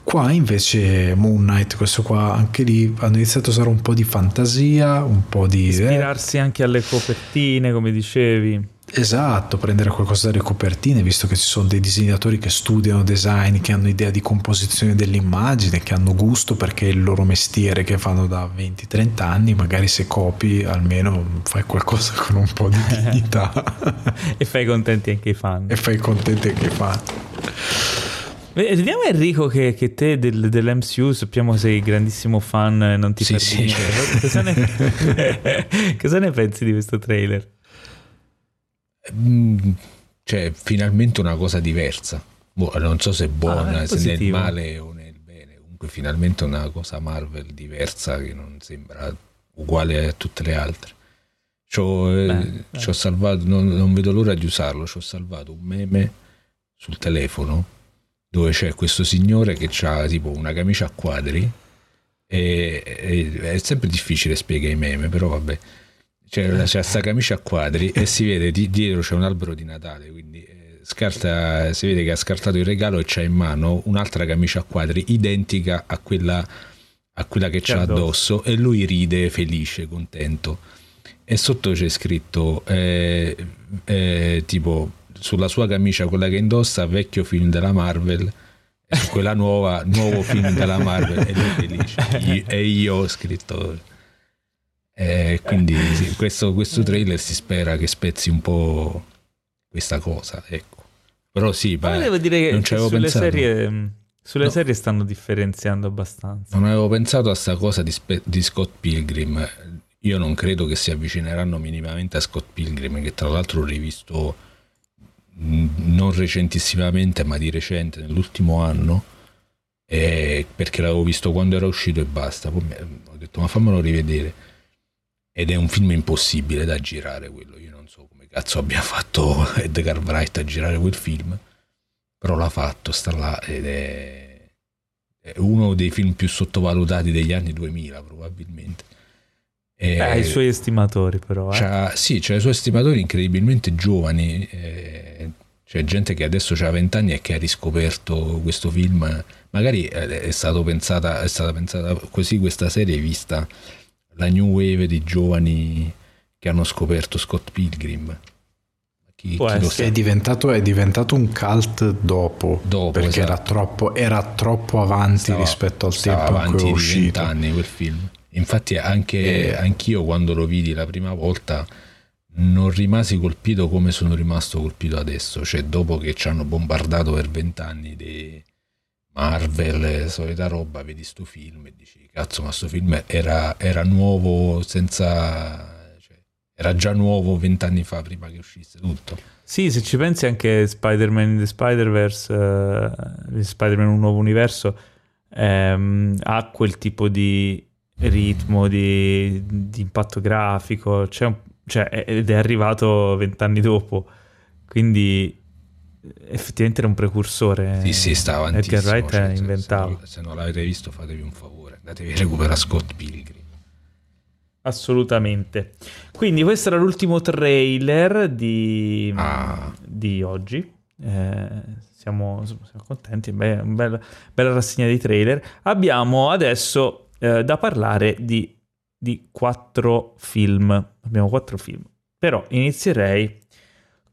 Qua invece Moon Knight, questo qua, anche lì hanno iniziato a usare un po' di fantasia, un po' di... Ispirarsi eh. anche alle copertine, come dicevi. Esatto, prendere qualcosa dalle copertine, visto che ci sono dei disegnatori che studiano design, che hanno idea di composizione dell'immagine, che hanno gusto perché è il loro mestiere che fanno da 20-30 anni, magari se copi almeno fai qualcosa con un po' di dignità. e fai contenti anche i fan. E fai contenti anche i fan. Vediamo Enrico che, che te del, dell'MCU sappiamo sei grandissimo fan e non ti sì, sì. Cosa, ne, cosa ne pensi di questo trailer? Mm, cioè, finalmente una cosa diversa. Boh, non so se è buona, ah, è se nel male o nel bene. Comunque, finalmente una cosa Marvel diversa che non sembra uguale a tutte le altre. C'ho, eh, c'ho salvato, non, non, vedo l'ora di usarlo. Ci ho salvato un meme sul telefono dove c'è questo signore che ha tipo una camicia a quadri. E, e, è sempre difficile spiegare i meme, però vabbè c'è, c'è questa camicia a quadri e si vede di, dietro c'è un albero di Natale, quindi eh, scarta, si vede che ha scartato il regalo e c'ha in mano un'altra camicia a quadri identica a quella, a quella che c'ha addosso. addosso e lui ride felice, contento. E sotto c'è scritto eh, eh, tipo sulla sua camicia, quella che indossa, vecchio film della Marvel su quella nuova, nuovo film della Marvel e lui felice. e io ho scritto E quindi sì, questo, questo, trailer si spera che spezzi un po' questa cosa, ecco. Però sì, ma devo dire che sulle pensato. serie sulle no. serie stanno differenziando abbastanza. Non avevo pensato a sta cosa di, Spe- di, Scott Pilgrim. Io non credo che si avvicineranno minimamente a Scott Pilgrim, che tra l'altro ho rivisto non recentissimamente, ma di recente, nell'ultimo anno, perché l'avevo visto quando era uscito e basta. Poi ho detto, ma fammelo rivedere. Ed è un film impossibile da girare quello. Io non so come cazzo abbia fatto Edgar Wright a girare quel film, però l'ha fatto, sta là ed è, è uno dei film più sottovalutati degli anni 2000 probabilmente. E ha i suoi estimatori però. Eh? C'ha, sì, c'ha i suoi estimatori incredibilmente giovani. Eh, c'è gente che adesso ha 20 anni e che ha riscoperto questo film. Magari è, stato pensata, è stata pensata così questa serie vista la new wave di giovani che hanno scoperto Scott Pilgrim. Chi, chi è, diventato, è, diventato, un cult dopo, dopo perché esatto. era, troppo, era, troppo, avanti stava, rispetto al tempo in cui è uscito. anni quel film. Infatti anche e... anch'io quando lo vidi la prima volta non rimasi colpito come sono rimasto colpito adesso, cioè dopo che ci hanno bombardato per vent'anni di Marvel, solita roba, vedi sto film e dici cazzo ma sto film era, era nuovo senza... Cioè, era già nuovo vent'anni fa prima che uscisse tutto. Sì, se ci pensi anche Spider-Man in the Spider-Verse, uh, Spider-Man un nuovo universo, ehm, ha quel tipo di ritmo, di, di impatto grafico, cioè, cioè, ed è arrivato vent'anni dopo, quindi effettivamente era un precursore. Sì, sì, stava Edgar Wright cioè, inventava. Se, se, non l'avete visto fatevi un favore, andatevi a recuperare Scott Pilgrim. Assolutamente. Quindi questo era l'ultimo trailer di, ah. di oggi. Eh, siamo, siamo, contenti, Beh, bella, bella rassegna di trailer. Abbiamo adesso eh, da parlare di, di quattro film. Abbiamo quattro film. Però inizierei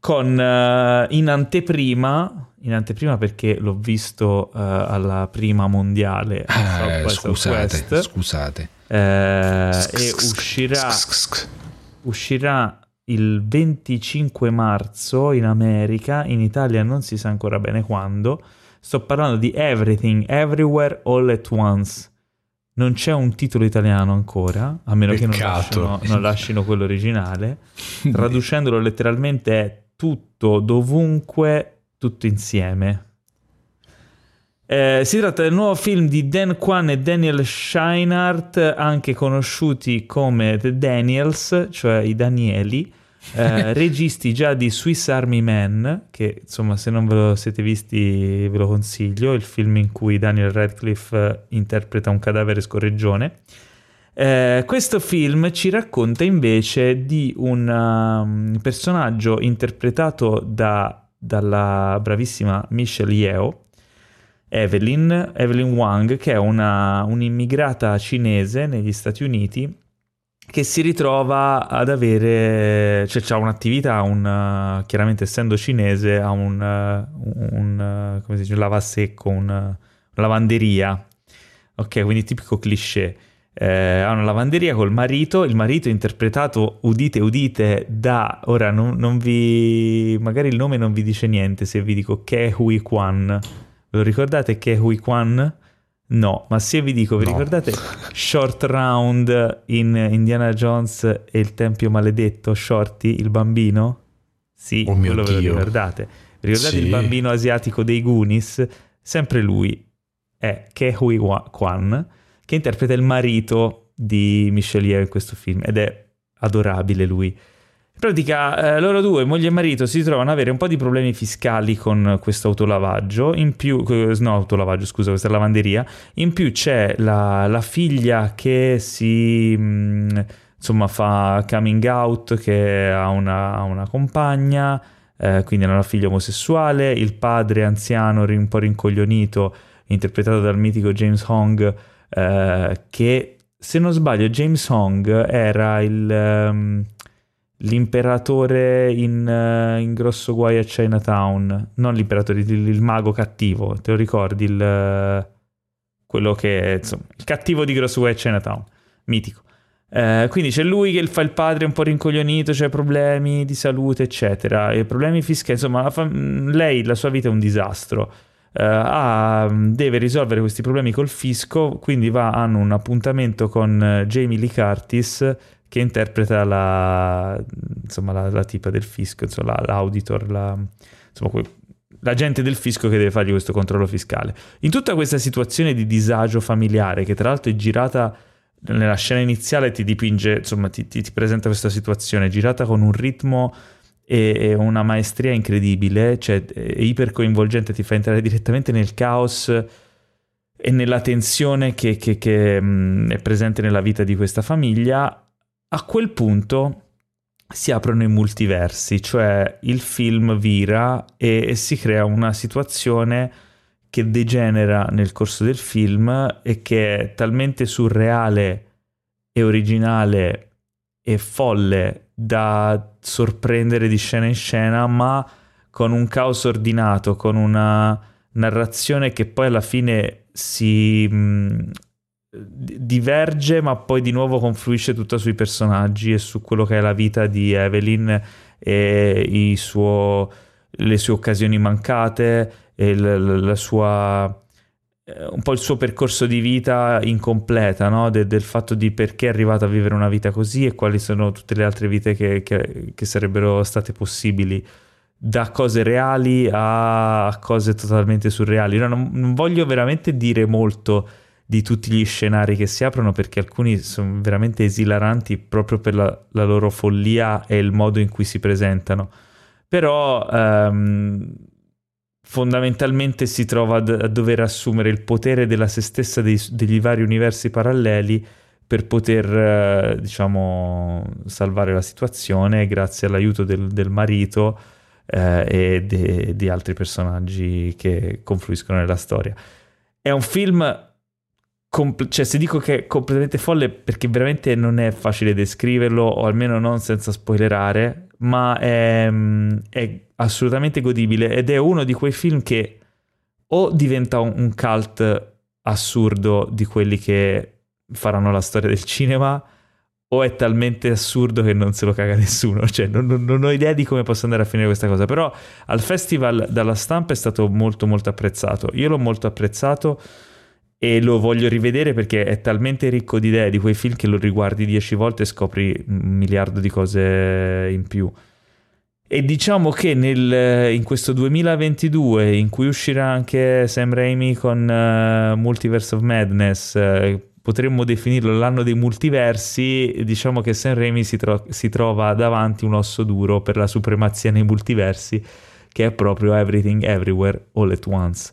con uh, in anteprima, in anteprima perché l'ho visto uh, alla prima mondiale. Ah, scusate, scusate. Uh, e uscirà, uscirà il 25 marzo in America, in Italia non si sa ancora bene quando. Sto parlando di Everything, Everywhere, All at Once. Non c'è un titolo italiano ancora, a meno Peccato. che non lasciano, non lasciano quello originale. Traducendolo letteralmente è tutto, dovunque, tutto insieme. Eh, si tratta del nuovo film di Dan Kwan e Daniel Scheinert, anche conosciuti come The Daniels, cioè i Danieli, eh, registi già di Swiss Army Man, che insomma se non ve lo siete visti ve lo consiglio, il film in cui Daniel Radcliffe eh, interpreta un cadavere scorreggione. Eh, questo film ci racconta invece di un um, personaggio interpretato da, dalla bravissima Michelle Yeo, Evelyn, Evelyn Wang, che è una, un'immigrata cinese negli Stati Uniti che si ritrova ad avere, cioè ha un'attività, un, chiaramente essendo cinese, ha un, un, come si dice, un lavasecco, un, una lavanderia, ok, quindi tipico cliché. Eh, ha una lavanderia col marito, il marito interpretato, udite udite, da, ora non, non, vi, magari il nome non vi dice niente se vi dico Ke Hui Kwan, ve lo ricordate Ke Hui Kwan? No, ma se vi dico, vi no. ricordate Short Round in Indiana Jones e il Tempio Maledetto, Shorty, il bambino? Sì, oh quello ve lo ricordate. Ricordate sì. il bambino asiatico dei Goonies? Sempre lui è Ke Hui Kwan, che interpreta il marito di Michelle Yeoh in questo film ed è adorabile lui. Pratica eh, loro due, moglie e marito, si trovano ad avere un po' di problemi fiscali con questo autolavaggio, in più, no autolavaggio scusa, questa lavanderia, in più c'è la, la figlia che si... Mh, mm, insomma fa coming out che ha una, ha una compagna, eh, quindi è una figlia omosessuale, il padre anziano un po' rincoglionito, interpretato dal mitico James Hong, eh, che se non sbaglio James Hong era il... Um, l'imperatore in, uh, in, grosso guai a Chinatown, non l'imperatore, il, il mago cattivo, te lo ricordi? Il, quello che, insomma, il cattivo di grosso guai a Chinatown, mitico. Eh, quindi c'è lui che fa il padre un po' rincoglionito, c'è problemi di salute, eccetera, e problemi fiscali, insomma, la fam- lei, la sua vita è un disastro. Uh, ha, deve risolvere questi problemi col fisco, quindi va, hanno un appuntamento con uh, Jamie Lee Curtis che interpreta la, insomma, la, la tipa del fisco, insomma, l'auditor, la, insomma, que- l'agente del fisco che deve fargli questo controllo fiscale. In tutta questa situazione di disagio familiare, che tra l'altro è girata nella scena iniziale, ti dipinge, insomma, ti, ti, ti presenta questa situazione girata con un ritmo e, una maestria incredibile, cioè è iper coinvolgente, ti fa entrare direttamente nel caos e nella tensione che, che, che è presente nella vita di questa famiglia. A quel punto si aprono i multiversi, cioè il film vira e, e si crea una situazione che degenera nel corso del film e che è talmente surreale e originale e folle da sorprendere di scena in scena, ma con un caos ordinato, con una narrazione che poi alla fine si mh, diverge, ma poi di nuovo confluisce tutta sui personaggi e su quello che è la vita di Evelyn e suo, le sue occasioni mancate e la, la sua un po' il suo percorso di vita incompleta, no? De, del fatto di perché è arrivato a vivere una vita così e quali sono tutte le altre vite che, che, che sarebbero state possibili, da cose reali a cose totalmente surreali. No, non, non, voglio veramente dire molto di tutti gli scenari che si aprono perché alcuni sono veramente esilaranti proprio per la, la loro follia e il modo in cui si presentano. Però... Um, fondamentalmente si trova a dover assumere il potere della se stessa dei, degli vari universi paralleli per poter, eh, diciamo, salvare la situazione grazie all'aiuto del, del marito eh, e de, di altri personaggi che confluiscono nella storia. È un film Compl- cioè, se dico che è completamente folle perché veramente non è facile descriverlo, o almeno non senza spoilerare, ma è, mm, è assolutamente godibile ed è uno di quei film che o diventa un, un cult assurdo di quelli che faranno la storia del cinema, o è talmente assurdo che non se lo caga nessuno. Cioè, non, non, non, ho idea di come possa andare a finire questa cosa. Però al festival dalla stampa è stato molto molto apprezzato. Io l'ho molto apprezzato e lo voglio rivedere perché è talmente ricco di idee di quei film che lo riguardi dieci volte e scopri un miliardo di cose in più. E diciamo che nel, in questo 2022, in cui uscirà anche Sam Raimi con uh, Multiverse of Madness, uh, potremmo definirlo l'anno dei multiversi, diciamo che Sam Raimi si, tro- si trova davanti un osso duro per la supremazia nei multiversi, che è proprio Everything Everywhere All at Once.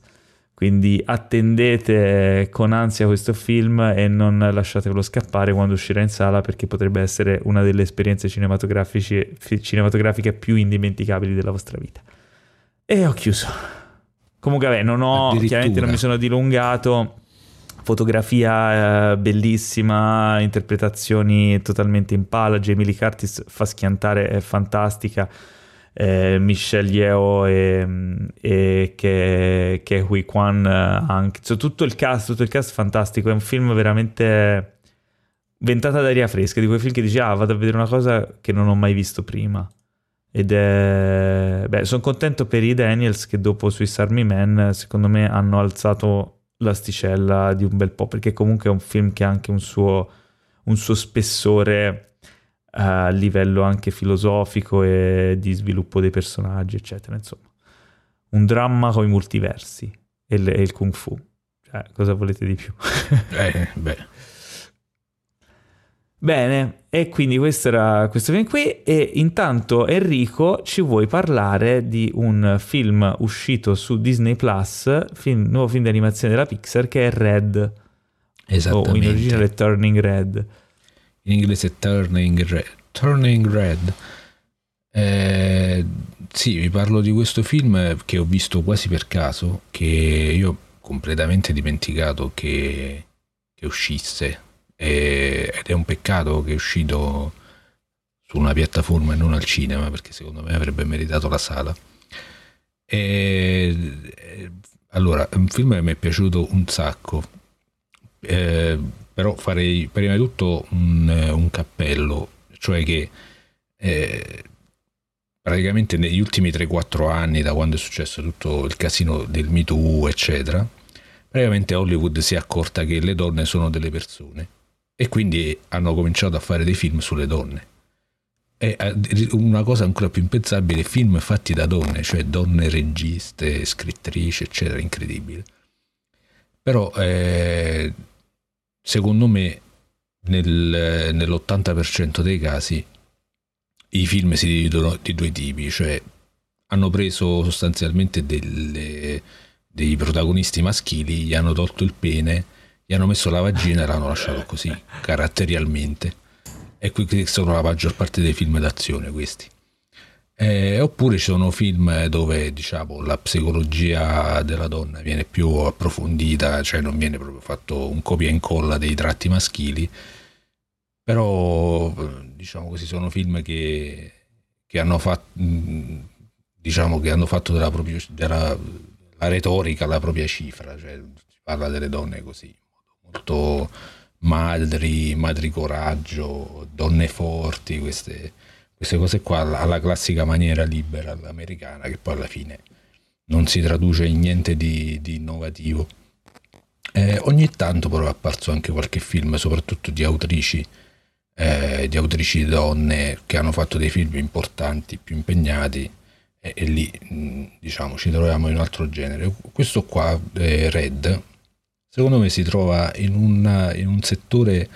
Quindi attendete con ansia questo film e non lasciatevelo scappare quando uscirà in sala perché potrebbe essere una delle esperienze cinematografiche più indimenticabili della vostra vita. E ho chiuso. Comunque, vabbè, non ho, chiaramente non mi sono dilungato. Fotografia eh, bellissima, interpretazioni totalmente in pala. Jamie Lee Curtis fa schiantare, è fantastica eh, Michelle Yeo e, e che, che Hui Kwan eh, anche, cioè, tutto il cast, tutto il cast fantastico, è un film veramente ventata d'aria fresca, di quei film che dici ah vado a vedere una cosa che non ho mai visto prima. Ed è... Beh, sono contento per i Daniels che dopo Swiss Army Man secondo me hanno alzato l'asticella di un bel po' perché comunque è un film che ha anche un suo, un suo spessore a livello anche filosofico e di sviluppo dei personaggi, eccetera. Insomma, un dramma con i multiversi e, il, e il kung fu. Cioè, cosa volete di più? eh, beh. Bene, e quindi questo era questo film qui. E intanto, Enrico, ci vuoi parlare di un film uscito su Disney Plus, film, nuovo film di animazione della Pixar che è Red. Esattamente. O in originale Turning Red in inglese Turning Red. Turning Red. Eh, sì, vi parlo di questo film che ho visto quasi per caso, che io ho completamente dimenticato che, che uscisse. E, ed è un peccato che è uscito su una piattaforma e non al cinema, perché secondo me avrebbe meritato la sala. E, allora, è un film che mi è piaciuto un sacco. Eh, però farei prima di tutto un, un cappello, cioè che eh, praticamente negli ultimi 3-4 anni, da quando è successo tutto il casino del Me Too, eccetera, praticamente Hollywood si è accorta che le donne sono delle persone e quindi hanno cominciato a fare dei film sulle donne. E eh, una cosa ancora più impensabile, film fatti da donne, cioè donne registe, scrittrici, eccetera, incredibile. Però eh, secondo me nel, nell'80% dei casi i film si dividono di due tipi, cioè hanno preso sostanzialmente delle, dei protagonisti maschili, gli hanno tolto il pene, gli hanno messo la vagina e l'hanno lasciato così, caratterialmente. E qui sono la maggior parte dei film d'azione questi. Eh, oppure ci sono film dove diciamo la psicologia della donna viene più approfondita, cioè non viene proprio fatto un copia e incolla dei tratti maschili, però diciamo così sono film che, che hanno fatto diciamo che hanno fatto della, propria, della retorica la propria cifra, cioè si parla delle donne così, molto madri, madri coraggio, donne forti, queste, queste cose qua alla classica maniera libera americana che poi alla fine non si traduce in niente di, di innovativo. Eh, ogni tanto però è apparso anche qualche film, soprattutto di autrici eh, di autrici donne che hanno fatto dei film importanti, più impegnati e, e lì mh, diciamo ci troviamo in un altro genere. Questo qua, eh, Red, secondo me si trova in, una, in, un settore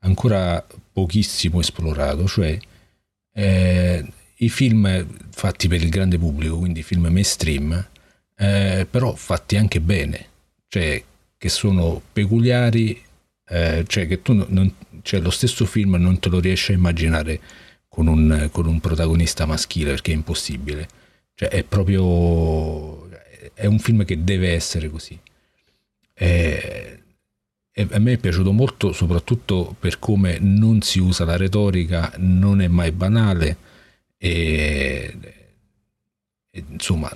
ancora pochissimo esplorato, cioè eh, i film fatti per il grande pubblico, quindi film mainstream, eh, però fatti anche bene, cioè che sono peculiari, eh, cioè che tu non, cioè lo stesso film non te lo riesci a immaginare con un, con un protagonista maschile perché è impossibile. Cioè è proprio... è un film che deve essere così. E, e a me è piaciuto molto soprattutto per come non si usa la retorica, non è mai banale e, e insomma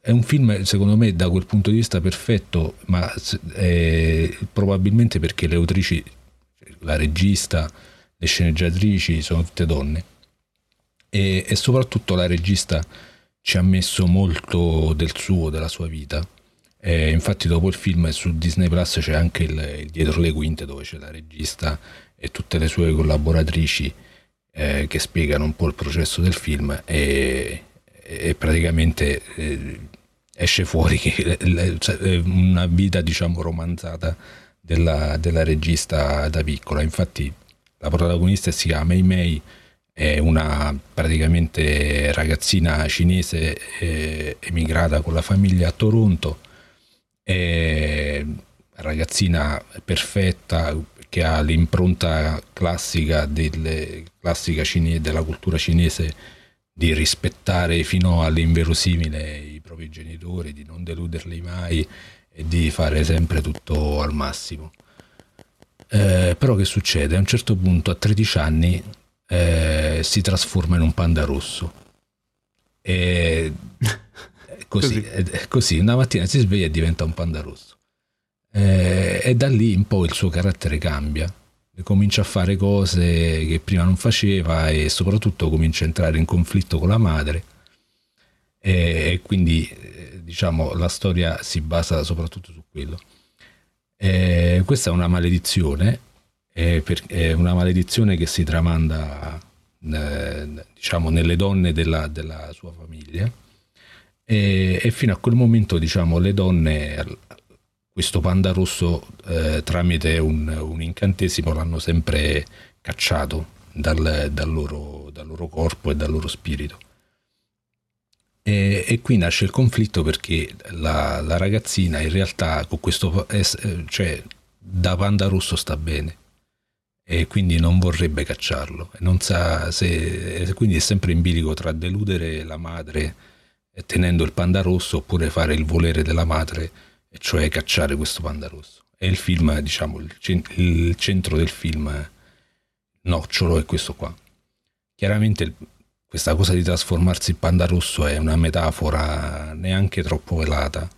è un film secondo me da quel punto di vista perfetto ma è, probabilmente perché le autrici la regista, le sceneggiatrici sono tutte donne e, e soprattutto la regista ci ha messo molto del suo, della sua vita. E infatti dopo il film su Disney Plus c'è anche il, il, dietro le quinte dove c'è la regista e tutte le sue collaboratrici eh, che spiegano un po' il processo del film e, e praticamente eh, esce fuori che cioè, una vita diciamo romanzata della, della regista da piccola. Infatti la protagonista si chiama Mei Mei, è una praticamente ragazzina cinese eh, emigrata con la famiglia a Toronto, è ragazzina perfetta che ha l'impronta classica, del, classica cine, della cultura cinese di rispettare fino all'inverosimile i propri genitori, di non deluderli mai e di fare sempre tutto al massimo. Eh, però che succede? A un certo punto, a 13 anni, eh, si trasforma in un panda rosso. E così, così. così, una mattina si sveglia e diventa un panda rosso. Eh, e da lì un po' il suo carattere cambia. Comincia a fare cose che prima non faceva e soprattutto comincia a entrare in conflitto con la madre. E, quindi diciamo, la storia si basa soprattutto su quello. Eh, questa è una maledizione, è, per, è, una maledizione che si tramanda eh, diciamo, nelle donne della, della sua famiglia e, e, fino a quel momento diciamo, le donne, questo panda rosso eh, tramite un, un, incantesimo l'hanno sempre cacciato dal, dal, loro, dal loro corpo e dal loro spirito. E, e, qui nasce il conflitto perché la, la ragazzina in realtà con questo, cioè da panda rosso sta bene e quindi non vorrebbe cacciarlo. Non sa se, quindi è sempre in bilico tra deludere la madre tenendo il panda rosso oppure fare il volere della madre, e cioè cacciare questo panda rosso. E il film, diciamo, il, il centro del film nocciolo è questo qua. Chiaramente questa cosa di trasformarsi in panda rosso è una metafora neanche troppo velata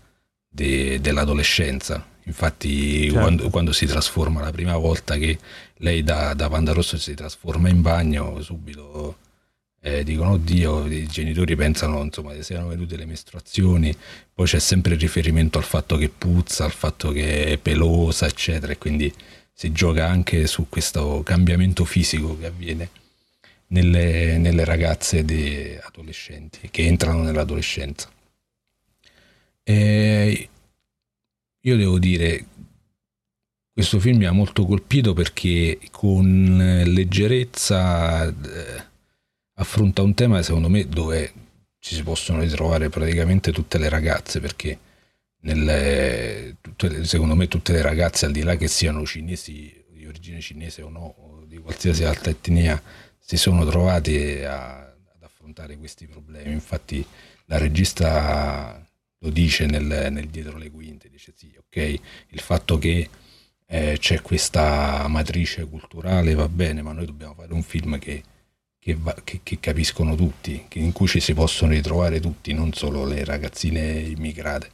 de, dell'adolescenza, Infatti, certo. quando, quando, si trasforma la prima volta che lei da, da Panda Rosso si trasforma in bagno, subito eh, dicono oddio, i genitori pensano insomma siano venute le mestruazioni, poi c'è sempre il riferimento al fatto che puzza, al fatto che è pelosa, eccetera, e quindi si gioca anche su questo cambiamento fisico che avviene nelle, nelle ragazze adolescenti che entrano nell'adolescenza. E io devo dire, questo film mi ha molto colpito perché con leggerezza eh, affronta un tema secondo me dove ci si possono ritrovare praticamente tutte le ragazze perché nelle, tutte, secondo me tutte le ragazze al di là che siano cinesi di origine cinese o no o di qualsiasi altra etnia si sono trovate a, ad affrontare questi problemi. Infatti la regista lo dice nel, nel dietro le quinte dice sì ok il fatto che eh, c'è questa matrice culturale va bene ma noi dobbiamo fare un film che che, va, che, che capiscono tutti, che, in cui ci si possono ritrovare tutti, non solo le ragazzine immigrate.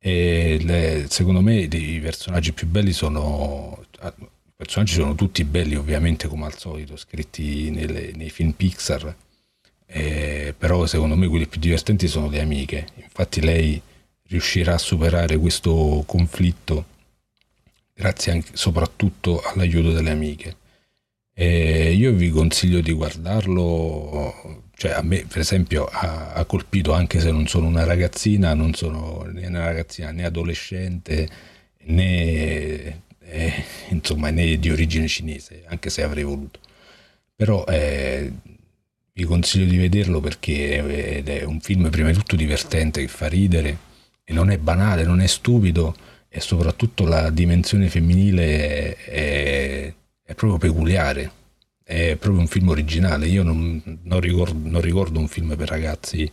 Le, secondo me i personaggi più belli sono i personaggi sono tutti belli ovviamente come al solito scritti nelle, nei film Pixar. Eh, però secondo me quelli più divertenti sono le amiche. Infatti lei riuscirà a superare questo conflitto grazie anche, soprattutto all'aiuto delle amiche e io vi consiglio di guardarlo, cioè a me per esempio ha, ha, colpito anche se non sono una ragazzina, non sono né una ragazzina né adolescente né, eh, insomma, né di origine cinese, anche se avrei voluto. Però eh, vi consiglio di vederlo perché è un film prima di tutto divertente che fa ridere e non è banale, non è stupido e soprattutto la dimensione femminile è, è è proprio peculiare, è proprio un film originale. Io non, non, ricordo, non ricordo, un film per ragazzi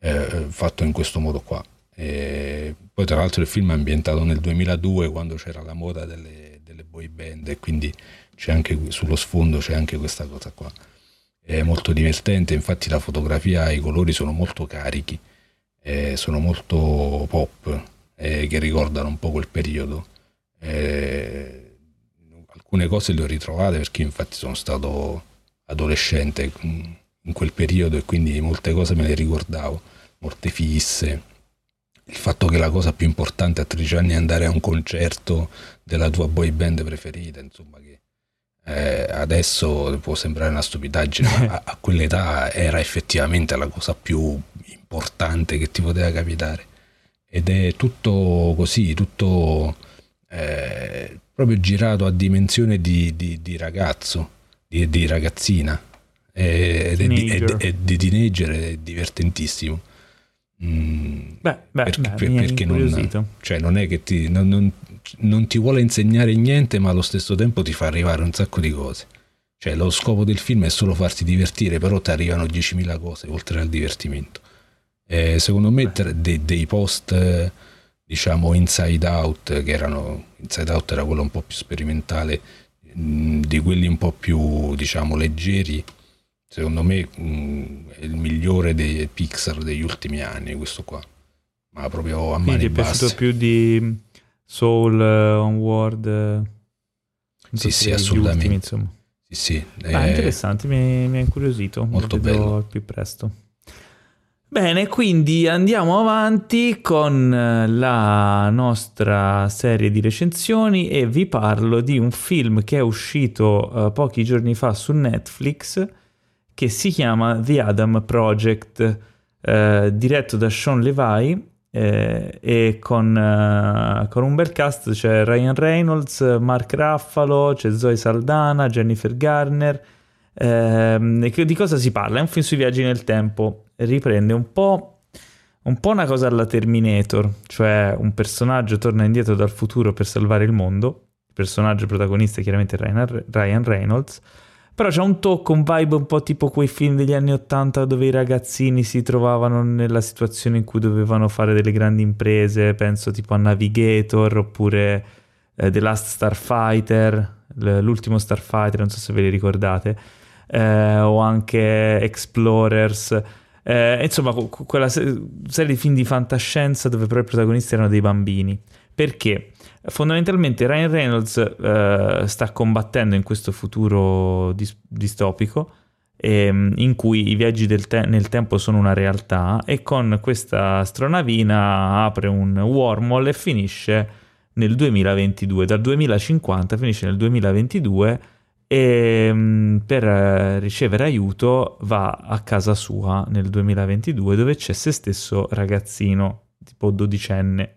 eh, fatto in questo modo qua. E poi tra l'altro il film è ambientato nel 2002 quando c'era la moda delle, delle boy band e quindi c'è anche sullo sfondo c'è anche questa cosa qua. È molto divertente, infatti la fotografia i colori sono molto carichi, eh, sono molto pop, eh, che ricordano un po' quel periodo. Eh, alcune cose le ho ritrovate perché infatti sono stato adolescente in quel periodo e quindi molte cose me le ricordavo, molte fisse. Il fatto che la cosa più importante a 13 anni è andare a un concerto della tua boy band preferita, insomma, che eh, adesso può sembrare una stupidaggine, ma a, a, quell'età era effettivamente la cosa più importante che ti poteva capitare. Ed è tutto così, tutto eh, proprio girato a dimensione di, di, di ragazzo, di, di ragazzina. Ed è, di, è, è di teenager è divertentissimo. Mm, beh, beh, perché, beh, perché non, cioè non, è che ti, non, non, non, ti vuole insegnare niente, ma allo stesso tempo ti fa arrivare un sacco di cose. Cioè, lo scopo del film è solo farti divertire, però ti arrivano 10.000 cose oltre al divertimento. Eh, secondo me, dei, dei post diciamo Inside Out, che erano Inside Out era quello un po' più sperimentale, mh, di quelli un po' più diciamo leggeri. Secondo me mh, è il migliore dei Pixar degli ultimi anni, questo qua. Ma proprio a mani Quindi basse. è piaciuto più di Soul, uh, Onward? Uh, sì, sì, assolutamente. Ultimi. Sì, sì. Ah, interessante, mi, mi ha incuriosito. Molto bello. Al più presto. Bene, quindi andiamo avanti con eh, la nostra serie di recensioni e vi parlo di un film che è uscito uh, pochi giorni fa su Netflix che si chiama The Adam Project, uh, diretto da Sean Levi eh, e con, uh, con, un bel cast, c'è Ryan Reynolds, Mark Raffalo, c'è Zoe Saldana, Jennifer Garner. Eh, di cosa si parla? È un film sui viaggi nel tempo riprende un po', un po' una cosa alla Terminator, cioè un personaggio torna indietro dal futuro per salvare il mondo, il personaggio protagonista è chiaramente Ryan Reynolds, però c'è un tocco, un vibe un po' tipo quei film degli anni Ottanta dove i ragazzini si trovavano nella situazione in cui dovevano fare delle grandi imprese, penso tipo a Navigator oppure eh, The Last Starfighter, l'ultimo Starfighter, non so se ve li ricordate, eh, o anche Explorers Eh, insomma, quella serie di film di fantascienza dove però i protagonisti erano dei bambini. Perché? Fondamentalmente Ryan Reynolds eh, sta combattendo in questo futuro dis- distopico ehm, in cui i viaggi te- nel tempo sono una realtà e con questa astronavina apre un wormhole e finisce nel 2022. Dal 2050 finisce nel 2022 e mm, per eh, ricevere aiuto va a casa sua nel 2022 dove c'è se stesso ragazzino tipo dodicenne.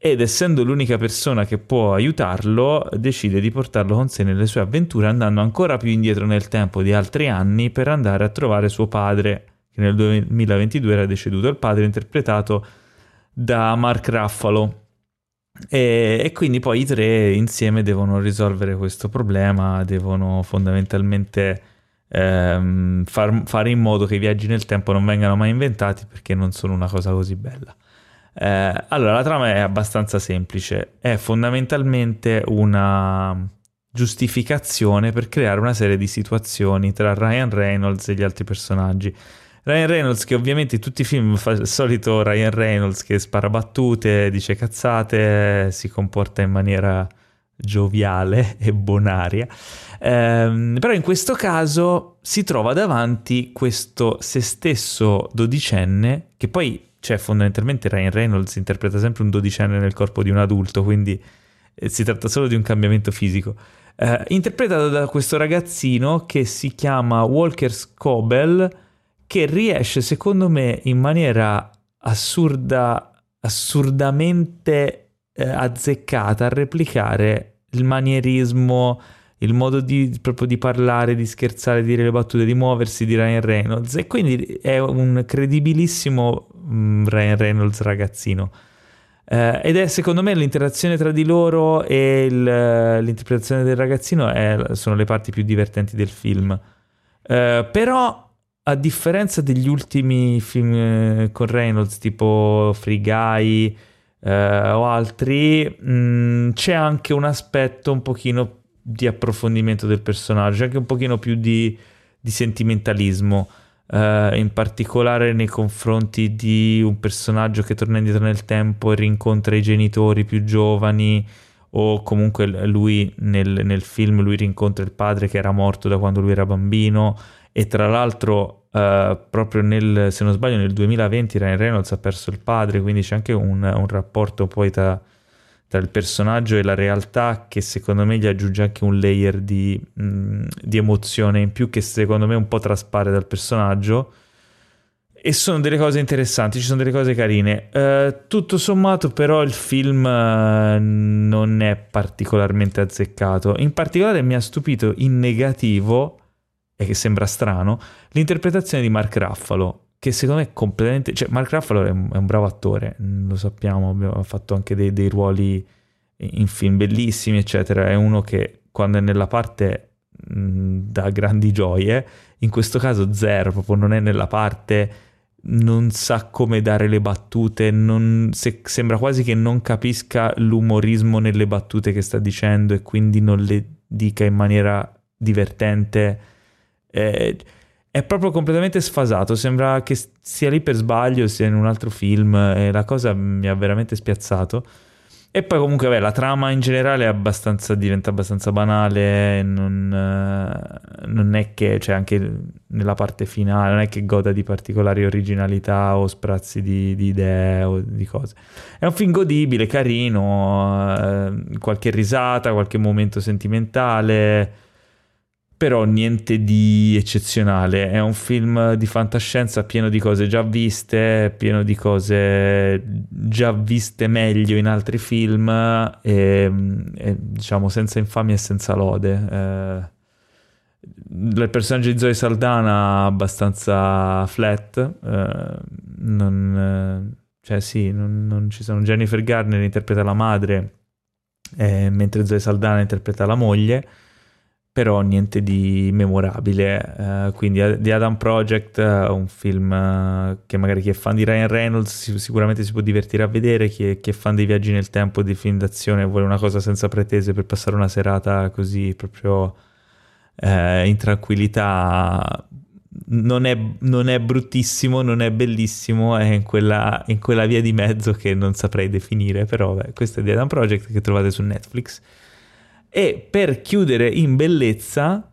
Ed essendo l'unica persona che può aiutarlo decide di portarlo con sé nelle sue avventure andando ancora più indietro nel tempo di altri anni per andare a trovare suo padre che nel 2022 era deceduto il padre interpretato da Mark Ruffalo e, e, quindi poi i tre insieme devono risolvere questo problema, devono fondamentalmente ehm, far, fare in modo che i viaggi nel tempo non vengano mai inventati perché non sono una cosa così bella. Eh, allora, la trama è abbastanza semplice, è fondamentalmente una giustificazione per creare una serie di situazioni tra Ryan Reynolds e gli altri personaggi. Ryan Reynolds che ovviamente in tutti i film fa il solito Ryan Reynolds che spara battute, dice cazzate, si comporta in maniera gioviale e bonaria. Eh, però in questo caso si trova davanti questo se stesso dodicenne che poi, cioè fondamentalmente Ryan Reynolds interpreta sempre un dodicenne nel corpo di un adulto, quindi eh, si tratta solo di un cambiamento fisico. Eh, interpretato da questo ragazzino che si chiama Walker Scobell che riesce secondo me in maniera assurda, assurdamente eh, azzeccata a replicare il manierismo, il modo di, proprio di parlare, di scherzare, di dire le battute, di muoversi di Ryan Reynolds e quindi è un credibilissimo um, Ryan Reynolds ragazzino. Uh, ed è secondo me l'interazione tra di loro e il, l'interpretazione del ragazzino è, sono le parti più divertenti del film. Uh, però a differenza degli ultimi film eh, con Reynolds, tipo Free Guy eh, o altri, mh, mm, c'è anche un aspetto un pochino di approfondimento del personaggio, anche un pochino più di, di sentimentalismo. Uh, in particolare nei confronti di un personaggio che torna indietro nel tempo e rincontra i genitori più giovani o comunque lui nel, nel, film lui rincontra il padre che era morto da quando lui era bambino e tra l'altro Uh, proprio nel, se non sbaglio, nel 2020 Ryan Reynolds ha perso il padre, quindi c'è anche un, un rapporto poi tra, tra, il personaggio e la realtà che secondo me gli aggiunge anche un layer di, mh, di emozione in più che secondo me un po' traspare dal personaggio. E sono delle cose interessanti, ci sono delle cose carine. Uh, tutto sommato, però, il film uh, non è particolarmente azzeccato. In particolare mi ha stupito in negativo e che sembra strano, l'interpretazione di Mark Ruffalo, che secondo me è completamente... Cioè, Mark Ruffalo è un, è un bravo attore, lo sappiamo, ha fatto anche dei, dei, ruoli in film bellissimi, eccetera. È uno che quando è nella parte mh, dà grandi gioie, in questo caso zero, proprio non è nella parte, non sa come dare le battute, non, se, sembra quasi che non capisca l'umorismo nelle battute che sta dicendo e quindi non le dica in maniera divertente è, è proprio completamente sfasato, sembra che sia lì per sbaglio, sia in un altro film e la cosa mi ha veramente spiazzato. E poi comunque beh, la trama in generale abbastanza, diventa abbastanza banale, non, eh, non, è che, cioè anche nella parte finale, non è che goda di particolari originalità o sprazzi di, di idee o di cose. È un film godibile, carino, eh, qualche risata, qualche momento sentimentale, però niente di eccezionale. È un film di fantascienza pieno di cose già viste, pieno di cose già viste meglio in altri film e, e diciamo senza infamia e senza lode. Eh, il personaggio di Zoe Saldana abbastanza flat, eh, non, cioè sì, non, non, ci sono. Jennifer Garner interpreta la madre, eh, mentre Zoe Saldana interpreta la moglie però niente di memorabile. Uh, quindi The Adam Project, uh, un film uh, che magari chi è fan di Ryan Reynolds si, sicuramente si può divertire a vedere, chi è, chi è, fan dei viaggi nel tempo, di film d'azione, vuole una cosa senza pretese per passare una serata così proprio in tranquillità, non è, non è, bruttissimo, non è bellissimo, è in quella, in quella, via di mezzo che non saprei definire, però beh, questo è The Adam Project che trovate su Netflix. E per chiudere in bellezza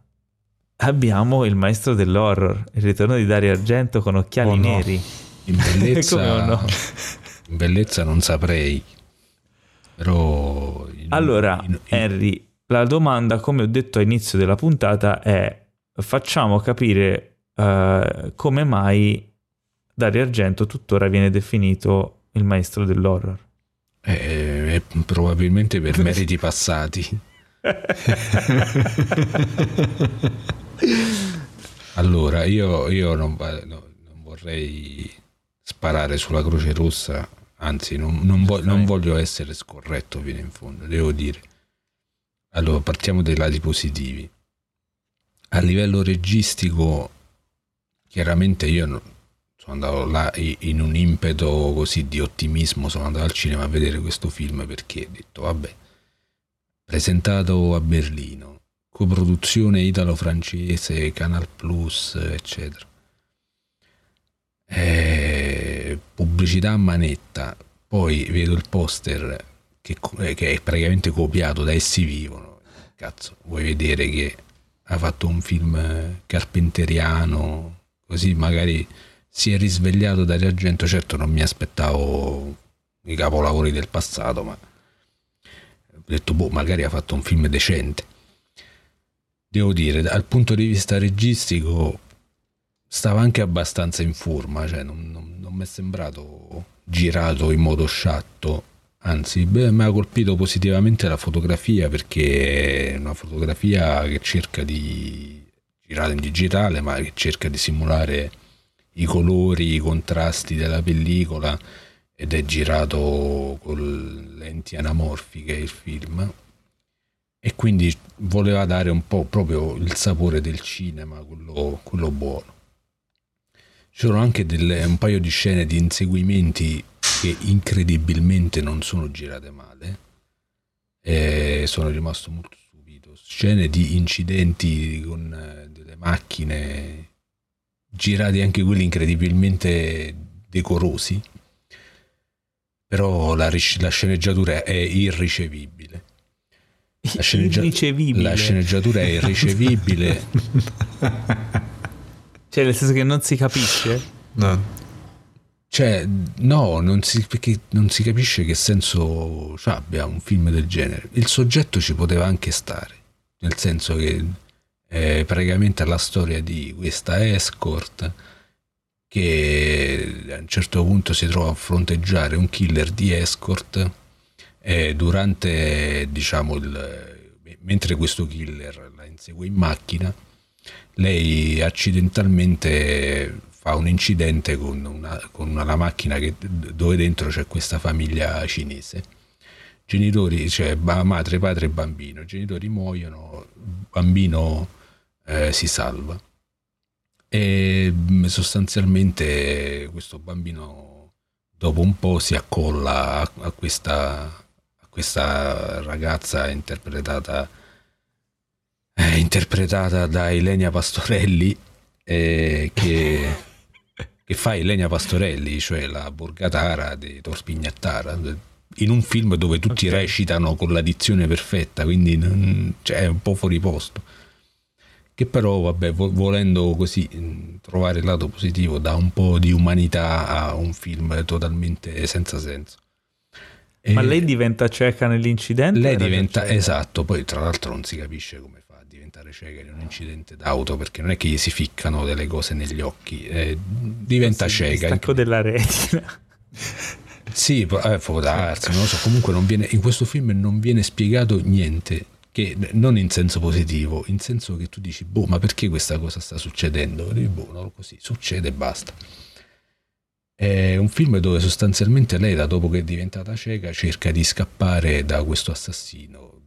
abbiamo il maestro dell'horror, il ritorno di Dario Argento con occhiali oh no. neri. In bellezza, no? in bellezza non saprei, però... In, allora, in. Henry, la domanda, come ho detto all'inizio della puntata, è facciamo capire uh, come mai Dario Argento tuttora viene definito il maestro dell'horror. Eh, probabilmente per meriti passati. allora, io, io non, non, vorrei sparare sulla Croce Rossa, anzi non, non, vo- non voglio essere scorretto fino in fondo, devo dire. Allora, partiamo dai lati positivi. A livello registico, chiaramente io sono andato là in un impeto così di ottimismo, sono andato al cinema a vedere questo film perché ho detto, vabbè, presentato a Berlino, coproduzione italo-francese, Canal Plus, eccetera. E pubblicità a manetta, poi vedo il poster che, che, è praticamente copiato da Essi Vivono. Cazzo, vuoi vedere che ha fatto un film carpenteriano, così magari si è risvegliato dall'argento. Certo, non mi aspettavo i capolavori del passato, ma detto, boh, magari ha fatto un film decente. Devo dire, dal punto di vista registico, stava anche abbastanza in forma, cioè non, non, non mi è sembrato girato in modo sciatto. Anzi, mi ha colpito positivamente la fotografia perché è una fotografia che cerca di girare in digitale, ma che cerca di simulare i colori, i contrasti della pellicola ed è girato con lenti anamorfiche il film e quindi voleva dare un po' proprio il sapore del cinema, quello, quello buono. C'erano anche delle, un paio di scene di inseguimenti che incredibilmente non sono girate male e sono rimasto molto stupito. Scene di incidenti con eh, delle macchine girati anche quelli incredibilmente decorosi però la, la sceneggiatura è irricevibile. La, sceneggia- la sceneggiatura è irricevibile. cioè, nel senso che non si capisce? No. Cioè, no, non si, perché non si capisce che senso abbia un film del genere. Il soggetto ci poteva anche stare, nel senso che è praticamente la storia di questa escort che a un certo punto si trova a fronteggiare un killer di escort e durante, diciamo, il, mentre questo killer la insegue in macchina, lei accidentalmente fa un incidente con una, con una macchina che, dove dentro c'è questa famiglia cinese. Genitori, cioè madre, padre e bambino. genitori muoiono, bambino eh, si salva e mm, sostanzialmente questo bambino dopo un po' si accolla a questa, a questa ragazza interpretata, eh, interpretata da Elenia Pastorelli eh, che, che, fa Elenia Pastorelli, cioè la borgatara di Torspignattara in un film dove tutti okay. recitano con la dizione perfetta, quindi non, cioè, è un po' fuori posto che però, vabbè, volendo così trovare il lato positivo, dà un po' di umanità a un film totalmente senza senso. E Ma lei diventa cieca nell'incidente? Lei diventa, esatto, poi tra l'altro non si capisce come fa a diventare cieca in un incidente d'auto, perché non è che gli si ficcano delle cose negli occhi, eh, diventa sì, cieca. Stacco della retina. Sì, eh, può darsi, non lo so, comunque viene, in questo film non viene spiegato niente che non in senso positivo, in senso che tu dici, boh, ma perché questa cosa sta succedendo? E dici, boh, non così, succede e basta. È un film dove sostanzialmente lei, da dopo che è diventata cieca, cerca di scappare da questo assassino.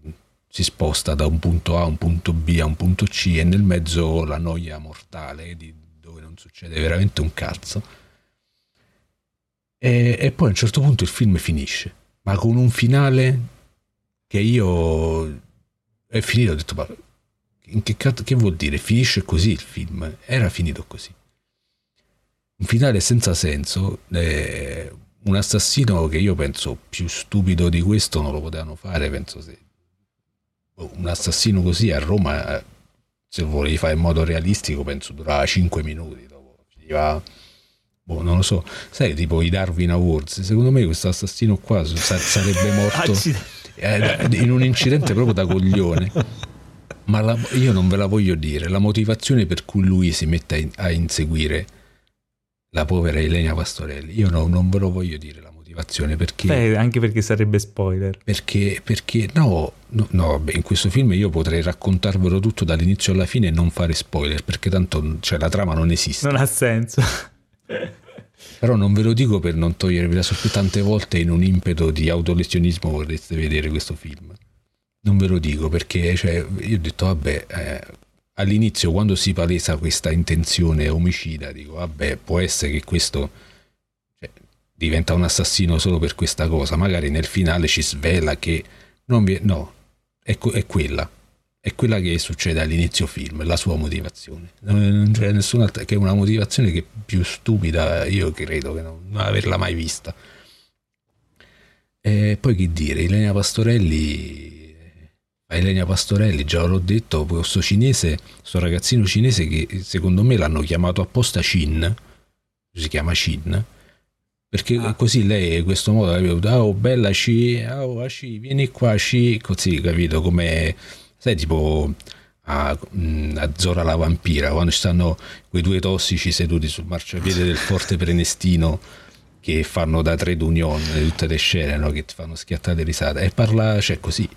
Si sposta da un punto A a un punto B a un punto C e nel mezzo la noia mortale di dove non succede veramente un cazzo. E, e poi a un certo punto il film finisce, ma con un finale che io è finito, ho detto, ma che, cazzo, che vuol dire? Finisce così il film? Era finito così. un finale senza senso. Eh, un assassino che io penso più stupido di questo non lo potevano fare. Penso se boh, un assassino così a Roma, se lo volevi fare in modo realistico, penso durava 5 minuti. Dopo finiva boh, non lo so, sai, tipo i Darwin Awards, secondo me questo assassino qua sarebbe morto eh, in un incidente proprio da coglione. Ma la, io non ve la voglio dire, la motivazione per cui lui si mette a, inseguire la povera Elena Pastorelli, io no, non ve lo voglio dire la motivazione perché... Beh, anche perché sarebbe spoiler. Perché, perché no, no, no vabbè, in questo film io potrei raccontarvelo tutto dall'inizio alla fine e non fare spoiler, perché tanto cioè, la trama non esiste. Non ha senso. Però non ve lo dico per non togliervi la sorpresa, tante volte in un impeto di autolesionismo vorreste vedere questo film. Non ve lo dico perché cioè, io ho detto, vabbè, eh, all'inizio quando si palesa questa intenzione omicida, dico, vabbè, può essere che questo cioè, diventa un assassino solo per questa cosa, magari nel finale ci svela che non vi... No, è, è quella è quella che succede all'inizio film, la sua motivazione. Non c'è nessuna che è una motivazione che è più stupida, io credo che non, non averla mai vista. E poi che dire, Elena Pastorelli, Elena Pastorelli, già l'ho detto, questo cinese, questo ragazzino cinese che secondo me l'hanno chiamato apposta Shin, si chiama Shin, perché ah. così lei in questo modo ha detto, oh bella Sci, oh Sci, vieni qua Sci, così capito come sai tipo a, mm, a, Zora la vampira, quando ci stanno quei due tossici seduti sul marciapiede del forte Prenestino che fanno da trade union tutte le scene no? che ti fanno schiattare risate e parla, cioè così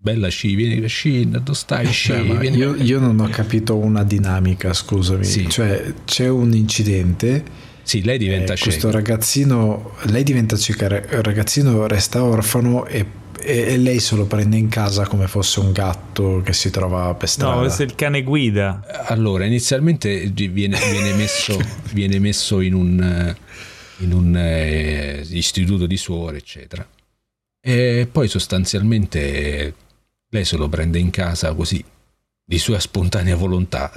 bella sci, vieni sci, dove stai sci? Cioè, io, io, non ho capito una dinamica, scusami, sì. cioè c'è un incidente sì, lei diventa eh, questo ragazzino, lei diventa cieca, il ragazzino resta orfano e e, lei se lo prende in casa come fosse un gatto che si trova per strada. No, se il cane guida. Allora, inizialmente viene, viene, messo, viene messo, in un, in un eh, istituto di suore, eccetera. E poi sostanzialmente lei se lo prende in casa così di sua spontanea volontà.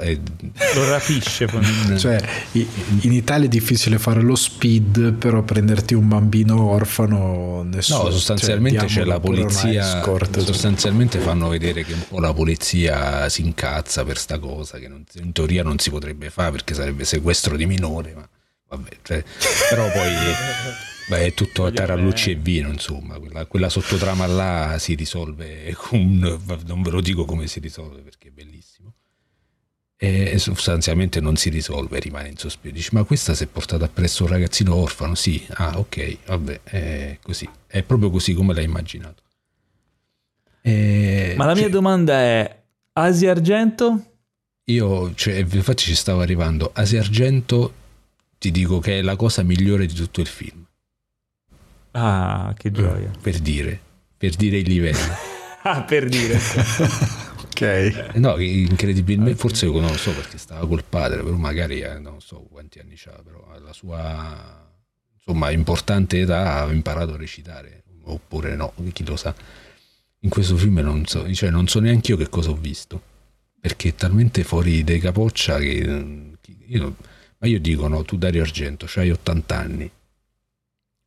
Lo rapisce. cioè, in Italia è difficile fare lo speed, però prenderti un bambino orfano, nessuno. No, sostanzialmente cioè, c'è la polizia. Sostanzialmente fanno vedere che un po' la polizia si incazza per sta cosa, che non, in teoria non si potrebbe fare perché sarebbe sequestro di minore, ma vabbè, cioè, però poi Beh, è tutto a tarallucci e vino, insomma, quella, quella, sottotrama là si risolve con, non ve lo dico come si risolve perché è bellissimo. E sostanzialmente non si risolve, rimane in sospeso. Dici, ma questa si è portata appresso un ragazzino orfano? Sì, ah, ok, vabbè, è così, è proprio così come l'hai immaginato. E, ma la mia cioè, domanda è: Asia Argento? Io, cioè, infatti ci stavo arrivando. Asia Argento ti dico che è la cosa migliore di tutto il film. Ah, che gioia. Per dire, per dire il livello. ah, per dire. ok. No, incredibilmente, forse non lo so perché stava col padre, però magari eh, non so quanti anni c'ha, però alla sua insomma importante età ha imparato a recitare, oppure no, chi lo sa. In questo film non so, cioè non so neanche io che cosa ho visto, perché è talmente fuori dei capoccia che io, ma io dico no, tu Dario Argento, hai 80 anni,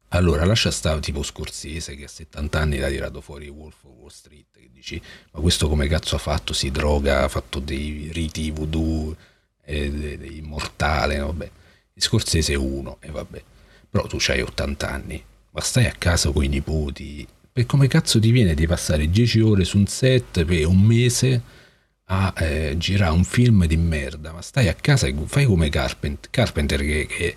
allora, lascia stare tipo Scorsese che a 70 anni l'ha tirato fuori Wolf of Wall Street, che dici, ma questo come cazzo ha fatto? Si droga, ha fatto dei riti voodoo, è, è immortale, vabbè. Scorsese è uno, e vabbè. Però tu hai 80 anni, ma stai a casa con i nipoti, e come cazzo ti viene di passare 10 ore su un set per un mese a eh, girare un film di merda? Ma stai a casa e fai come Carpenter, Carpenter che, che,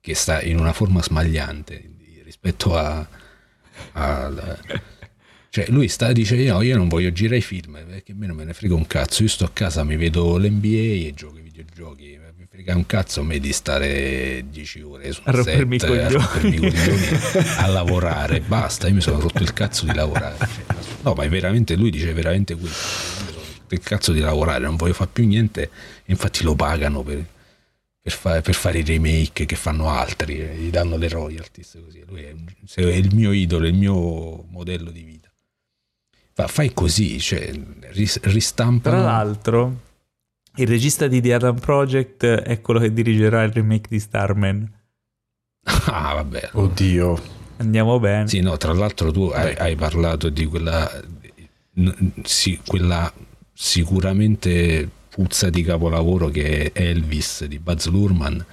che sta in una forma smagliante rispetto a, a cioè lui sta dice no io non voglio girare i film perché a me non me ne frega un cazzo. Io sto a casa mi vedo l'NBA e gioco ai videogiochi. Mi frega un cazzo a me di stare 10 ore su un a set a rompermi coglioni a lavorare basta. Io mi sono rotto il cazzo di lavorare cioè, no ma è veramente lui dice veramente questo il cazzo di lavorare non voglio fare più niente infatti lo pagano per per, fa- per, fare i remake che fanno altri, eh, gli danno le royalties così. Lui è, è, il mio idolo, il mio modello di vita. Fa, fai così, cioè ris- ristampano. Tra l'altro, Il regista di The Adam Project è quello che dirigerà il remake di Starman. Ah, vabbè. Oddio. Andiamo bene. Sì, no, tra l'altro tu hai, hai parlato di quella, sì, quella sicuramente puzza di capolavoro che è Elvis di Buzz Lurman.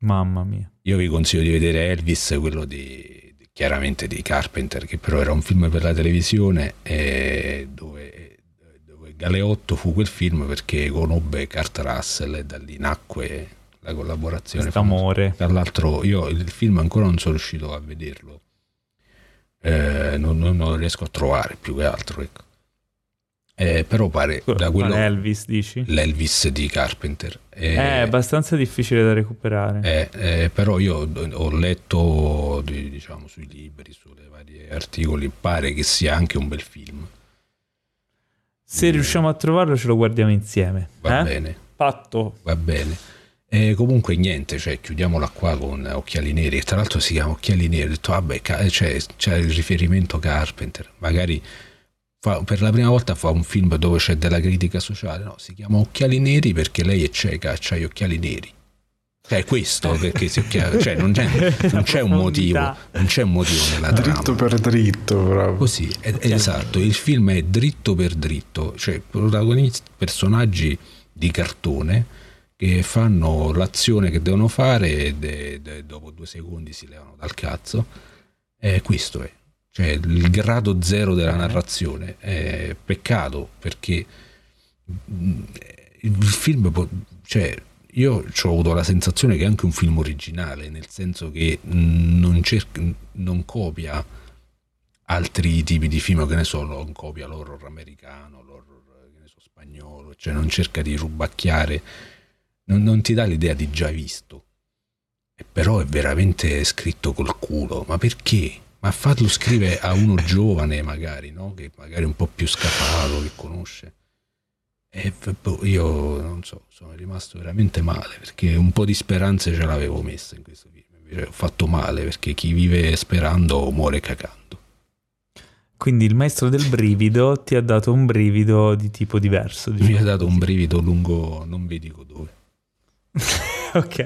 Mamma mia. Io vi consiglio di vedere Elvis, quello di, chiaramente di Carpenter, che però era un film per la televisione dove, dove Galeotto fu quel film perché conobbe Kurt Russell e da lì nacque la collaborazione. Amore. Tra l'altro io il film ancora non sono riuscito a vederlo, eh, non, non, lo riesco a trovare più che altro. Ecco. Eh, però pare da quello Elvis dici? l'Elvis di Carpenter eh, è abbastanza difficile da recuperare eh, eh, però io ho letto diciamo sui libri sui vari articoli pare che sia anche un bel film se riusciamo a trovarlo ce lo guardiamo insieme va eh? bene fatto va bene e comunque niente, cioè, chiudiamola qua con Occhiali Neri. Tra l'altro si chiama Occhiali Neri. Ho detto, vabbè, cioè, c'è il riferimento Carpenter. Magari fa, per la prima volta fa un film dove c'è della critica sociale, no, si chiama Occhiali Neri perché lei è cieca, ha gli occhiali neri. Cioè questo, perché si occhiali, cioè non c'è, non c'è un motivo, non c'è un motivo nella dritto trama. per dritto, bravo. Così, è, è esatto, il film è dritto per dritto, cioè protagonisti, personaggi di cartone che fanno l'azione che devono fare e de, de, dopo due secondi si levano dal cazzo. E questo è cioè il grado zero della narrazione. È peccato perché mm, il film, cioè, io ho avuto la sensazione che è anche un film originale, nel senso che non, cerca, non copia altri tipi di film, che ne so, non copia l'horror americano, l'horror che ne so, spagnolo, cioè non cerca di rubacchiare, non, non ti dà l'idea di già visto. Però è veramente scritto col culo, ma perché? Ma farlo scrivere a uno giovane magari, no? che magari è un po' più scafato, che conosce. E boh, io non so, sono rimasto veramente male perché un po' di speranze ce l'avevo messa in questo film. Invece ho fatto male perché chi vive sperando muore cagando. Quindi il maestro del brivido ti ha dato un brivido di tipo diverso. Diciamo. Mi ha dato un brivido lungo, non vi dico dove. ok.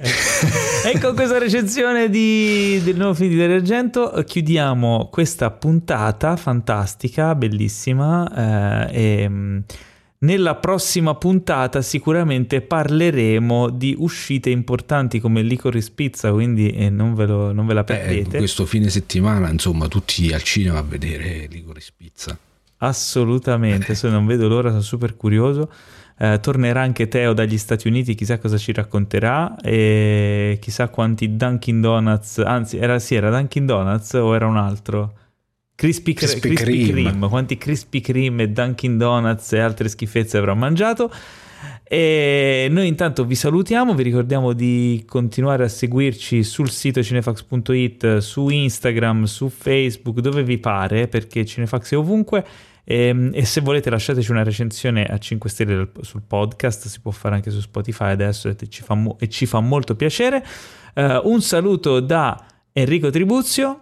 e con questa recensione di, del nuovo film di Dario Argento chiudiamo questa puntata fantastica, bellissima. Eh, e, mm, nella prossima puntata sicuramente parleremo di uscite importanti come Licorice Pizza, quindi eh, non, ve lo, non, ve la perdete. Eh, questo fine settimana, insomma, tutti al cinema a vedere Licorice Pizza. Assolutamente, se non vedo l'ora, sono super curioso. Eh, tornerà anche Teo dagli Stati Uniti, chissà cosa ci racconterà e chissà quanti Dunkin' Donuts, anzi era, sì, era Dunkin' Donuts o era un altro? Crispy, Crispy, Crispy Cream. Cream. quanti Crispy Cream e Dunkin' Donuts e altre schifezze avrà mangiato. E noi intanto vi salutiamo, vi ricordiamo di continuare a seguirci sul sito cinefax.it, su Instagram, su Facebook, dove vi pare, perché Cinefax è ovunque e, ehm, e, se volete lasciateci una recensione a 5 stelle sul podcast, si può fare anche su Spotify adesso e ci fa, mo- e ci fa molto piacere. Uh, un saluto da Enrico Tribuzio.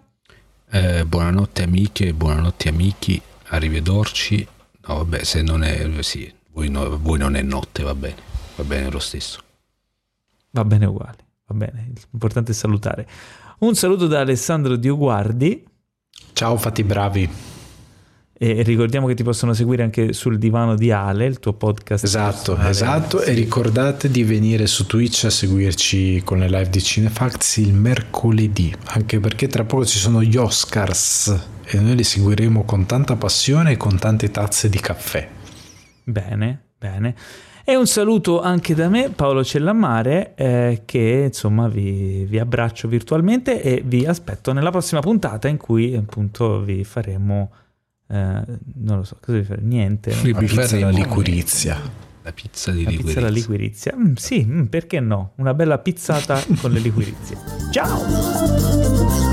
Eh, buonanotte amiche, buonanotte amici, arrivederci. No, vabbè, se non è... Sì, voi, no, voi non è notte, va bene, va bene lo stesso. Va bene uguale, va bene, l'importante è salutare. Un saluto da Alessandro Dioguardi. Ciao, fatti bravi. E ricordiamo che ti possono seguire anche sul divano di Ale, il tuo podcast. Esatto, esatto. E ricordate di venire su Twitch a seguirci con le live di Cinefacts il mercoledì, anche perché tra poco ci sono gli Oscars e noi li seguiremo con tanta passione e con tante tazze di caffè. Bene, bene. E un saluto anche da me, Paolo Cellammare, eh, che insomma vi, vi, abbraccio virtualmente e vi aspetto nella prossima puntata in cui appunto vi faremo eh, non lo so, cosa devi fare? Niente. La pizza alla liquirizia. La pizza di la liquirizia. Pizza alla liquirizia. Mm, sì, mm, perché no? Una bella pizzata con le liquirizie. Ciao!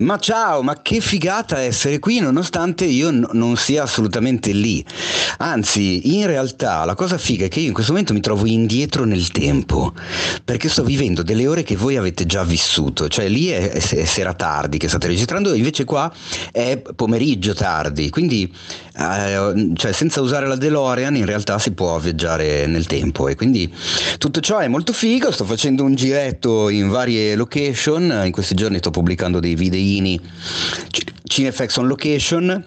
Ma ciao, ma che figata essere qui nonostante io n- non sia assolutamente lì. Anzi, in realtà la cosa figa è che io in questo momento mi trovo indietro nel tempo, perché sto vivendo delle ore che voi avete già vissuto, cioè lì è, è, sera tardi che state registrando, invece qua è pomeriggio tardi, quindi eh, cioè, senza usare la DeLorean in realtà si può viaggiare nel tempo. E quindi tutto ciò è molto figo, sto facendo un giretto in varie location, in questi giorni sto pubblicando dei video Paolini, Cinefx on location.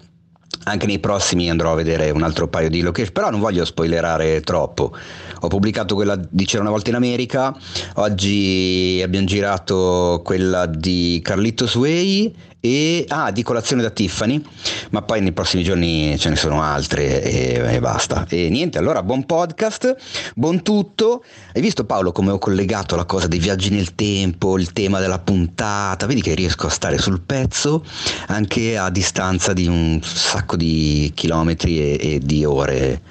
Anche nei prossimi andrò a vedere un altro paio di location, però non voglio spoilerare troppo. Ho pubblicato quella di C'era una volta in America, oggi abbiamo girato quella di Carlitos Way e ah, di colazione da Tiffany, ma poi nei prossimi giorni ce ne sono altre e, e, basta. E niente, allora buon podcast, buon tutto. Hai visto Paolo come ho collegato la cosa dei viaggi nel tempo, il tema della puntata? Vedi che riesco a stare sul pezzo anche a distanza di un sacco di chilometri e, e di ore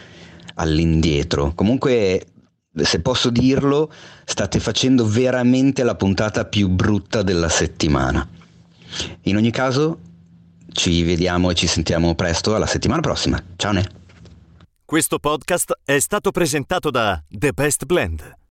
all'indietro. Comunque se posso dirlo, state facendo veramente la puntata più brutta della settimana. In ogni caso, ci vediamo e ci sentiamo presto alla settimana prossima. Ciao Ne. Questo podcast è stato presentato da The Best Blend.